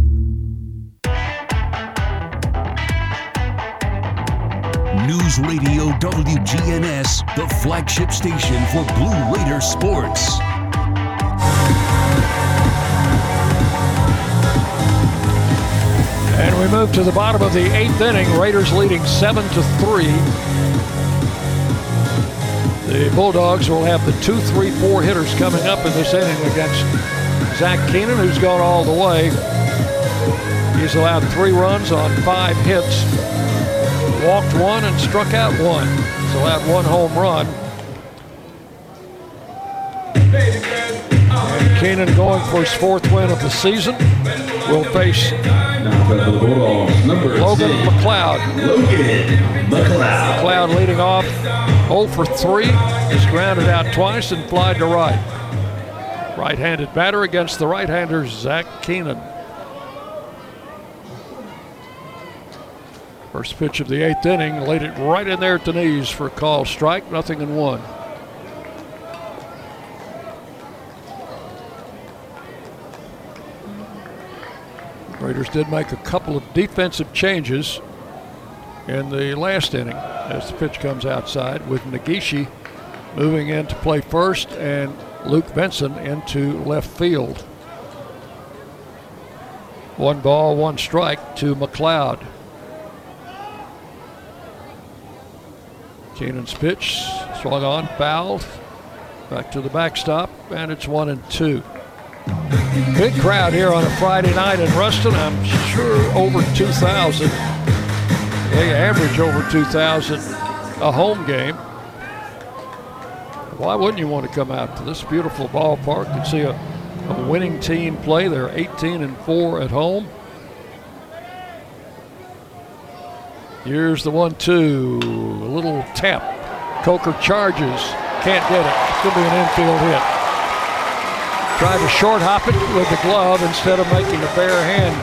News Radio WGNS, the flagship station for Blue Raider sports. And we move to the bottom of the eighth inning. Raiders leading seven to three. The Bulldogs will have the two, three, four hitters coming up in this inning against Zach Keenan, who's gone all the way. He's allowed three runs on five hits, walked one, and struck out one. He's allowed one home run. And Keenan going for his fourth win of the season will face Logan McLeod. Logan McLeod. McLeod leading off 0 for 3. He's grounded out twice and flied to right. Right-handed batter against the right-hander Zach Keenan. First pitch of the eighth inning, laid it right in there at the knees for a call strike, nothing in one. Raiders did make a couple of defensive changes in the last inning as the pitch comes outside with Nagishi moving in to play first and Luke Benson into left field. One ball, one strike to McLeod. Keenan's pitch swung on, fouled, back to the backstop, and it's one and two. Big crowd here on a Friday night in Ruston. I'm sure over 2,000. They average over 2,000 a home game. Why wouldn't you want to come out to this beautiful ballpark and see a, a winning team play? They're 18 and 4 at home. Here's the one two. A little tap. Coker charges. Can't get it. To be an infield hit. Tried to short hop it with the glove instead of making a bare hand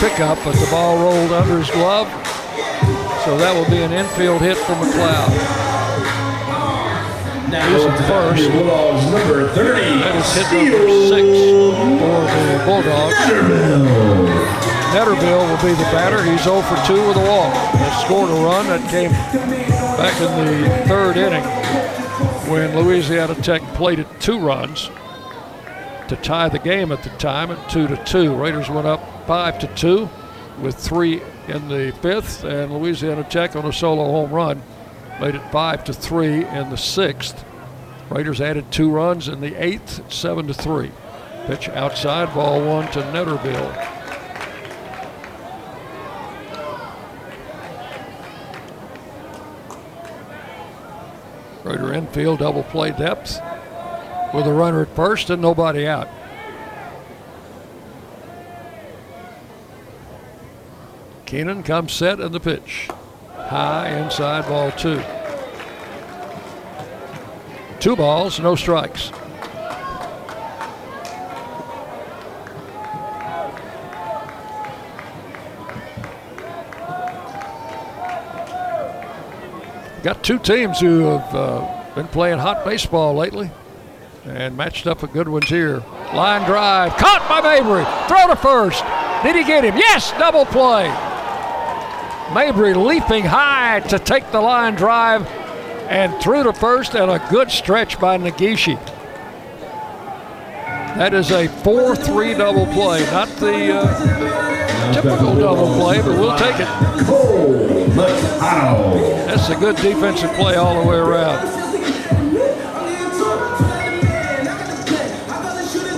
pickup, but the ball rolled under his glove. So that will be an infield hit for McLeod. Now He's first. Bulldogs number 30. That is hit number six for the Bulldogs. Netterville will be the batter. He's 0 for 2 with a walk. Has scored a run that came back in the third inning when Louisiana Tech played it two runs to tie the game at the time at 2 to 2. Raiders went up 5 to 2 with 3 in the fifth, and Louisiana Tech on a solo home run made it 5 to 3 in the sixth. Raiders added two runs in the eighth, 7 to 3. Pitch outside, ball one to Netterville. Raider infield double play depth with a runner at first and nobody out. Keenan comes set in the pitch. High inside ball two. Two balls, no strikes. Got two teams who have uh, been playing hot baseball lately and matched up with good ones here. Line drive, caught by Mabry. Throw to first. Did he get him? Yes, double play. Mabry leaping high to take the line drive and through to first, and a good stretch by Nagishi. That is a 4 3 double play. Not the uh, typical double play, but we'll take it. That's a good defensive play all the way around.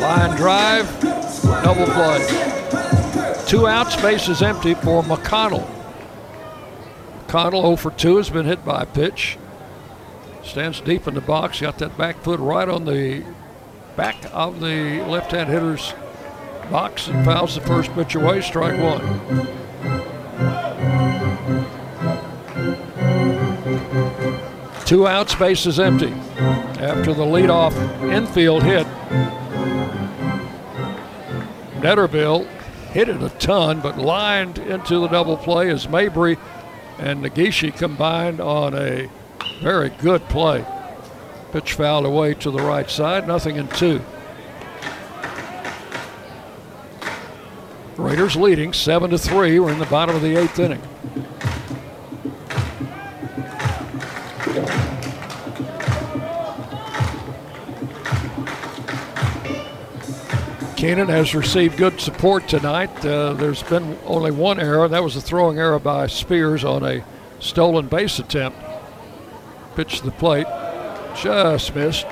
Line drive, double play. Two outs, base is empty for McConnell. McConnell 0 for 2 has been hit by a pitch. Stands deep in the box, got that back foot right on the back of the left hand hitter's box and fouls the first pitch away, strike one. Two outs, base is empty. After the leadoff infield hit, Netterville hit it a ton, but lined into the double play as Mabry and Nagishi combined on a very good play. Pitch fouled away to the right side, nothing in two. Raiders leading seven to three. We're in the bottom of the eighth inning. Keenan has received good support tonight. Uh, there's been only one error. That was a throwing error by Spears on a stolen base attempt. Pitch to the plate. Just missed.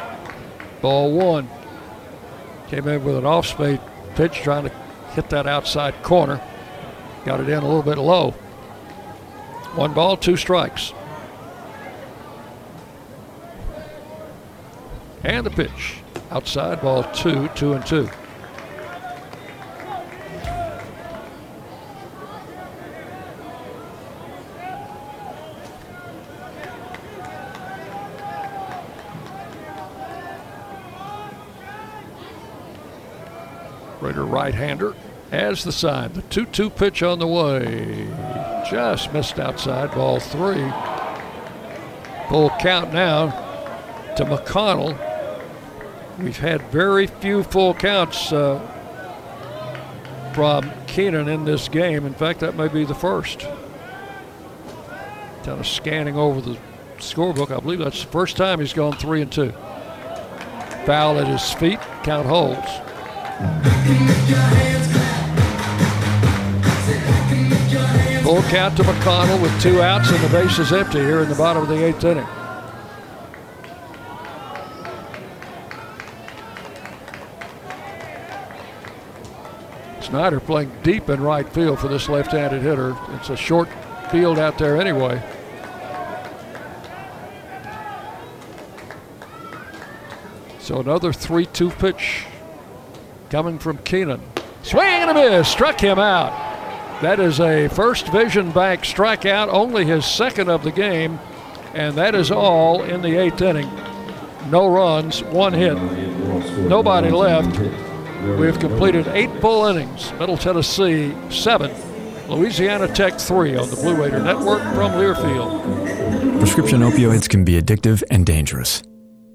Ball one. Came in with an off speed pitch trying to hit that outside corner. Got it in a little bit low. One ball, two strikes. And the pitch. Outside ball two, two and two. Raider right-hander as the sign. The 2-2 pitch on the way. Just missed outside, ball three. Full count now to McConnell. We've had very few full counts uh, from Keenan in this game. In fact, that may be the first. Kind of scanning over the scorebook, I believe that's the first time he's gone three and two. Foul at his feet, count holds. Full count to McConnell with two outs and the base is empty here in the bottom of the eighth inning. Snyder playing deep in right field for this left-handed hitter. It's a short field out there anyway. So another 3-2 pitch coming from Keenan. Swing and a miss, struck him out. That is a first Vision Bank strikeout, only his second of the game, and that is all in the eighth inning. No runs, one hit, nobody left. We have completed eight full innings. Middle Tennessee seven, Louisiana Tech three on the Blue Raider Network from Learfield. Prescription opioids can be addictive and dangerous.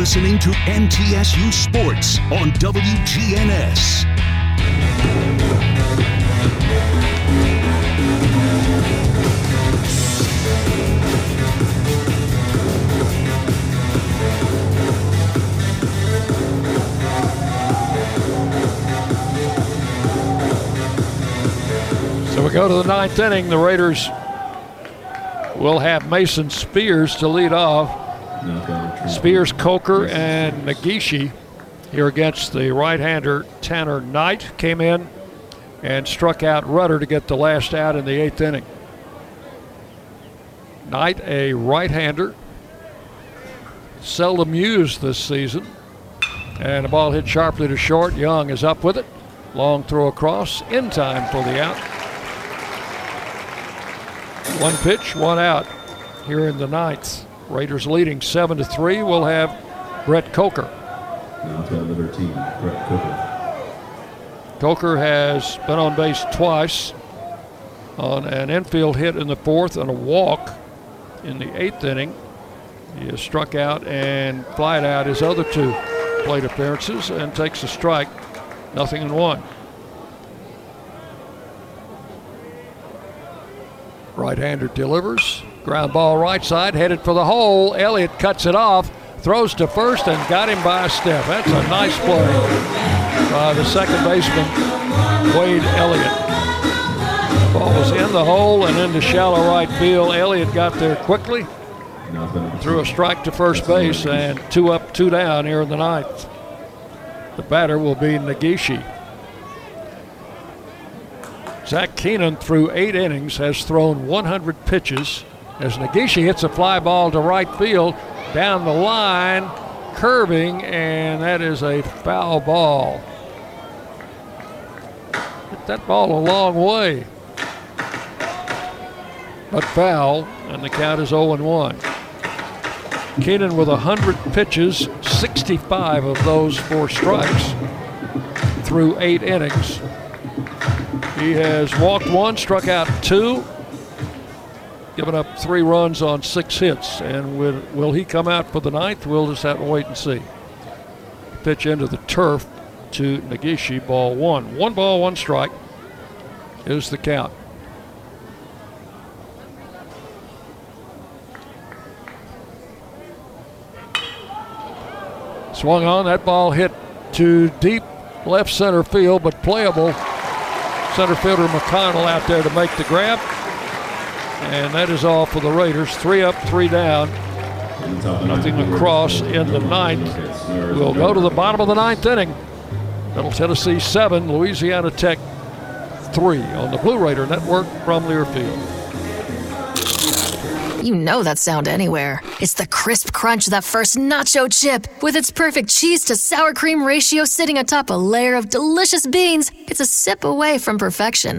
Listening to MTSU Sports on WGNS. So we go to the ninth inning. The Raiders will have Mason Spears to lead off. Spears, Coker, and Nagishi here against the right-hander Tanner Knight came in and struck out Rudder to get the last out in the eighth inning. Knight, a right-hander, seldom used this season, and the ball hit sharply to short. Young is up with it. Long throw across in time for the out. One pitch, one out here in the ninth. Raiders leading seven to three. We'll have Brett Coker. Now to number 13, Brett Coker. Coker has been on base twice on an infield hit in the fourth and a walk in the eighth inning. He has struck out and flied out his other two plate appearances and takes a strike, nothing in one. Right-hander delivers. Ground ball right side, headed for the hole. Elliott cuts it off, throws to first, and got him by a step. That's a nice play by the second baseman, Wade Elliott. Ball was in the hole and into shallow right field. Elliott got there quickly, threw a strike to first base, and two up, two down here in the ninth. The batter will be Nagishi. Zach Keenan, through eight innings, has thrown 100 pitches. As Nagishi hits a fly ball to right field, down the line, curving, and that is a foul ball. Hit that ball a long way. but foul, and the count is 0 1. Keenan with 100 pitches, 65 of those for strikes through eight innings. He has walked one, struck out two, given up three runs on six hits. And will, will he come out for the ninth? We'll just have to wait and see. Pitch into the turf to Nagishi, ball one. One ball, one strike is the count. Swung on, that ball hit to deep left center field, but playable. Center fielder McConnell out there to make the grab. And that is all for the Raiders. Three up, three down. Nothing across in the ninth. We'll go to the bottom of the ninth inning. Middle Tennessee seven, Louisiana Tech three on the Blue Raider Network from Learfield. You know that sound anywhere. It's the crisp crunch of that first nacho chip. With its perfect cheese to sour cream ratio sitting atop a layer of delicious beans, it's a sip away from perfection.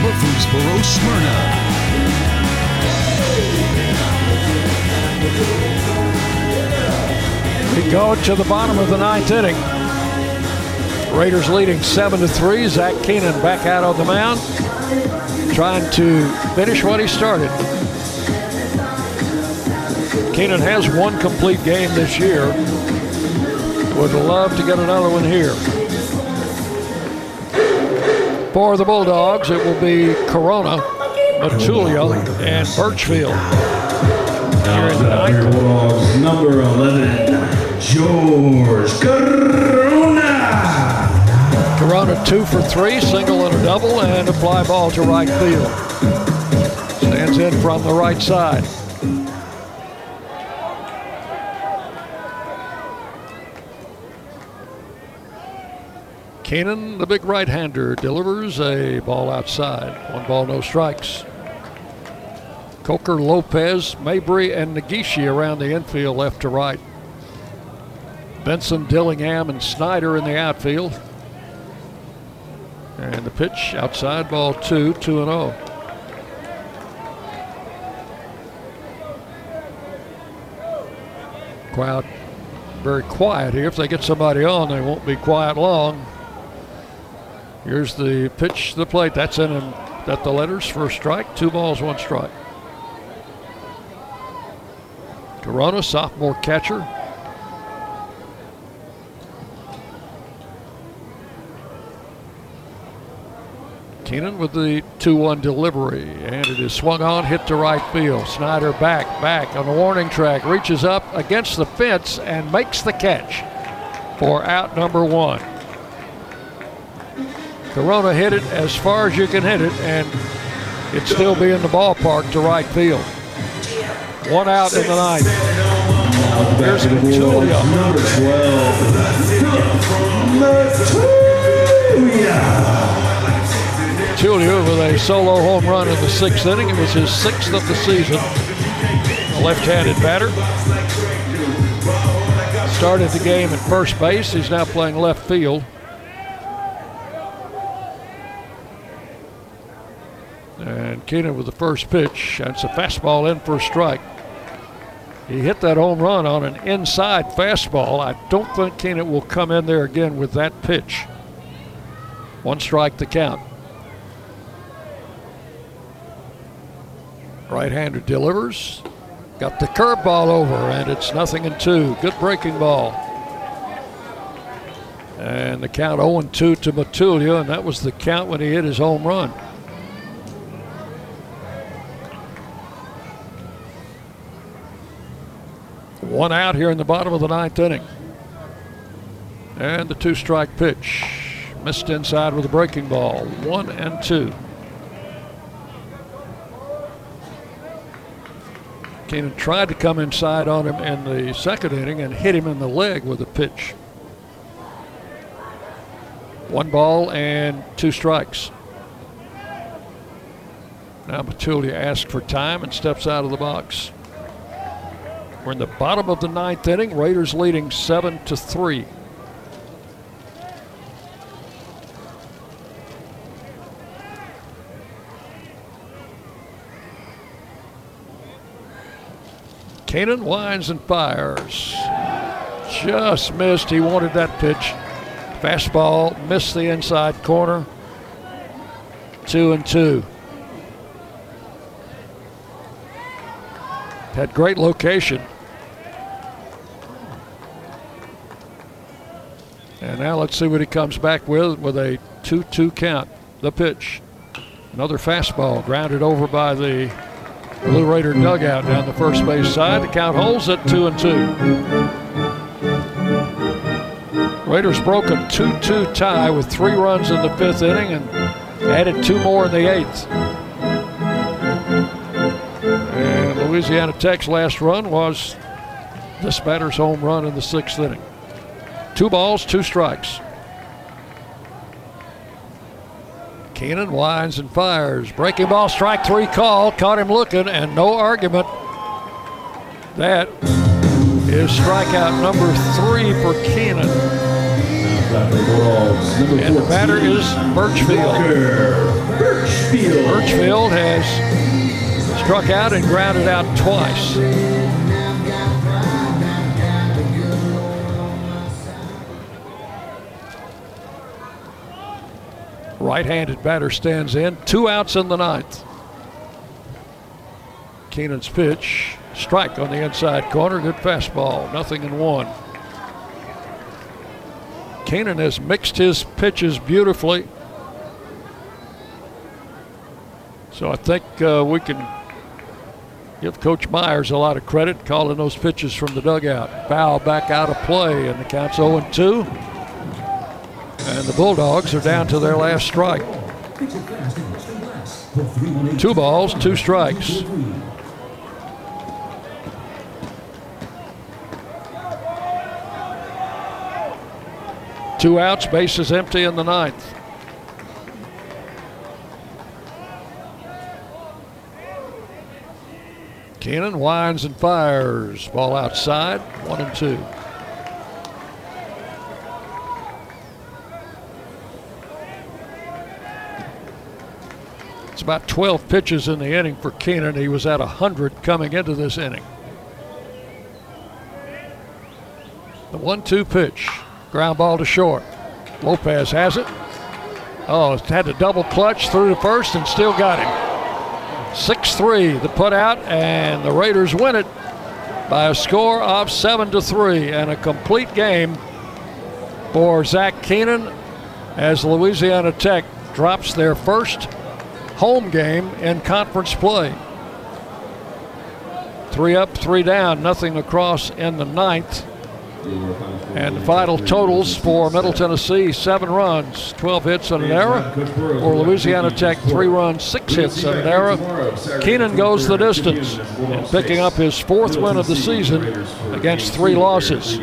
Murfreesboro, Smyrna. We go to the bottom of the ninth inning. Raiders leading seven to three. Zach Keenan back out on the mound, trying to finish what he started. Keenan has one complete game this year. Would love to get another one here. For the Bulldogs, it will be Corona, Matulia, and Birchfield. Here in the ninth. Bulldogs number 11, George Corona. Corona two for three, single and a double, and a fly ball to right field. Stands in from the right side. Keenan, the big right-hander, delivers a ball outside. One ball, no strikes. Coker, Lopez, Mabry, and Nagishi around the infield, left to right. Benson, Dillingham, and Snyder in the outfield. And the pitch outside, ball two, two and oh. Crowd very quiet here. If they get somebody on, they won't be quiet long. Here's the pitch the plate. That's in and at the letters for a strike. Two balls, one strike. Corona, sophomore catcher. Keenan with the 2 1 delivery, and it is swung on, hit to right field. Snyder back, back on the warning track, reaches up against the fence and makes the catch for out number one. Corona hit it as far as you can hit it, and it still be in the ballpark to right field. One out in the ninth. Here's 12, Julia with a solo home run in the sixth inning. It was his sixth of the season. A left-handed batter. Started the game at first base. He's now playing left field. And Keenan with the first pitch. That's a fastball in for a strike. He hit that home run on an inside fastball. I don't think Keenan will come in there again with that pitch. One strike to count. Right-hander delivers. Got the curveball over, and it's nothing and two. Good breaking ball. And the count 0 2 to Matulia, and that was the count when he hit his home run. One out here in the bottom of the ninth inning. And the two strike pitch. Missed inside with a breaking ball. One and two. Keenan tried to come inside on him in the second inning and hit him in the leg with a pitch. One ball and two strikes. Now Matulia asks for time and steps out of the box. We're in the bottom of the ninth inning. Raiders leading seven to three. Keenan winds and fires. Just missed. He wanted that pitch. Fastball missed the inside corner. Two and two. Had great location. And now let's see what he comes back with with a 2 2 count. The pitch. Another fastball grounded over by the Blue Raider dugout down the first base side. The count holds at 2 and 2. Raiders broke a 2 2 tie with three runs in the fifth inning and added two more in the eighth. And Louisiana Tech's last run was this batter's home run in the sixth inning. Two balls, two strikes. Keenan winds and fires. Breaking ball, strike three call. Caught him looking, and no argument. That is strikeout number three for Keenan. And the batter is Birchfield. Birchfield has struck out and grounded out twice. Right-handed batter stands in. Two outs in the ninth. Keenan's pitch. Strike on the inside corner. Good fastball. Nothing in one. Keenan has mixed his pitches beautifully. So I think uh, we can give Coach Myers a lot of credit calling those pitches from the dugout. Foul back out of play, and the count's 0 2. And the Bulldogs are down to their last strike. Two balls, two strikes. Two outs, bases empty in the ninth. Keenan winds and fires. Ball outside, one and two. It's about 12 pitches in the inning for Keenan. He was at 100 coming into this inning. The 1 2 pitch. Ground ball to short. Lopez has it. Oh, had to double clutch through the first and still got him. 6 3, the put out, and the Raiders win it by a score of 7 to 3 and a complete game for Zach Keenan as Louisiana Tech drops their first home game in conference play. Three up, three down, nothing across in the ninth. And the final totals for Middle Tennessee seven runs, 12 hits and an error. For Louisiana Tech, three runs, six hits and an error. Keenan goes the distance, picking up his fourth win of the season against three losses.